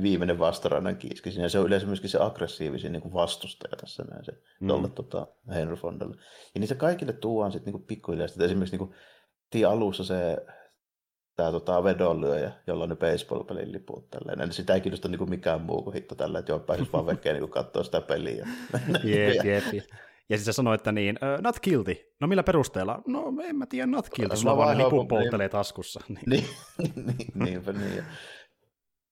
viimeinen vastarannan kiiski siinä. Se on yleensä myöskin se aggressiivisin niin kuin vastustaja tässä näin, se mm. tolle, tota, Henry Fondalle. Ja niitä kaikille tuodaan sitten niin pikkuhiljaa. Esimerkiksi niin kuin, alussa se tämä tota, vedonlyöjä, jolla on ne baseball-pelin liput. Tälleen. Eli sitä ei kiinnosta niin kuin mikään muu kuin hitto tällä, että joo, pääsisi vaan vekeen niin katsoa sitä peliä. Jep, jep. Ja sitten se sanoi, että niin, uh, not guilty. No millä perusteella? No en mä tiedä, not guilty. Sulla vaan liput niin, polttelee taskussa. Niin. niin, niin, niinpä niin.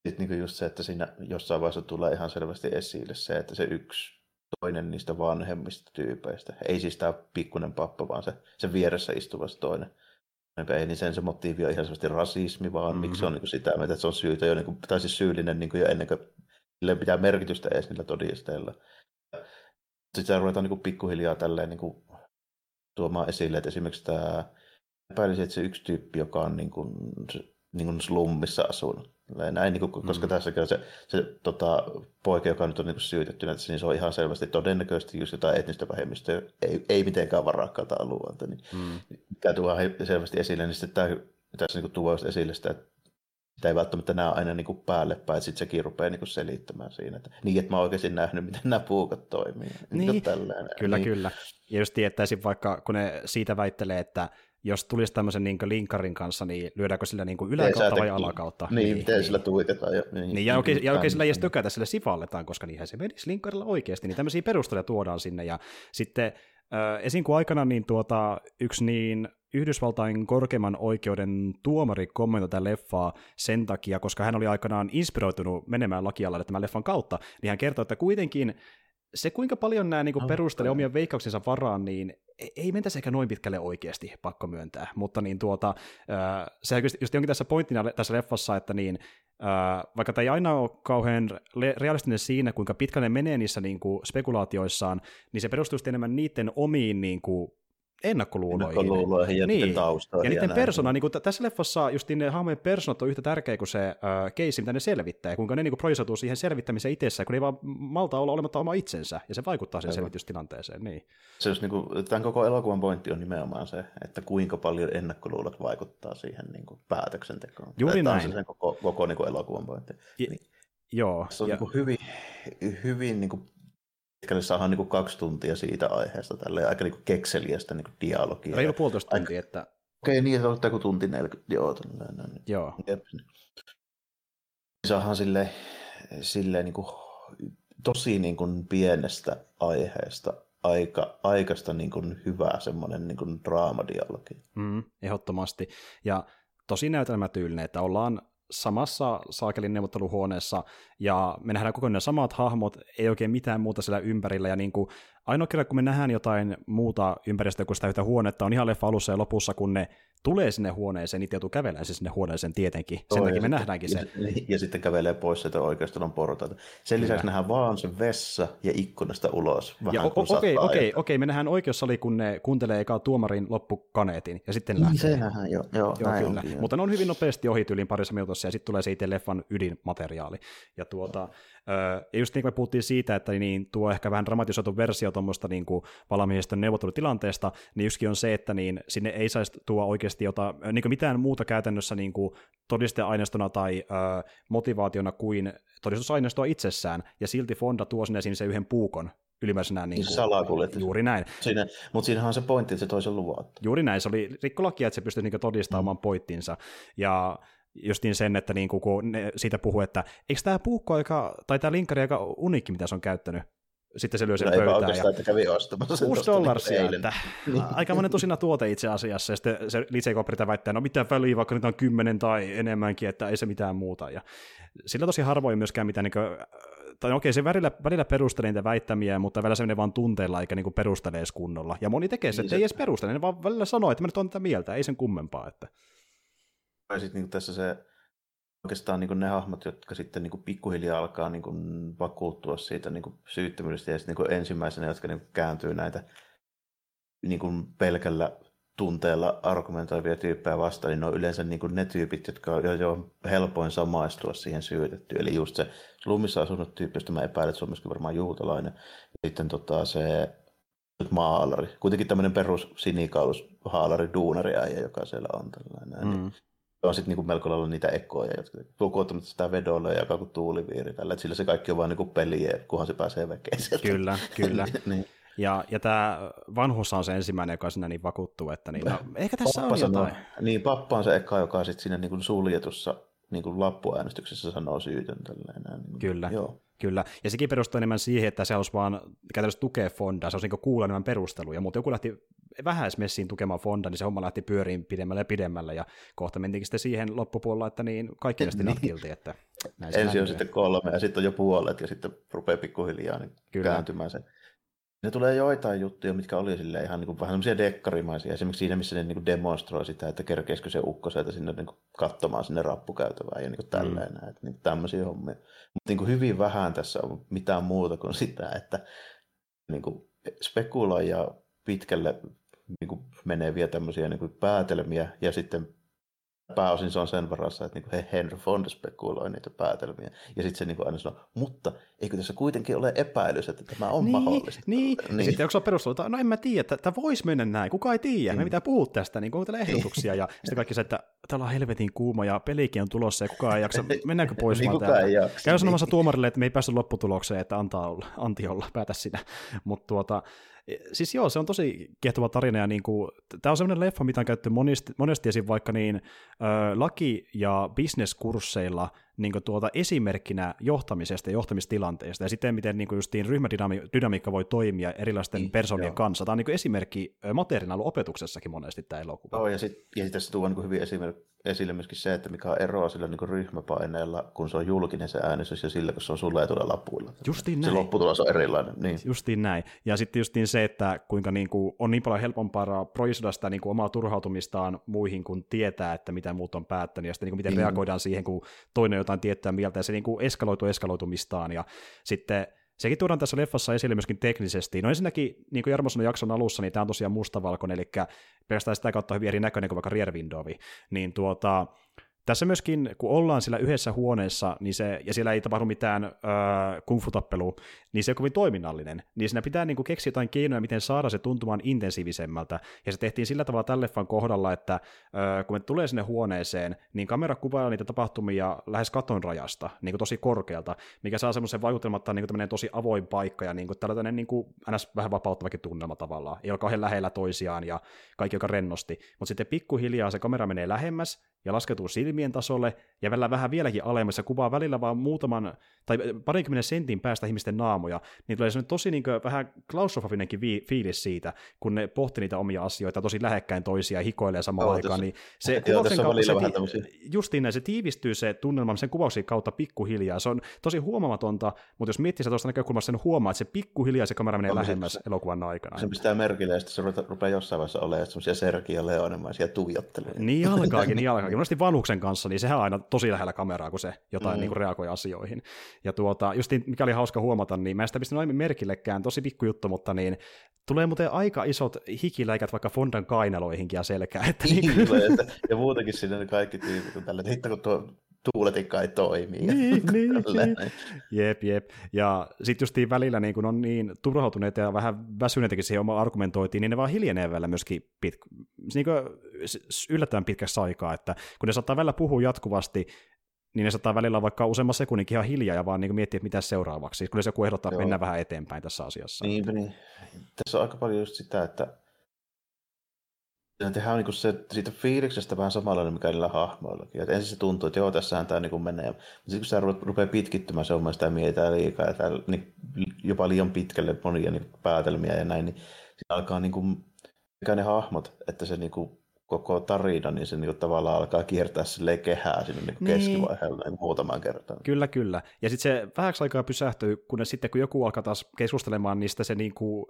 Sitten niin just se, että siinä jossain vaiheessa tulee ihan selvästi esille se, että se yksi toinen niistä vanhemmista tyypeistä, ei siis tämä pikkuinen pappa, vaan se, se vieressä istuva se toinen, ei, niin sen se motiivi on ihan selvästi rasismi, vaan mm-hmm. miksi se on niin kuin sitä että se on syytä jo, niin kuin, tai siis syyllinen niin kuin jo ennen kuin sille pitää merkitystä edes niillä todisteilla. Sitten ruvetaan niin kuin pikkuhiljaa tälleen niin kuin tuomaan esille, että esimerkiksi tämä epäilisin, että se yksi tyyppi, joka on niin kuin, niin kuin slummissa asunut. Näin, niin kuin, koska mm. tässä se, se tota, poika, joka nyt on niin syytetty, niin se on ihan selvästi todennäköisesti just jotain etnistä vähemmistöä, ei, ei mitenkään varakkaata alueelta. Niin, mm. Mikä tuo selvästi esille, niin sitten tämä, tässä niin tuo esille sitä, että sitä ei välttämättä näe aina niin kuin päälle päin, että sitten sekin rupeaa niin kuin selittämään siinä, että niin, että mä oon oikeasti nähnyt, miten nämä puukat toimii. Niin, niin kyllä, niin. kyllä. Ja jos tietäisin vaikka, kun ne siitä väittelee, että jos tulisi tämmöisen niin linkkarin kanssa, niin lyödäänkö sillä niin yläkautta vai alakautta? Niin, niin miten niin. sillä tuitetaan. Ja, niin, niin, ja oikein, ja oikein sillä ei edes tökätä, sillä sivalletaan, koska niinhän se menisi linkkarilla oikeasti, niin tämmöisiä perusteluja tuodaan sinne, ja sitten äh, esim. kun aikana niin tuota, yksi niin Yhdysvaltain korkeimman oikeuden tuomari kommentoi tätä leffaa sen takia, koska hän oli aikanaan inspiroitunut menemään lakialalle tämän leffan kautta, niin hän kertoi, että kuitenkin se, kuinka paljon nämä niin perustelee omien veikkauksensa varaan, niin e-, ei mentäisi ehkä noin pitkälle oikeasti, pakko myöntää. Mutta niin tuota, se just jonkin tässä pointtina tässä leffassa, että niin, vaikka tämä ei aina ole kauhean realistinen siinä, kuinka pitkälle ne menee niissä niin kuin spekulaatioissaan, niin se perustuu enemmän niiden omiin niin kuin, ennakkoluuloihin. Ennakkoluuloihin ja niin. niiden Ja niiden persona, niin kuin tässä leffassa just ne hahmojen personat on yhtä tärkeä kuin se äh, keissi, mitä ne selvittää, ja kuinka ne niin projisoituu siihen selvittämiseen itsessään, kun ne ei vaan malta olla olematta oma itsensä, ja se vaikuttaa siihen selvitystilanteeseen. Niin. Se just, niin kuin, tämän koko elokuvan pointti on nimenomaan se, että kuinka paljon ennakkoluulot vaikuttaa siihen niin kuin päätöksentekoon. Juuri Tämä näin. on se sen koko, koko niin kuin elokuvan pointti. Ja, niin. Joo. Se on ja... niin kuin hyvin, hyvin niin kuin pitkälle saadaan niin kaksi tuntia siitä aiheesta, tälle aika niin kekseliästä niin dialogia. Reilu puolitoista tuntia, aika... että... Okei, okay, niin, se on joku tunti 40, joo. Tällainen. Joo. Jep. Saadaan sille, sille niin kuin, tosi niin kuin pienestä aiheesta aika, aikaista niin kuin hyvää semmoinen niin kuin draamadialogi. Mm, ehdottomasti. Ja tosi näytelmätyylinen, että ollaan samassa saakelin neuvotteluhuoneessa, ja me nähdään koko ajan samat hahmot, ei oikein mitään muuta siellä ympärillä, ja niin kuin, ainoa kerran, kun me nähdään jotain muuta ympäristöä kuin sitä yhtä huonetta, on ihan leffa alussa ja lopussa, kun ne tulee sinne huoneeseen, niitä joutuu kävelemään siis sinne huoneeseen tietenkin. Sen takia me sitten, nähdäänkin se. Ja, ja sitten kävelee pois sieltä oikeastaan portaita. Sen lisäksi nähdään vaan se vessa ja ikkunasta ulos. Vähän okei, okei, okei, okei, me nähdään oikeussali, kun ne kuuntelee eka tuomarin loppukaneetin, ja sitten niin, lähtee. Se nähdään, joo. joo, joo näin kyllä. Onkin, Mutta ne on hyvin nopeasti ohi yli parissa minuutissa, ja sitten tulee se itse leffan ydinmateriaali. Ja tuota, ja just niin kuin me puhuttiin siitä, että niin tuo ehkä vähän dramatisoitu versio tuommoista niin valamiehistön neuvottelutilanteesta, niin yksikin on se, että niin sinne ei saisi tuo oikeasti jota, niin kuin mitään muuta käytännössä niin kuin todisteaineistona tai ö, motivaationa kuin todistusaineistoa itsessään, ja silti Fonda tuo sinne sen yhden puukon ylimääräisenä. Niin kuin, Juuri näin. Siinä, mutta siinähän on se pointti, että se toisen luvatta. Juuri näin, se oli rikkolakia, että se pystyi niin todistamaan mm. pointtinsa. Ja justiin sen, että niin kun ne siitä puhuu, että eikö tämä puukko aika, tai tämä linkkari aika uniikki, mitä se on käyttänyt, sitten se lyö sen no, pöytään. Ja... että kävi ostamassa sen 6 dollarsia, niin että aika monen tosina tuote itse asiassa, ja sitten se liitseikoperita väittää, no mitä väliä, vaikka niitä on kymmenen tai enemmänkin, että ei se mitään muuta. Ja sillä tosi harvoin myöskään mitään, niin kuin, tai okei, se välillä, välillä perustelee niitä väittämiä, mutta välillä se menee vaan tunteella eikä niin perustelee edes kunnolla. Ja moni tekee se, niin että se... ei edes perustele, ne vaan välillä sanoo, että mä nyt on tätä mieltä, ei sen kummempaa. Että... Ja sitten niin tässä se oikeastaan niin ne hahmot, jotka sitten niin pikkuhiljaa alkaa niin vakuuttua siitä niin syyttömyydestä ja sitten niin ensimmäisenä, jotka niin kääntyy näitä niin pelkällä tunteella argumentoivia tyyppejä vastaan, niin ne on yleensä niin ne tyypit, jotka on jo, jo helpoin samaistua siihen syytettyyn. Eli just se slumissa asunut tyyppi, josta mä epäilen, että se on myöskin varmaan juutalainen. Sitten tota, se maalari. Kuitenkin tämmöinen perus sinikaulus haalari duunari äijä, joka siellä on tällainen. Mm. On sitten niinku melko lailla niitä ekoja, jotka lukuuttamatta sitä vedolle ja kuin tuuliviiri tällä, että sillä se kaikki on vaan niinku peliä, kunhan se pääsee vekeen sieltä. Kyllä, kyllä. niin. Ja, ja tämä vanhus on se ensimmäinen, joka sinä niin vakuuttuu, että niin, no, ehkä tässä pappa on sanoo, jotain. Niin, pappa on se eka, joka sitten siinä niin suljetussa niin kuin lappuäänestyksessä sanoo syytön. Tällainen. Niin, Kyllä. Joo. Kyllä, ja sekin perustuu enemmän siihen, että se olisi vaan käytännössä tukea Fondaa, se olisi niin kuulla enemmän perusteluja, mutta joku lähti vähäismessiin tukemaan Fonda, niin se homma lähti pyöriin pidemmälle ja pidemmälle, ja kohta mentiinkin sitten siihen loppupuolella, että niin kaikki nosti niin. että näin Ensin on sitten kolme, ja sitten on jo puolet, ja sitten rupeaa pikkuhiljaa niin kääntymään se ne tulee joitain juttuja, mitkä oli sille ihan niin kuin, vähän semmoisia dekkarimaisia. Esimerkiksi siinä, missä ne niin kuin demonstroi sitä, että kerkeisikö se ukko sieltä sinne niin kuin, katsomaan sinne rappukäytävään ja niin kuin mm. tälleen. Mm. Että, niin, tämmöisiä hommia. Mutta niin kuin, hyvin vähän tässä on mitään muuta kuin sitä, että niin kuin, spekuloi ja pitkälle niin kuin meneviä tämmöisiä niin kuin päätelmiä, ja sitten pääosin se on sen varassa, että niin Henry Fond spekuloi niitä päätelmiä. Ja sitten se niin aina sanoo, mutta eikö tässä kuitenkin ole epäilys, että tämä on niin, mahdollista. Niin, niin. ja sitten onko se perustelu, että no en mä tiedä, että tämä voisi mennä näin, kuka ei tiedä, mm. me pitää puhua tästä, niin täällä ehdotuksia, ja sitten kaikki se, että täällä on helvetin kuuma ja pelikin on tulossa ja kukaan ei jaksa, mennäänkö pois niin vaan täältä. Ei jaksa, Käy sanomassa niin. tuomarille, että me ei päästy lopputulokseen, että antaa olla, anti olla, päätä sinä. Mutta tuota, siis joo, se on tosi kiehtova tarina, ja niin kuin, tämä on sellainen leffa, mitä on käytetty monesti, monesti esim. vaikka niin äh, laki- ja bisneskursseilla niin tuota esimerkkinä johtamisesta ja johtamistilanteesta, ja sitten miten niin justiin ryhmädynamiikka voi toimia erilaisten niin, persoonien joo. kanssa. Tämä on niin esimerkki materiaalina ollut opetuksessakin monesti tämä elokuva. Joo, ja sitten ja sit tässä tuodaan niin hyvin esimerkki, esille myöskin se, että mikä on eroa sillä niin ryhmäpaineella, kun se on julkinen se äänestys, ja sillä, kun se on suljetulla lapuilla. Justiin näin. Se lopputulos on erilainen. Niin. Justiin näin. Ja sitten justiin se, että kuinka niin kuin, on niin paljon helpompaa projisoida sitä niin kuin omaa turhautumistaan muihin, kun tietää, että mitä muut on päättänyt, ja sitten niin kuin, miten mm. reagoidaan siihen, kun toinen jotain tietää mieltä, ja se niin kuin eskaloituu eskaloitumistaan, ja sitten Sekin tuodaan tässä leffassa esille myöskin teknisesti. No ensinnäkin, niin kuin Jarmo sanoi jakson alussa, niin tämä on tosiaan mustavalkoinen, eli pelkästään sitä kautta hyvin erinäköinen kuin vaikka Rear Windowi. Niin tuota, tässä myöskin, kun ollaan sillä yhdessä huoneessa, niin se, ja siellä ei tapahdu mitään öö, kungfu-tappelua, niin se on kovin toiminnallinen. Niin siinä pitää niin kuin, keksiä jotain keinoja, miten saada se tuntumaan intensiivisemmältä. Ja se tehtiin sillä tavalla tälle leffan kohdalla, että öö, kun me tulee sinne huoneeseen, niin kamera kuvaa niitä tapahtumia lähes katon rajasta, niin kuin tosi korkealta, mikä saa semmoisen vaikutelman, että on niin kuin tosi avoin paikka ja niin kuin tällainen niin kuin, ns. vähän vapauttavakin tunnelma tavallaan. Ei ole kauhean lähellä toisiaan ja kaikki joka rennosti. Mutta sitten pikkuhiljaa se kamera menee lähemmäs ja laskeutuu silmien tasolle ja välillä vähän vieläkin alemmas ja kuvaa välillä vaan muutaman tai parinkymmenen sentin päästä ihmisten naamoja, niin tulee sellainen tosi niin kuin, vähän klaustrofobinenkin fiilis siitä, kun ne pohti niitä omia asioita tosi lähekkäin toisia ja hikoilee samaan no, aikaan, niin se kuvauksen kautta, se, ti- justiin näin, se tiivistyy se tunnelma sen kuvauksen kautta pikkuhiljaa, se on tosi huomaamatonta, mutta jos miettii sitä tuosta näkökulmasta, sen huomaa, että se pikkuhiljaa se kamera menee no, lähemmäs se, elokuvan aikana. Se pistää merkille, ja sitten se rupeaa jossain vaiheessa olemaan semmoisia Sergio Leonemaisia tuijotteluja. Niin alkaakin, niin alkaakin. Monesti vanhuksen kanssa, niin sehän on aina tosi lähellä kameraa, kun se jotain mm. niin kuin reagoi asioihin. Ja tuota, just niin, mikä oli hauska huomata, niin mä en sitä pistänyt aiemmin merkillekään, tosi pikkujuttu, mutta niin tulee muuten aika isot hikiläikät vaikka Fondan kainaloihinkin ja selkää. Että niin, niin että, ja muutenkin sinne kaikki tyypit on tällä, että kun tuo tuuletikka ei toimi. Niin, niin, niin. Jep, jep. Ja sitten justiin välillä niin kun on niin turhautuneita ja vähän väsyneitäkin siihen omaan argumentoitiin, niin ne vaan hiljenee välillä myöskin pit, niin yllättävän pitkäksi aikaa, että kun ne saattaa välillä puhua jatkuvasti, niin ne saattaa välillä vaikka useamman sekunninkin ihan hiljaa ja vaan niin miettiä, että mitä seuraavaksi, kun se joku ehdottaa, että mennään vähän eteenpäin tässä asiassa. Niin, niin. Tässä on aika paljon just sitä, että tehdään niin se, siitä fiiliksestä vähän samanlainen, mikä niillä hahmoillakin. Et ensin se tuntuu, että joo, tässähän tämä niin menee. Mutta sitten kun se rupeaa pitkittymään, se on sitä mietitään liikaa ja täällä, niin jopa liian pitkälle monia niin päätelmiä ja näin, niin siinä alkaa niin kuin, mikä ne hahmot, että se niin kuin, koko tarina, niin se niin tavallaan alkaa kiertää sille kehää sinne niin niin. keskivaiheella niin muutaman kertaan. Kyllä, kyllä. Ja sitten se vähäksi aikaa pysähtyy, kunnes sitten kun joku alkaa taas keskustelemaan, niin se niin kuin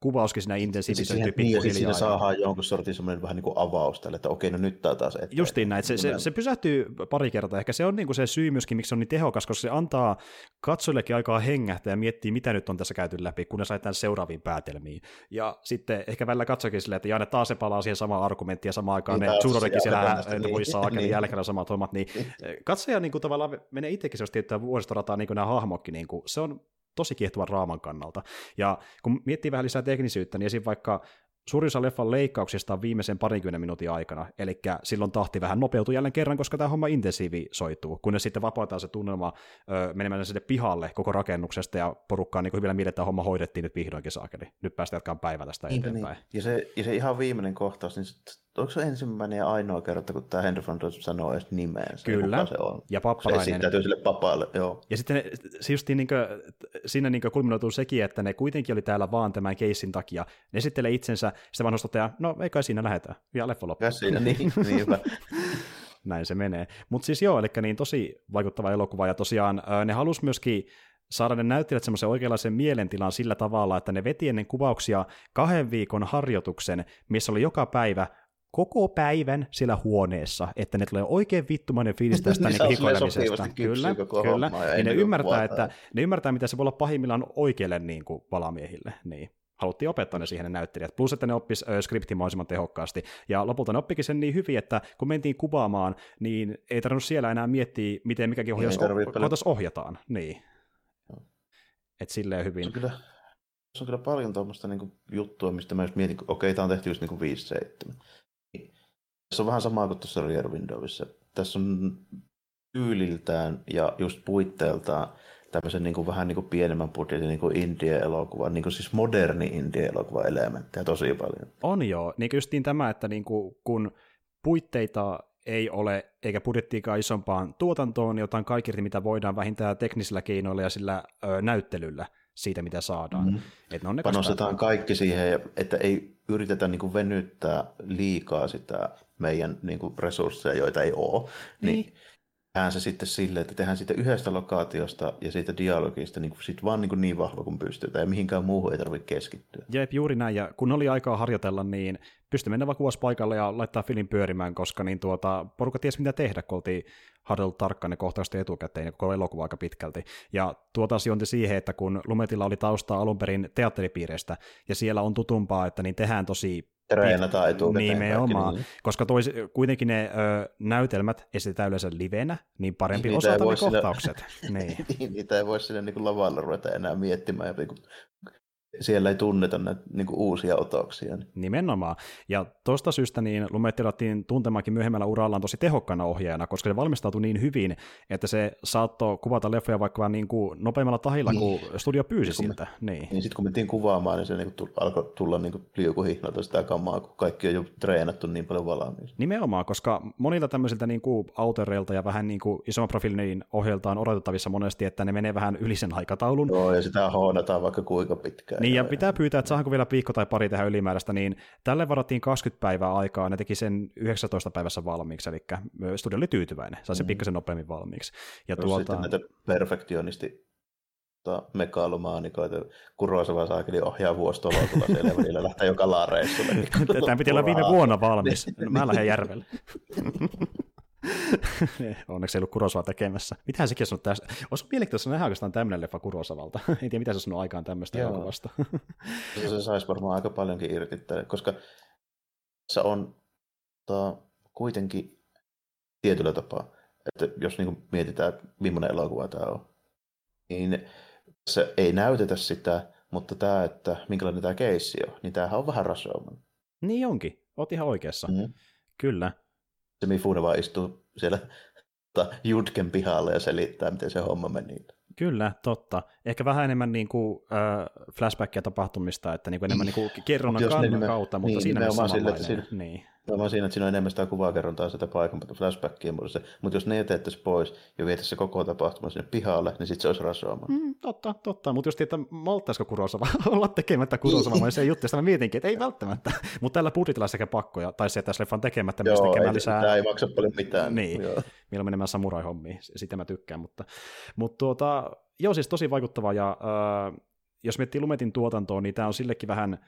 kuvauskin siinä intensiivisentyy siis Niin, ja siinä saadaan jonkun sortin semmoinen vähän niin kuin avaus tälle, että okei, no nyt tämä taas eteen. Justiin näin, se, se, se, pysähtyy pari kertaa. Ehkä se on niin kuin se syy myöskin, miksi se on niin tehokas, koska se antaa katsojillekin aikaa hengähtää ja miettiä, mitä nyt on tässä käyty läpi, kun ne saadaan seuraaviin päätelmiin. Ja sitten ehkä välillä katsokin silleen, että Janne taas se palaa siihen samaan argumenttiin ja samaan aikaan niin, ne Zurodekin siellä voi saakeli niin. jälkeen samat hommat, niin katsoja niin kuin tavallaan menee itsekin sellaista tiettyä vuoristorataa, niin kuin nämä hahmokki, niin kuin, se on tosi raaman kannalta. Ja kun miettii vähän lisää teknisyyttä, niin esim. vaikka suurin osa leffan leikkauksista on viimeisen parinkymmenen minuutin aikana, eli silloin tahti vähän nopeutuu jälleen kerran, koska tämä homma intensiivisoituu, kunnes sitten vapautetaan se tunnelma ö, menemään sinne pihalle koko rakennuksesta ja porukkaan niin hyvillä mielellä, että homma hoidettiin nyt vihdoinkin saakeli. Nyt päästään jatkamaan päivä tästä Niinpä eteenpäin. Niin. Ja, se, ja se ihan viimeinen kohtaus, niin onko se ensimmäinen ja ainoa kerta, kun tämä Henry Fonda sanoo edes nimeen? Kyllä, se on. ja pappalainen. Se sille papalle, joo. Ja sitten se just niin kuin, siinä niin kulminoituu sekin, että ne kuitenkin oli täällä vaan tämän keissin takia. Ne esittelee itsensä, sitten vaan toteaa, no ei kai siinä lähetä, ja leffa loppuu. siinä, niin, niin hyvä. Näin se menee. Mutta siis joo, eli niin tosi vaikuttava elokuva, ja tosiaan ne halus myöskin saada ne näyttelijät semmoisen oikeanlaisen mielentilan sillä tavalla, että ne veti ennen kuvauksia kahden viikon harjoituksen, missä oli joka päivä koko päivän siellä huoneessa, että ne tulee oikein vittumainen fiilis tästä niin hikoilemisesta. Kyllä, kyllä. Niin ne ymmärtää, että, ne ymmärtää, mitä se voi olla pahimmillaan oikeille niin kuin valamiehille. Niin. haluttiin opettaa ne siihen ne näyttelijät, plus että ne oppis äh, skriptin mahdollisimman tehokkaasti, ja lopulta ne oppikin sen niin hyvin, että kun mentiin kuvaamaan, niin ei tarvinnut siellä enää miettiä, miten mikäkin ohjaus oh- ohjataan, niin. No. Et silleen hyvin. Se on kyllä, se on kyllä paljon tuommoista niinku juttua, mistä mä just mietin, okei, okay, tämä on tehty just niinku 5-7. Tässä on vähän samaa kuin tuossa Rear Windowissa. Tässä on tyyliltään ja just puitteeltaan tämmöisen niin kuin, vähän niin kuin pienemmän budjetin niin indie-elokuvan, niin kuin siis moderni indie-elokuva elementtejä tosi paljon. On joo, niin kuin justiin tämä, että niin kuin, kun puitteita ei ole, eikä budjettiikaan isompaan tuotantoon, niin otan kaikki mitä voidaan vähintään teknisillä keinoilla ja sillä ö, näyttelyllä siitä, mitä saadaan. Mm. Et ne on ne Panostetaan kaikki siihen, että ei yritetä niin kuin venyttää liikaa sitä meidän niin kuin resursseja, joita ei ole. Niin, niin tehdään se sitten silleen, että tehdään sitten yhdestä lokaatiosta ja siitä dialogista niin, sit vaan niin, kuin niin vahva kuin pystytään ja mihinkään muuhun ei tarvitse keskittyä. Jep, juuri näin. Ja kun oli aikaa harjoitella, niin pystyi mennä vaan paikalle ja laittaa filin pyörimään, koska niin tuota, porukka tiesi mitä tehdä, kun oltiin harjoiteltu tarkkaan ne kohtaukset etukäteen ja koko elokuva aika pitkälti. Ja tuota sijointi siihen, että kun Lumetilla oli taustaa alun perin teatteripiireistä ja siellä on tutumpaa, että niin tehdään tosi treenataan etukäteen. Nimenomaan, niin. koska tois, kuitenkin ne ö, näytelmät esitetään yleensä livenä, niin parempi niitä osata ne kohtaukset. niin. niitä ei voi sinne niin lavalla ruveta enää miettimään niin siellä ei tunneta näitä niin kuin uusia otoksia. Niin. Nimenomaan. Ja tuosta syystä niin Lumetti tuntemaankin myöhemmällä urallaan tosi tehokkaana ohjaajana, koska se valmistautui niin hyvin, että se saattoi kuvata leffoja vaikka niin kuin nopeammalla tahilla, niin. kuin studio pyysi siltä. Me, niin, niin sitten kun mentiin kuvaamaan, niin se niin kuin alkoi tulla niin liukuhihnalta sitä kamaa, kun kaikki on jo treenattu niin paljon valmiiksi. Nimenomaan, koska monilta tämmöisiltä niin kuin autoreilta ja vähän niin kuin isomman profiilin ohjelta on odotettavissa monesti, että ne menee vähän yli sen aikataulun. Joo, ja sitä hoonataan vaikka kuinka pitkään. Niin, ja pitää pyytää, että saanko vielä viikko tai pari tehdä ylimääräistä, niin tälle varattiin 20 päivää aikaa, ne teki sen 19 päivässä valmiiksi, eli studio oli tyytyväinen, sai sen mm. pikkasen nopeammin valmiiksi. Ja tuolta... Sitten näitä perfektionisti megalomaanikoita, Kurosava saakeli ohjaa vuostolotulla siellä välillä lähtee joka laareissulle. Tämä piti olla viime vuonna valmis. Mä lähden järvelle. Onneksi ei ollut Kurosava tekemässä. Mitähän sekin on tästä? Olisi mielenkiintoista nähdä oikeastaan tämmöinen leffa Kurosavalta. en tiedä, mitä se sanoo aikaan tämmöistä elokuvasta. se, saisi varmaan aika paljonkin irti, koska se on ta, kuitenkin tietyllä tapaa, että jos niin mietitään, että millainen elokuva tämä on, niin se ei näytetä sitä, mutta tämä, että minkälainen tämä keissi on, niin tämähän on vähän rasooman. Niin onkin, oot ihan oikeassa. Mm-hmm. Kyllä se Mifune vaan istuu siellä tota, Jutken pihalla ja selittää, miten se homma meni. Kyllä, totta. Ehkä vähän enemmän niin kuin, äh, flashbackia tapahtumista, että niin kuin enemmän niin kuin kerronnan kannan kautta, mutta niin, siinä mielessä sille, että siinä, niin. Mä siinä, että siinä on enemmän sitä kuvakerrontaa sitä paikan flashbackia, mutta, mutta jos ne jätettäisiin pois ja vietäisiin se koko tapahtuma sinne pihalle, niin sitten se olisi rasoama. Mm, totta, totta. Mutta just, että malttaisiko Kurosava olla tekemättä Kurosava, niin se juttu, mä mietinkin, että ei välttämättä. Mutta tällä budjetilla sekä pakkoja, tai se, että tässä leffan tekemättä myös tekemään lisää. Tämä ei maksa paljon mitään. Niin, millä menemään samurai-hommiin, sitä mä tykkään. Mutta, mutta tuota, joo, siis tosi vaikuttava, ja äh, jos miettii Lumetin tuotantoa, niin tämä on sillekin vähän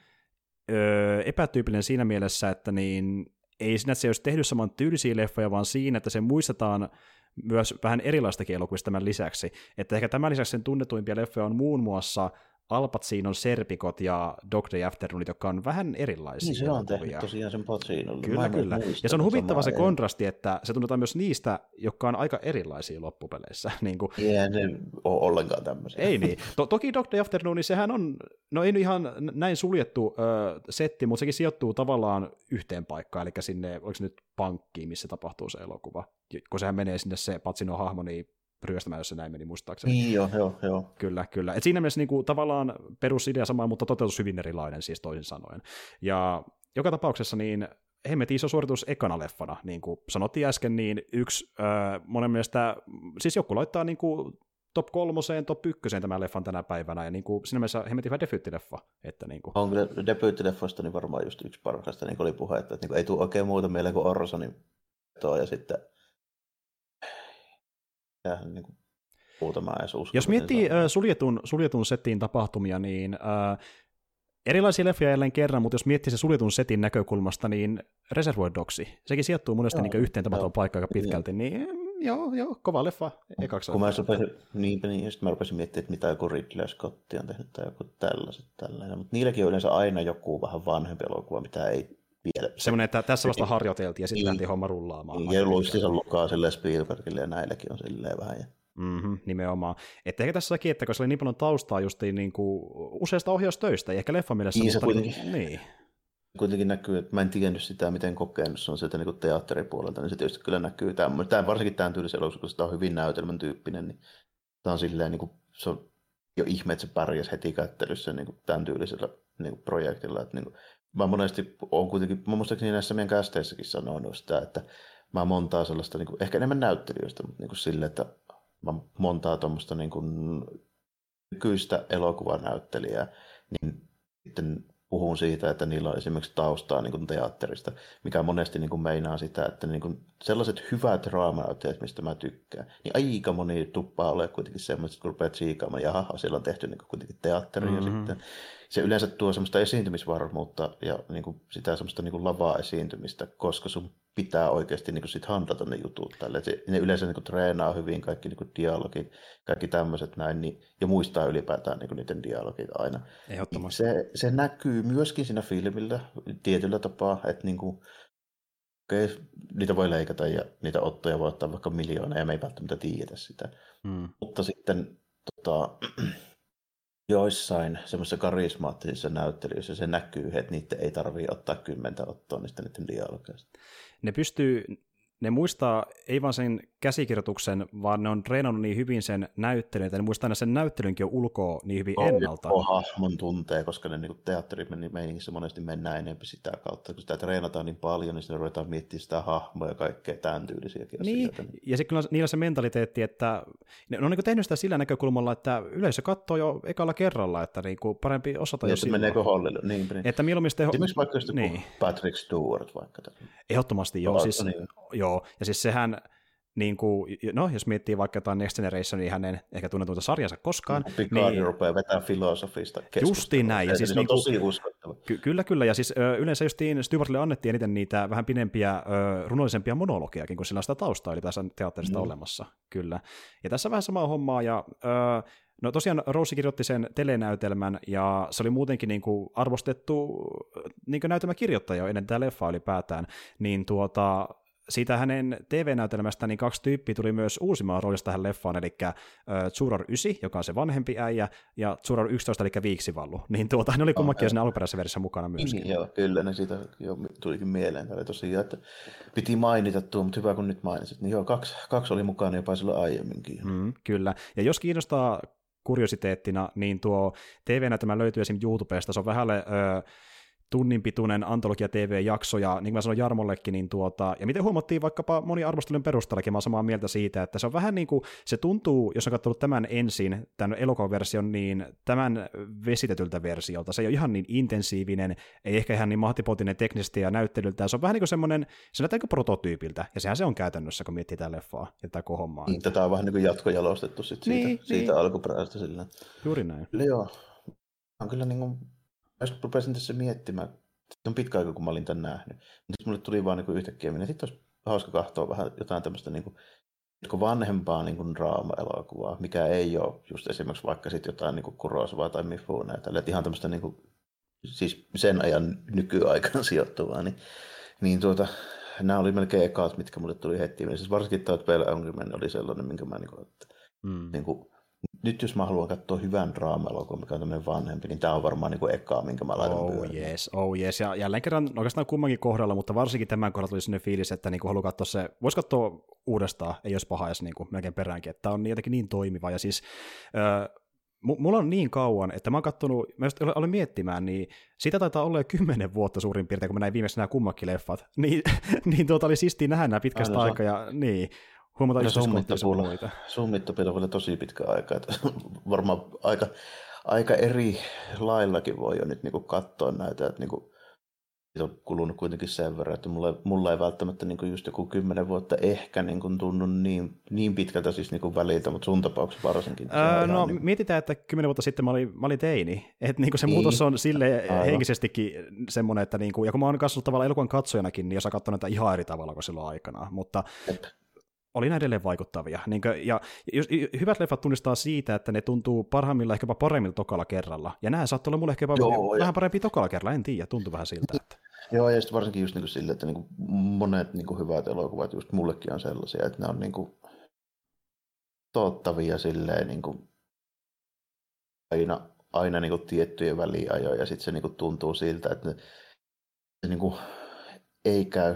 öö, epätyypillinen siinä mielessä, että niin, ei siinä, että se olisi tehnyt saman tyylisiä leffoja, vaan siinä, että se muistetaan myös vähän erilaistakin elokuvista tämän lisäksi. Että ehkä tämän lisäksi sen tunnetuimpia leffoja on muun muassa Al Pacinon Serpikot ja Dog Day Afternoonit, jotka on vähän erilaisia. Niin se on tehnyt tosiaan sen Pacinolle. Kyllä, kyllä. Ja se on huvittava se kontrasti, että se tunnetaan myös niistä, jotka on aika erilaisia loppupeleissä. niin kuin... Ei ne ole ollenkaan tämmöisiä. Ei niin. To- toki Dog Day Afternoon, niin sehän on, no ei nyt ihan näin suljettu ö, setti, mutta sekin sijoittuu tavallaan yhteen paikkaan, eli sinne, oliko se nyt pankkiin, missä tapahtuu se elokuva. Kun sehän menee sinne se Pacinon hahmo, niin ryöstämään, jos se näin meni muistaakseni. Niin joo, joo, joo. Kyllä, kyllä. Et siinä mielessä niin kuin, tavallaan perusidea sama, mutta toteutus hyvin erilainen siis toisin sanoen. Ja joka tapauksessa niin hemmetin iso suoritus ekana leffana, niin kuin sanottiin äsken, niin yksi äh, monen mielestä, siis joku laittaa niin kuin top kolmoseen, top ykköseen tämän leffan tänä päivänä, ja niin kuin, siinä mielessä hemmetin hyvä debyyttileffa. Että niin kuin... On kyllä niin varmaan just yksi parhaista, niin kuin oli puhe, että, että niin kuin ei tule oikein muuta mieleen kuin Orsonin ja sitten niin kuin muutama edes usko. Jos miettii äh, suljetun, suljetun setin tapahtumia, niin äh, erilaisia leffoja jälleen kerran, mutta jos miettii se suljetun setin näkökulmasta, niin Reservoir Dogsi, sekin sijoittuu monesti niin yhteen tapahtumaan paikkaan aika pitkälti, niin joo, joo, kova leffa. Ekaksi kun mä rupesin, niin, niin, sitten mä rupesin miettimään, että mitä joku Ridley Scott on tehnyt tai joku tällaiset. Tällainen. Mutta niilläkin on yleensä aina joku vähän vanhempi elokuva, mitä ei vielä. Semmoinen, että tässä vasta harjoiteltiin ja sitten niin, lähti homma rullaamaan. Niin, ja luistiinsa lukaa silleen Spielbergille ja näilläkin on silleen vähän. Ja... Mm-hmm, nimenomaan. Että ehkä tässäkin, että kun se oli niin paljon taustaa just niin kuin useista ohjaustöistä, ja ehkä leffa mielessä. Niin, mutta kuitenkin, niin. kuitenkin näkyy, että mä en tiennyt sitä, miten kokenut se on sieltä niin teatteripuolelta, niin se tietysti kyllä näkyy. Tämä, tämä varsinkin tämän tyylisen elokuva, kun sitä on hyvin näytelmän tyyppinen, niin tämä on silleen, niin kuin, se on jo ihme, että se pärjäsi heti kättelyssä niin kuin tämän tyylisellä niin kuin projektilla. Että, niin kuin, mä monesti olen kuitenkin, mä muistaakseni näissä meidän kästeissäkin sanonut sitä, että mä montaa sellaista, niin kuin, ehkä enemmän näyttelijöistä, mutta niin kuin sille, että mä montaa tuommoista niin kuin, nykyistä elokuvanäyttelijää, niin sitten puhun siitä, että niillä on esimerkiksi taustaa niin kuin teatterista, mikä monesti niin kuin meinaa sitä, että niin kuin sellaiset hyvät draamanäyttelijät, mistä mä tykkään, niin aika moni tuppaa ole kuitenkin semmoista, kun rupeat siikaamaan, ja jaha, siellä on tehty niin kuin kuitenkin teatteria, mm-hmm. ja sitten se yleensä tuo semmoista esiintymisvarmuutta ja niin kuin sitä semmoista niin kuin lavaa esiintymistä, koska sun pitää oikeasti niin kuin sit handlata ne jutut tälle. Se, ne yleensä niin kuin treenaa hyvin kaikki niin kuin dialogit, kaikki tämmöiset näin, niin, ja muistaa ylipäätään niin kuin niiden dialogit aina. Ehdottomasti. Se, se näkyy myöskin siinä filmillä tietyllä tapaa, että niin kuin, okay, niitä voi leikata ja niitä ottoja voi ottaa vaikka miljoona ja me ei välttämättä tiedä sitä. Hmm. Mutta sitten tota, joissain semmoisissa karismaattisissa näyttelyissä se näkyy, että niitä ei tarvitse ottaa kymmentä ottoa niistä niiden dialogeista. Ne pystyy ne muistaa ei vaan sen käsikirjoituksen, vaan ne on treenannut niin hyvin sen näyttelyn, että ne muistaa aina sen näyttelynkin ulkoa niin hyvin on, ennalta. On hahmon tuntee, koska ne niin teatterimeiningissä monesti mennään enemmän sitä kautta. Kun sitä treenataan niin paljon, niin sitten ruvetaan miettimään sitä hahmoa ja kaikkea tämän tyylisiäkin niin, asioita. Ja sitten kyllä niillä on se mentaliteetti, että ne on niin tehnyt sitä sillä näkökulmalla, että yleisö katsoo jo ekalla kerralla, että niin kuin parempi osata niin, jo silloin. meneekö hollille. Niin, niin. Että mieluummin sitten... Esimerkiksi vaikka niin. Patrick Stewart vaikka. Ehdottomasti joo. Siis, niin. joo. Ja siis sehän niin kuin, no jos miettii vaikka jotain Next Generation, niin hänen ehkä tunnetuinta sarjansa koskaan. Picard niin, rupeaa vetämään filosofista Justiin näin. Ja siis niin kuin, tosi uskottava. Ky- kyllä, kyllä. Ja siis ö, yleensä justiin Stewartille annettiin eniten niitä vähän pidempiä, ö, runollisempia monologiakin, kun sillä on sitä taustaa tässä teatterista mm. olemassa. Kyllä. Ja tässä vähän samaa hommaa. Ja, ö, No tosiaan Rossi kirjoitti sen telenäytelmän, ja se oli muutenkin niin kuin arvostettu niin kuin näytelmäkirjoittaja ennen tätä leffaa ylipäätään, niin tuota, siitä hänen TV-näytelmästä niin kaksi tyyppiä tuli myös uusimaan roolista tähän leffaan, eli Zuror 9, joka on se vanhempi äijä, ja Zuror 11, eli Viiksivallu. Niin tuota, ne oli kummankin oh, siinä alkuperäisessä versiossa mukana myöskin. Niin, joo, kyllä, ne siitä jo tulikin mieleen. Tämä oli tosiaan, että piti mainita tuo, mutta hyvä kun nyt mainitsit. Niin joo, kaksi, kaksi oli mukana jopa silloin aiemminkin. Mm, kyllä, ja jos kiinnostaa kuriositeettina, niin tuo TV-näytelmä löytyy esimerkiksi YouTubesta, se on vähälle... Öö, tunnin pituinen antologia TV-jakso, ja niin kuin mä sanoin Jarmollekin, niin tuota, ja miten huomattiin vaikkapa moni arvostelun perusteellakin, mä olen samaa mieltä siitä, että se on vähän niin kuin, se tuntuu, jos on katsonut tämän ensin, tämän elokuvaversion, niin tämän vesitetyltä versiolta, se ei ole ihan niin intensiivinen, ei ehkä ihan niin mahtipotinen teknisesti ja näyttelyltä, se on vähän niin kuin semmoinen, se näyttää niin prototyypiltä, ja sehän se on käytännössä, kun miettii tätä leffaa ja tätä kohommaa. Niin, tätä on vähän niin kuin jatkojalostettu sit siitä, niin, siitä niin. alkuperäisestä sillä. Juuri näin. Joo, on kyllä niin kuin jos rupesin tässä miettimään, että on pitkä aika, kun mä olin tämän nähnyt, mutta mulle tuli vaan niin yhtäkkiä, niin sitten olisi hauska katsoa vähän jotain tämmöistä niin kuin, vanhempaa niin kuin draama-elokuvaa, mikä ei ole just esimerkiksi vaikka sitten jotain niin Kurosavaa tai Mifune, tälle, ihan tämmöistä niin kuin, siis sen ajan nykyaikana sijoittuvaa, niin, niin tuota, nämä oli melkein ekaat, mitkä mulle tuli heti. Siis varsinkin tämä Pale Angry Man oli sellainen, minkä mä niin kuin, että, mm. niin kuin, nyt jos mä haluan katsoa hyvän draama mikä on tämmöinen vanhempi, niin tämä on varmaan niin kuin eka, minkä mä laitan oh, yes, oh yes. Ja jälleen kerran oikeastaan kummankin kohdalla, mutta varsinkin tämän kohdalla tuli sellainen fiilis, että niin kuin haluaa katsoa se, voisi katsoa uudestaan, ei olisi paha edes niin kuin melkein peräänkin, että tämä on jotenkin niin toimiva. Ja siis äh, mulla on niin kauan, että mä oon kattonut, mä just aloin miettimään, niin sitä taitaa olla jo kymmenen vuotta suurin piirtein, kun mä näin viimeksi nämä kummakin leffat, niin, niin tuota oli siistiä nähdä nämä pitkästä aikaa, ja niin, Huomataan no, summittopeli on tosi pitkä aika. Että varmaan aika, aika eri laillakin voi jo nyt niin katsoa näitä. Että niin kuin, on kulunut kuitenkin sen verran, että mulla, mulla ei välttämättä niin just joku kymmenen vuotta ehkä niin kuin tunnu niin, niin pitkältä siis niin kuin väliltä, mutta sun tapauksessa varsinkin. Öö, no niin... mietitään, että kymmenen vuotta sitten mä olin, mä olin teini. Että niin se niin. muutos on sille henkisestikin semmoinen, että niin kuin, ja kun mä oon kasvanut tavallaan elokuvan katsojanakin, niin jos sä katsonut näitä ihan eri tavalla kuin silloin aikana. Mutta, oli näin edelleen vaikuttavia. Niin kuin, ja jos, hyvät leffat tunnistaa siitä, että ne tuntuu parhaimmilla ehkä paremmilla tokalla kerralla. Ja nämä saattoi olla mulle ehkä Joo, vähän parempi tokalla kerralla, en tiedä, tuntuu vähän siltä. Että... Joo, ja sitten varsinkin just niin kuin sille, että niin kuin monet niin kuin hyvät elokuvat just mullekin on sellaisia, että ne on niin kuin toottavia silleen niin kuin aina, aina niin kuin tiettyjä väliajoja, ja sitten se niin kuin tuntuu siltä, että ne, se niin kuin ei käy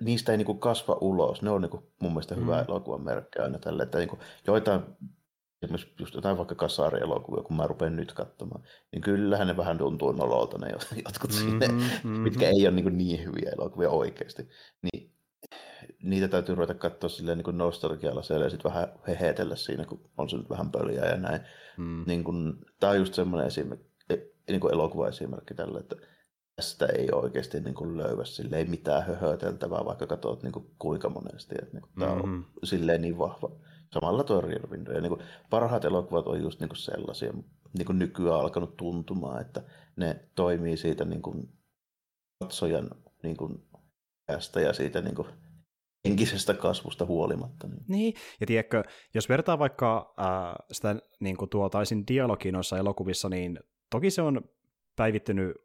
niistä ei niinku kasva ulos. Ne on niinku mun mielestä hyvä mm. elokuvan merkki aina tälle, että niinku joitain esimerkiksi just jotain vaikka kasarielokuvia, kun mä rupean nyt katsomaan, niin kyllähän ne vähän tuntuu nololta ne jotkut mm-hmm, sinne, mm-hmm. mitkä ei ole niin, niin hyviä elokuvia oikeasti. Niin niitä täytyy ruveta katsoa silleen niin nostalgialla ja sitten vähän hehetellä siinä, kun on se nyt vähän pöliä ja näin. Mm. Niin kun, tämä on just semmoinen esimerkki, e, niin elokuva-esimerkki tälle, että tästä ei oikeasti niin kuin löyvä sille ei mitään höhöteltävää, vaikka katsot niin kuin kuinka monesti. Että niin kuin, tämä on mm-hmm. silleen niin vahva. Samalla tuo Rear Window. Ja niin kuin, parhaat elokuvat on just niin kuin sellaisia, niin kuin nykyään alkanut tuntumaan, että ne toimii siitä niin kuin katsojan niin kuin, ja siitä niin kuin, henkisestä kasvusta huolimatta. Niin, niin. ja tiedätkö, jos vertaa vaikka äh, sitä niin kuin tuo taisin dialogi noissa elokuvissa, niin toki se on päivittynyt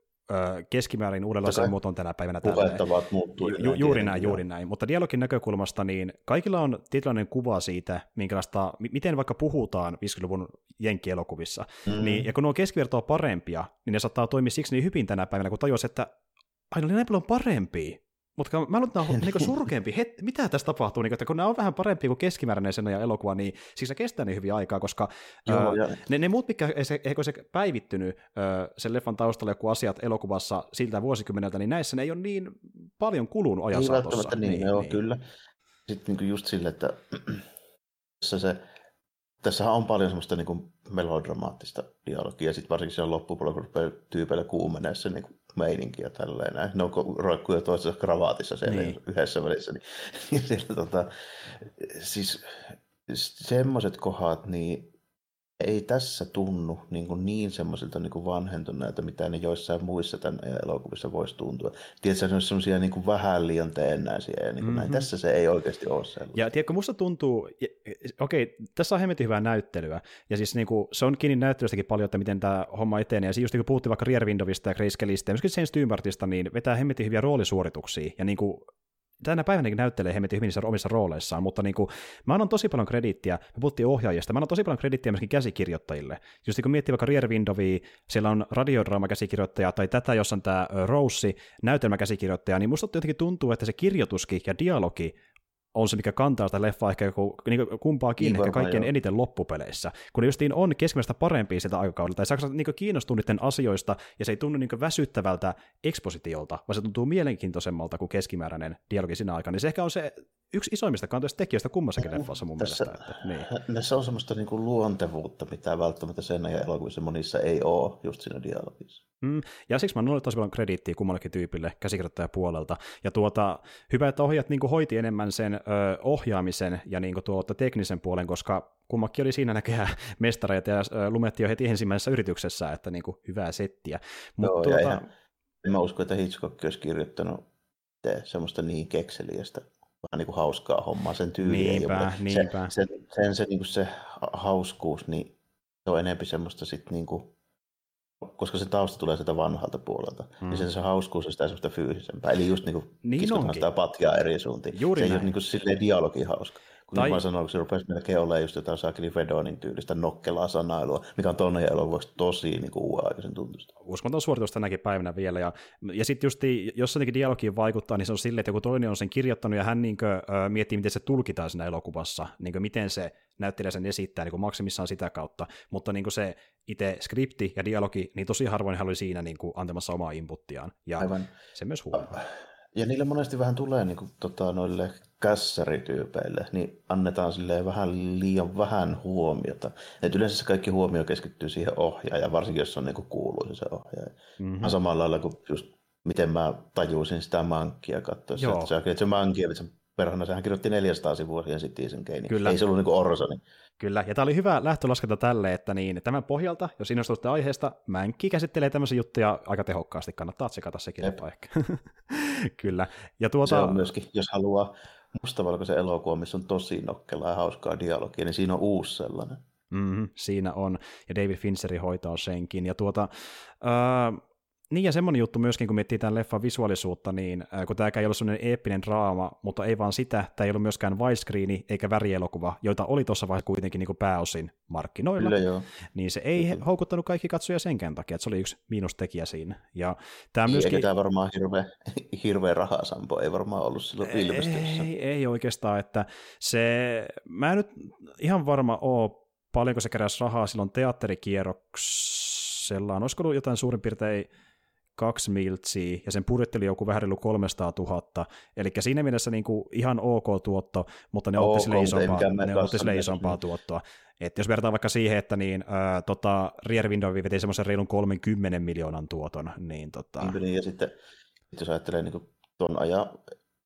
keskimäärin uudenlaisen muotoon tänä päivänä. Puhettavat muuttuu. Ju, juuri näin, juuri näin. Mutta dialogin näkökulmasta niin kaikilla on tietynlainen kuva siitä, minkälaista, miten vaikka puhutaan 50-luvun jenkkielokuvissa. Mm. Niin, ja kun ne on keskivertoa parempia, niin ne saattaa toimia siksi niin hyvin tänä päivänä, kun tajus, että aina oli näin paljon parempia. Mutta mä luulen, että nämä on niin surkeampi. Het, mitä tässä tapahtuu? Niin, että kun nämä on vähän parempi kuin keskimääräinen sen ja elokuva, niin siis se kestää niin hyvin aikaa, koska Joo, ää, ne, ne muut, mitkä se, eikö se päivittynyt ää, sen leffan taustalla joku asiat elokuvassa siltä vuosikymmeneltä, niin näissä ne ei ole niin paljon kulunut ajan ei saatossa. Niin, niin, joo, niin. kyllä. Sitten niin just sille, että se, se Tässähän on paljon semmoista niin kuin melodramaattista dialogia, ja sitten varsinkin siellä loppupuolella, kun tyypeillä kuumenee se niin kuin meininki ja tälleen näin. Ne on roikkuja toisessa kravaatissa siellä niin. yhdessä välissä. Niin, niin siellä, tota, siis semmoiset kohdat, niin ei tässä tunnu niin, kuin niin semmoisilta niin vanhentuneilta, mitä ne joissain muissa tämän elokuvissa voisi tuntua. Tiedätkö, se on semmoisia niin vähän liian teennäisiä ja niin kuin mm-hmm. näin. Tässä se ei oikeasti ole sellaista. Ja tiedätkö, musta tuntuu, okei, tässä on hemmetin hyvää näyttelyä, ja siis niin kuin, se on kiinni näyttelystäkin paljon, että miten tämä homma etenee, ja siis just niin kuin puhuttiin vaikka Rear Windowista ja Grace Kellystä, ja myöskin Stewmartista, niin vetää hemmetin hyviä roolisuorituksia, ja niin kuin, tänä päivänäkin näyttelee hemmetin hyvin omissa rooleissaan, mutta niin kuin, mä annan tosi paljon kredittiä, me puhuttiin ohjaajista, mä annan tosi paljon kredittiä myöskin käsikirjoittajille. Just niin kun miettii vaikka Rear Windowia, siellä on radiodraama-käsikirjoittaja tai tätä, jossa on tämä Rossi, näytelmäkäsikirjoittaja, niin musta jotenkin tuntuu, että se kirjoituskin ja dialogi on se, mikä kantaa sitä leffaa ehkä joku, niin kumpaakin niin, ehkä kaikkein joo. eniten loppupeleissä. Kun justiin on keskimmäistä parempia sitä aikakaudelta, ja saako niin kiinnostua niiden asioista, ja se ei tunnu niin väsyttävältä ekspositiolta, vaan se tuntuu mielenkiintoisemmalta kuin keskimääräinen dialogi siinä aikana. Niin se ehkä on se yksi isoimmista kantoista tekijöistä kummassakin leffassa mun Tässä, mielestä. Että, niin. Näissä on semmoista niin kuin luontevuutta, mitä välttämättä sen ja elokuvissa monissa ei ole just siinä dialogissa. Mm, ja siksi mä annan tosi paljon krediittiä kummallekin tyypille käsikirjoittajapuolelta. Ja tuota, hyvä, että ohjat niin hoiti enemmän sen ö, ohjaamisen ja niin tuota, teknisen puolen, koska kummakin oli siinä näköjään mestareita ja ö, lumetti jo heti ensimmäisessä yrityksessä, että niin kuin, hyvää settiä. Mut, Joo, tuota... ja en mä usko, että Hitchcock olisi kirjoittanut semmoista niin kekseliästä vähän niin kuin hauskaa hommaa, sen tyyli niinpä, ei ole. Niinpä. Se, sen, sen se, niin kuin se hauskuus, niin se on enemmän semmoista sitten niin kuin koska se tausta tulee sieltä vanhalta puolelta, mm. niin se, se hauskuus on sitä semmoista fyysisempää. Eli just niinku niin kuin niin sitä patjaa eri suuntiin. Juuri se näin. ei ole niin kuin silleen dialogi hauska. Kun tai... mä sanoin, kun se rupesi melkein olemaan just jotain Sakeli Fedonin tyylistä nokkelaa sanailua, mikä on tuonne elokuvaksi tosi niin kuin uuden tuntusta. Uskomaton suoritus tänäkin päivänä vielä. Ja, ja sitten just, jos jotenkin dialogiin vaikuttaa, niin se on silleen, että joku toinen on sen kirjoittanut ja hän niin kuin, äh, miettii, miten se tulkitaan siinä elokuvassa, niin kuin, miten se näyttelijä sen esittää niin kuin maksimissaan sitä kautta. Mutta niin kuin se itse skripti ja dialogi, niin tosi harvoin hän oli siinä niin kuin, antamassa omaa inputtiaan. Ja Aivan. se myös huomaa. Ja niille monesti vähän tulee niin kuin, tota, noille kässärityypeille, niin annetaan silleen vähän liian vähän huomiota. Et yleensä se kaikki huomio keskittyy siihen ohjaajaan, varsinkin jos on niin kuin kuuluisa se ohjaaja. Mm-hmm. Samalla lailla kuin just miten mä tajusin sitä mankkia katsoessa. Että se, että se mankki, eli se perhana, sehän kirjoitti 400 sivua siihen Citizen Kane. Kyllä. Ei se ollut niin Orsa. Niin. Kyllä, ja tämä oli hyvä lähtölaskenta tälle, että niin, tämän pohjalta, jos innostutte aiheesta, Mänkki käsittelee tämmöisiä juttuja aika tehokkaasti, kannattaa tsekata sekin ehkä. Kyllä. Ja tuota... Se on myöskin, jos haluaa mustavalkoisen elokuva, missä on tosi nokkelaa ja hauskaa dialogia, niin siinä on uusi sellainen. Mm-hmm, siinä on, ja David Fincheri hoitaa senkin. Ja tuota, äh, niin ja semmoinen juttu myöskin, kun miettii tämän leffan visuaalisuutta, niin äh, kun tämä ei ollut semmoinen eeppinen draama, mutta ei vaan sitä, tämä ei ollut myöskään widescreen eikä värielokuva, joita oli tuossa vaiheessa kuitenkin niin kuin pääosin markkinoilla, Kyllä joo. niin se ei Kyllä. houkuttanut kaikki katsoja senkään takia, että se oli yksi miinustekijä siinä. Ja tämä Ei, myöskin... Eikä tämä varmaan hirveä, hirveä rahasampo, ei varmaan ollut silloin ilmestyksessä. Ei, ei oikeastaan, että se, mä en nyt ihan varma ole, paljonko se keräsi rahaa silloin teatterikierroksellaan, olisiko ollut jotain suurin piirtein kaksi miltsiä, ja sen budjetti oli joku vähän 300 000, eli siinä mielessä niin kuin ihan ok tuotto, mutta ne otti sille isompaa, ne otti sille isompaa tuottoa. Et jos vertaa vaikka siihen, että niin, ää, tota, Rear Window veti semmoisen reilun 30 miljoonan tuoton, niin tota... Niin, ja sitten jos ajattelee niin tuon ajan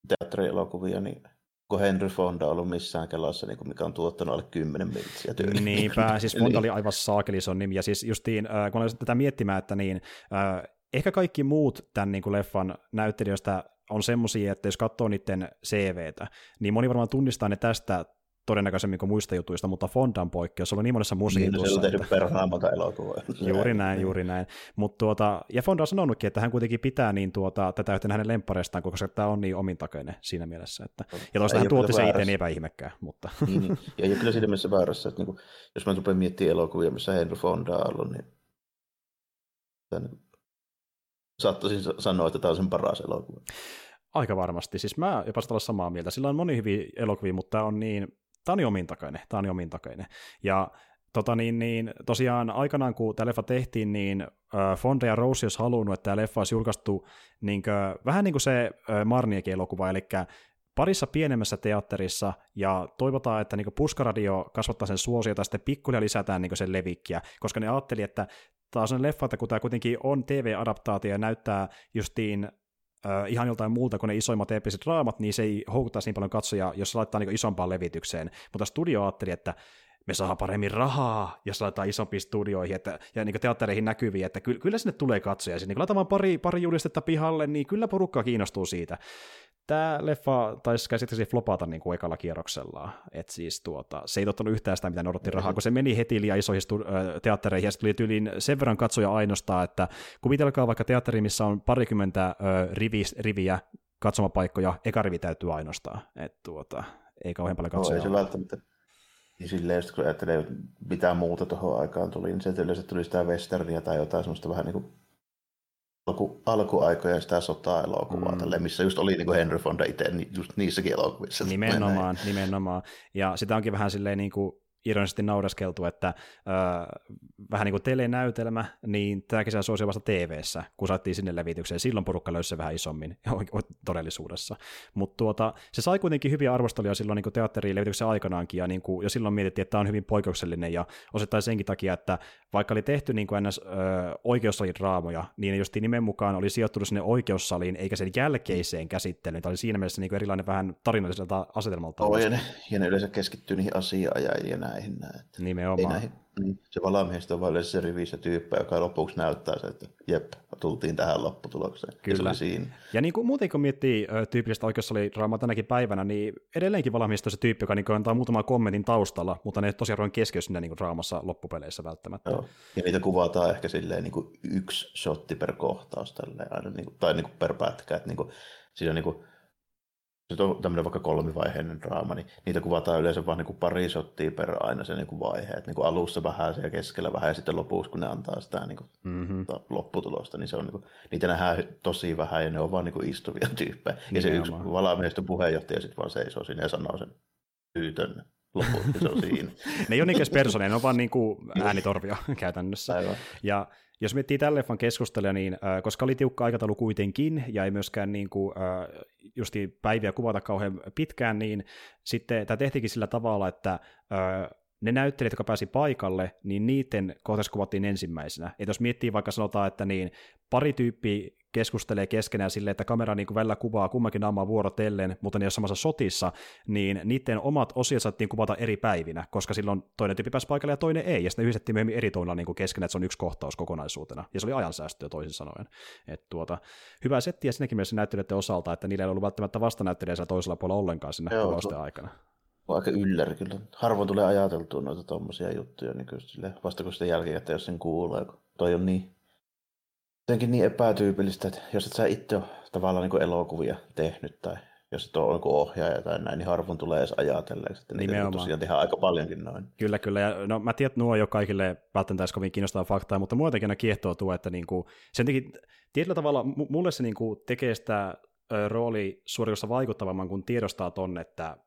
teatterielokuvia, niin kun Henry Fonda ollut missään kelassa, niin kuin mikä on tuottanut alle 10 miltsiä tyyliin. Niinpä, siis Fonda oli aivan saakelison nimi, ja siis justiin, äh, kun olen tätä miettimään, että niin, äh, ehkä kaikki muut tämän niin kuin leffan näyttelijöistä on semmoisia, että jos katsoo niiden CVtä, niin moni varmaan tunnistaa ne tästä todennäköisemmin kuin muista jutuista, mutta Fondan poikkeus on niin monessa musiikissa. Niin, se on tehnyt perhana monta elokuvaa. Juuri näin, juuri näin. Mut tuota, ja Fonda on sanonutkin, että hän kuitenkin pitää niin tuota, tätä yhtenä hänen lempareistaan, koska tämä on niin omintakainen siinä mielessä. Että, ja toista hän tuotti se itse, niin eipä ihmekään. Mutta. Niin, niin. Ja ei ole kyllä siinä mielessä väärässä, että niin kuin, jos mä rupean miettimään elokuvia, missä Henry Fonda on ollut, niin saattaisin sanoa, että tämä on sen paras elokuva. Aika varmasti. Siis mä jopa olla samaa mieltä. Sillä on moni hyviä elokuvia, mutta tämä on niin, tämä on niin omintakainen. Tämä on niin omintakainen. Ja tota niin, niin, tosiaan aikanaan, kun tämä leffa tehtiin, niin Fonda ja Rose olisi halunnut, että tämä leffa olisi julkaistu niin kuin, vähän niin kuin se äh, Marniekin elokuva, eli parissa pienemmässä teatterissa, ja toivotaan, että niin puskaradio kasvattaa sen suosiota, ja sitten pikkuhiljaa lisätään niin sen levikkiä, koska ne ajatteli, että taas on leffa, että kun tämä kuitenkin on TV-adaptaatio ja näyttää justiin äh, ihan joltain muulta kuin ne isoimmat eeppiset draamat, niin se ei houkuttaisi niin paljon katsoja, jos se laittaa niin isompaan levitykseen. Mutta studio ajatteli, että me saa paremmin rahaa, jos laitetaan isompiin studioihin että, ja niin teattereihin näkyviin, että kyllä, kyllä sinne tulee katsoja. Siis, niin laitetaan pari, pari julistetta pihalle, niin kyllä porukka kiinnostuu siitä tämä leffa taisi käsittääkseni flopata niin kuin ekalla kierroksella. Et siis tuota, se ei tottunut yhtään sitä, mitä ne odotti rahaa, kun se meni heti liian isoihin stu- teattereihin, ja tuli tyyliin sen verran katsoja ainoastaan, että kuvitelkaa vaikka teatteri, missä on parikymmentä ö, rivi, riviä katsomapaikkoja, eka rivi täytyy ainoastaan. Et tuota, ei kauhean paljon katsoja. No, ei se välttämättä. Ja silleen, kun ajattelee, mitä muuta tuohon aikaan tuli, niin se yleensä tuli sitä westernia tai jotain semmoista vähän niin kuin alku, alkuaikoja sitä sotaa-elokuvaa, mm. tälle, missä just oli niin kuin Henry Fonda itse niin just niissäkin elokuvissa. Nimenomaan, nimenomaan. Ja sitä onkin vähän silleen niin kuin ironisesti naureskeltu, että äh, vähän niin kuin telenäytelmä, niin tämäkin saa suosia vasta TV-ssä, kun saatiin sinne levitykseen. Silloin porukka löysi se vähän isommin todellisuudessa. Mutta tuota, se sai kuitenkin hyviä arvosteluja silloin niin teatteriin levityksen aikanaankin, ja, niin kuin, ja silloin mietittiin, että tämä on hyvin poikkeuksellinen, ja osittain senkin takia, että vaikka oli tehty niin kuin ns. Ö, oikeussalidraamoja, niin just nimen mukaan oli sijoittunut sinne oikeussaliin, eikä sen jälkeiseen käsittelyyn. Tämä oli siinä mielessä niin kuin erilainen vähän tarinalliselta asetelmalta. Oh, ja, ne, ja ne yleensä keskittyy niihin asiaajajiin näihin. Näin. Nimenomaan. näihin, niin, se valamiehistö on vain se rivissä tyyppä, joka lopuksi näyttää se, että jep, tultiin tähän lopputulokseen. Kyllä. Ja, siinä. ja niin kuin muuten kun miettii tyypillistä oikeussaliraamaa tänäkin päivänä, niin edelleenkin valamiehistö on se tyyppi, joka niin antaa muutaman kommentin taustalla, mutta ne tosiaan on keskiössä siinä niin raamassa loppupeleissä välttämättä. Joo. Ja niitä kuvataan ehkä silleen niin kuin yksi shotti per kohtaus, tälleen, aina, niin kuin, tai niin kuin per pätkä, että niin kuin, siinä niin kuin, se on tämmöinen vaikka kolmivaiheinen draama, niin niitä kuvataan yleensä vain niin pari shottia per aina se niin vaihe. Että niin kuin alussa vähän ja keskellä vähän ja sitten lopussa, kun ne antaa sitä niin kuin, mm-hmm. lopputulosta, niin, se on, niin kuin, niitä nähdään tosi vähän ja ne on vaan niin kuin istuvia tyyppejä. Ja se yksi valamiehistön puheenjohtaja sitten vaan seisoo siinä ja sanoo sen pyytön loppuun, se on siinä. ne ei ole niinkään persoonia, ne on vaan niin kuin äänitorvia käytännössä. Aivan. Ja jos miettii tämän leffan keskustelua, niin äh, koska oli tiukka aikataulu kuitenkin, ja ei myöskään niin kuin, äh, justi päiviä kuvata kauhean pitkään, niin sitten tämä tehtiinkin sillä tavalla, että äh, ne näyttelijät, jotka pääsi paikalle, niin niiden kohtaisi kuvattiin ensimmäisenä. Et jos miettii vaikka sanotaan, että niin pari tyyppiä keskustelee keskenään silleen, että kamera niin kuin välillä kuvaa kummankin naamaa vuorotellen, mutta ne ei ole samassa sotissa, niin niiden omat osiot saatiin kuvata eri päivinä, koska silloin toinen tyyppi pääsi paikalle ja toinen ei, ja sitten yhdistettiin myöhemmin eri toilla niin keskenään, että se on yksi kohtaus kokonaisuutena, ja se oli ajansäästöä toisin sanoen. Et tuota, hyvä settiä siinäkin mielessä näyttelijöiden osalta, että niillä ei ollut välttämättä vastanäyttelijä toisella puolella ollenkaan sinne Joo, kuvausten aikana aika ylläri kyllä. Harvoin tulee ajateltua noita tommosia juttuja, niin kyllä sille, vasta kun sitä jälkeen, että jos sen kuulee, kun toi on niin, jotenkin niin epätyypillistä, että jos et sä itse ole tavallaan niin elokuvia tehnyt tai jos et ole joku ohjaaja tai näin, niin harvoin tulee edes ajatelleeksi, että niitä Nimenomaan. tosiaan tehdään aika paljonkin noin. Kyllä, kyllä. Ja no, mä tiedän, että nuo ei ole kaikille välttämättä edes kovin kiinnostavaa faktaa, mutta muutenkin kiehtoo tuo, että niinku, sen teki, tietyllä tavalla mulle se niinku tekee sitä rooli suoritusta vaikuttavamman, kun tiedostaa ton, että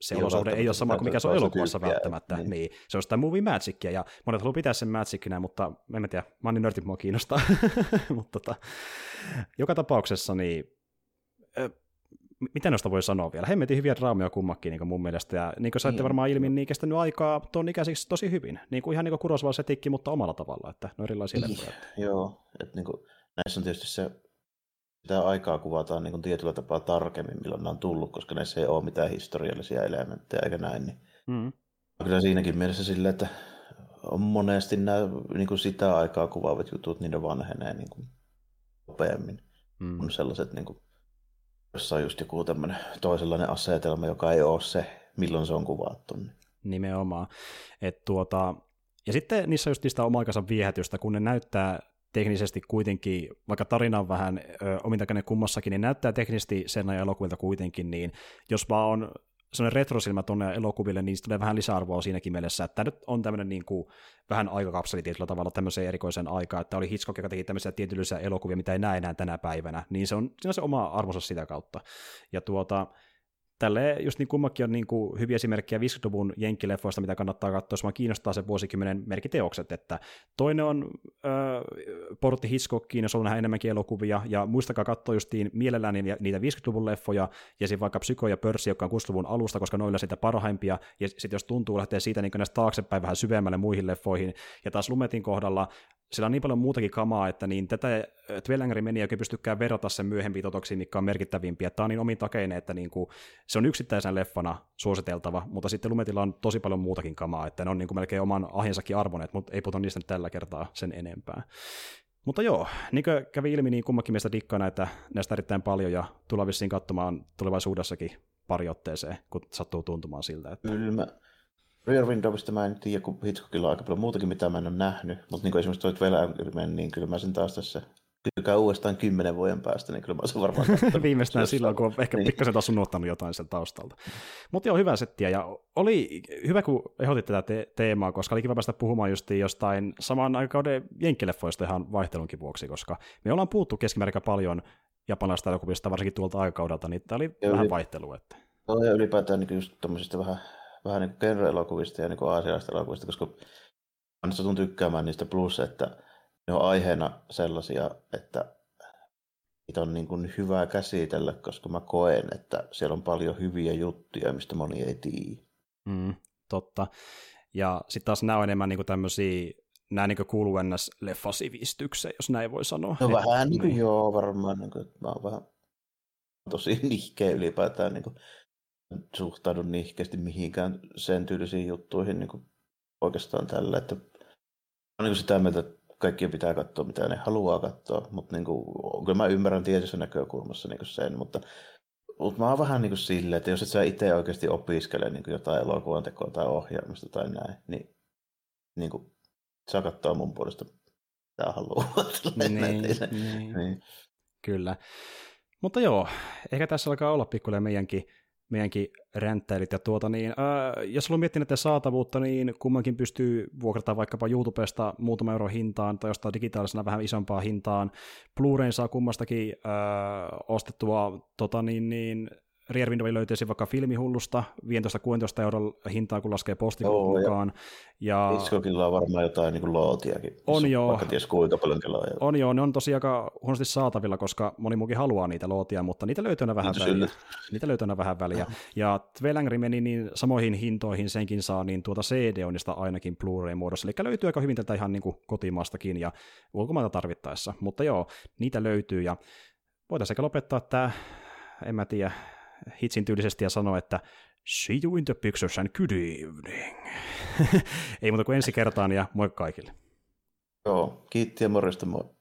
se olosuhde ei ole sama kuin mikä se on elokuvassa tyyppiä, välttämättä. Niin. niin. Se on sitä movie magicia, ja monet haluaa pitää sen magicinä, mutta en tiedä, mä niin nörtit mua kiinnostaa. mutta tota, joka tapauksessa, niin mitä noista voi sanoa vielä? Hemmetin hyviä draamoja kummakin niin mun mielestä, ja niin kuin saitte niin. varmaan ilmi, niin kestänyt aikaa tuon ikäisiksi tosi hyvin. Niin kuin ihan niin kuin Kurosval setikki, mutta omalla tavalla, että ne on erilaisia niin. Joo, että niin kuin, näissä on tietysti se sitä aikaa kuvataan niin kuin tietyllä tapaa tarkemmin, milloin ne on tullut, koska näissä ei ole mitään historiallisia elementtejä eikä näin. Niin mm. Kyllä siinäkin mielessä silleen, että on monesti nämä niin kuin sitä aikaa kuvaavat jutut, niin ne vanhenee niin kuin nopeammin. Mm. On sellaiset, niin kuin, jossa on just joku tämmöinen toisenlainen asetelma, joka ei ole se, milloin se on kuvattu. Niin. Nimenomaan. Et tuota, ja sitten niissä on just sitä oma viehätystä, kun ne näyttää teknisesti kuitenkin, vaikka tarina on vähän omintakainen kummassakin, niin näyttää teknisesti sen ajan elokuvilta kuitenkin, niin jos vaan on sellainen retrosilmä tuonne elokuville, niin tulee vähän lisäarvoa siinäkin mielessä, että nyt on tämmöinen niin kuin, vähän aikakapseli tietyllä tavalla tämmöiseen erikoiseen aikaan, että oli Hitchcock, joka teki tämmöisiä tietyllisiä elokuvia, mitä ei näe enää tänä päivänä, niin se on, siinä on se oma arvonsa sitä kautta. Ja tuota, tälle just niin kummakin on niin kuin hyviä esimerkkejä 50-luvun jenkkileffoista, mitä kannattaa katsoa, jos vaan kiinnostaa se vuosikymmenen merkiteokset, että toinen on äh, Portti Hitchcockiin, jos on nähdä enemmänkin elokuvia, ja muistakaa katsoa justiin mielellään niitä 50-luvun leffoja, ja sitten vaikka Psyko ja Pörssi, joka on 60-luvun alusta, koska noilla sitä parhaimpia, ja sitten jos tuntuu lähteä siitä niin näistä taaksepäin vähän syvemmälle muihin leffoihin, ja taas Lumetin kohdalla sillä on niin paljon muutakin kamaa, että niin tätä Twelve Angry Menia ei pystykään verrata sen myöhempiin totoksiin, mitkä on merkittävimpiä. Tämä on niin omin takeinen, että niin kuin, se on yksittäisen leffana suositeltava, mutta sitten Lumetilla on tosi paljon muutakin kamaa, että ne on niin kuin melkein oman ahjensakin arvoneet, mutta ei puhuta niistä tällä kertaa sen enempää. Mutta joo, niin kuin kävi ilmi, niin kummakin meistä dikkaa näitä, näistä erittäin paljon ja tullaan vissiin katsomaan tulevaisuudessakin pari otteeseen, kun sattuu tuntumaan siltä. Että... Kyllä mä Rear Windowsista mä en tiedä, kun Hitchcockilla on aika paljon muutakin, mitä mä en ole nähnyt. Mutta niin esimerkiksi toi Twelve niin kyllä mä sen taas tässä käy uudestaan kymmenen vuoden päästä, niin kyllä mä sen varmaan Viimeistään silloin, kun on ehkä niin. pikkasen taas unohtanut jotain sen taustalta. Mutta joo, hyvä settiä, ja oli hyvä, kun ehdotit tätä te- teemaa, koska oli kiva päästä puhumaan just jostain saman aikauden jenkkileffoista ihan vaihtelunkin vuoksi, koska me ollaan puhuttu keskimäärin paljon japanilaisista elokuvista, varsinkin tuolta aikakaudelta, niin tämä oli ja vähän yli... vaihtelu. Että... No, ja ylipäätään niin just vähän vähän niin kuin genre-elokuvista ja niin kuin aasialaisista elokuvista, koska mä satun tykkäämään niistä plus, että ne on aiheena sellaisia, että niitä on niin kuin hyvä käsitellä, koska mä koen, että siellä on paljon hyviä juttuja, mistä moni ei tiedä. Mm, totta. Ja sitten taas nämä on enemmän niin tämmöisiä nämä niin kuuluu ennäs leffasivistykseen, jos näin voi sanoa. No vähän niin kuin, niin. joo, varmaan. Niin kuin, mä oon vähän tosi nihkeä ylipäätään niin kuin suhtaudu nihkeästi mihinkään sen tyylisiin juttuihin niin kuin oikeastaan tällä, että on niin sitä mieltä, että kaikkien pitää katsoa, mitä ne haluaa katsoa, mutta niin kuin, kyllä mä ymmärrän tietyssä näkökulmassa niin kuin sen, mutta, mutta mä oon vähän niin kuin silleen, että jos et sä itse oikeasti opiskele niin kuin jotain elokuvan tekoa tai ohjaamista tai näin, niin, niin kuin, saa katsoa mun puolesta mitä haluaa. Niin, niin. niin. Kyllä. Mutta joo, ehkä tässä alkaa olla pikkuinen meidänkin meidänkin ränttäilit. Ja tuota, niin, ää, jos haluaa miettiä näiden saatavuutta, niin kummankin pystyy vuokrata vaikkapa YouTubesta muutama euro hintaan tai jostain digitaalisena vähän isompaa hintaan. Blu-rayn saa kummastakin ää, ostettua tota, niin, niin, Rear Window löytyisi vaikka filmihullusta 15-16 euron hintaa, kun laskee postikon mukaan. Ja... Hitchcockilla on varmaan jotain niin lootiakin. On joo. Vaikka ties kuinka paljon kelaa. On joo, ne on tosi aika huonosti saatavilla, koska moni muukin haluaa niitä lootia, mutta niitä löytyy aina vähän väliä. Niitä löytyy aina vähän väliä. Ja Twelangri meni niin samoihin hintoihin, senkin saa niin tuota CD-onista ainakin Blu-ray-muodossa. Eli löytyy aika hyvin tätä ihan niin kuin kotimaastakin ja ulkomailta tarvittaessa. Mutta joo, niitä löytyy ja voitaisiin lopettaa tämä, en mä tiedä, hitsin tyylisesti ja sanoa, että see you in the pictures and good evening. Ei muuta kuin ensi kertaan ja moi kaikille. Joo, kiitti ja morjesta moi.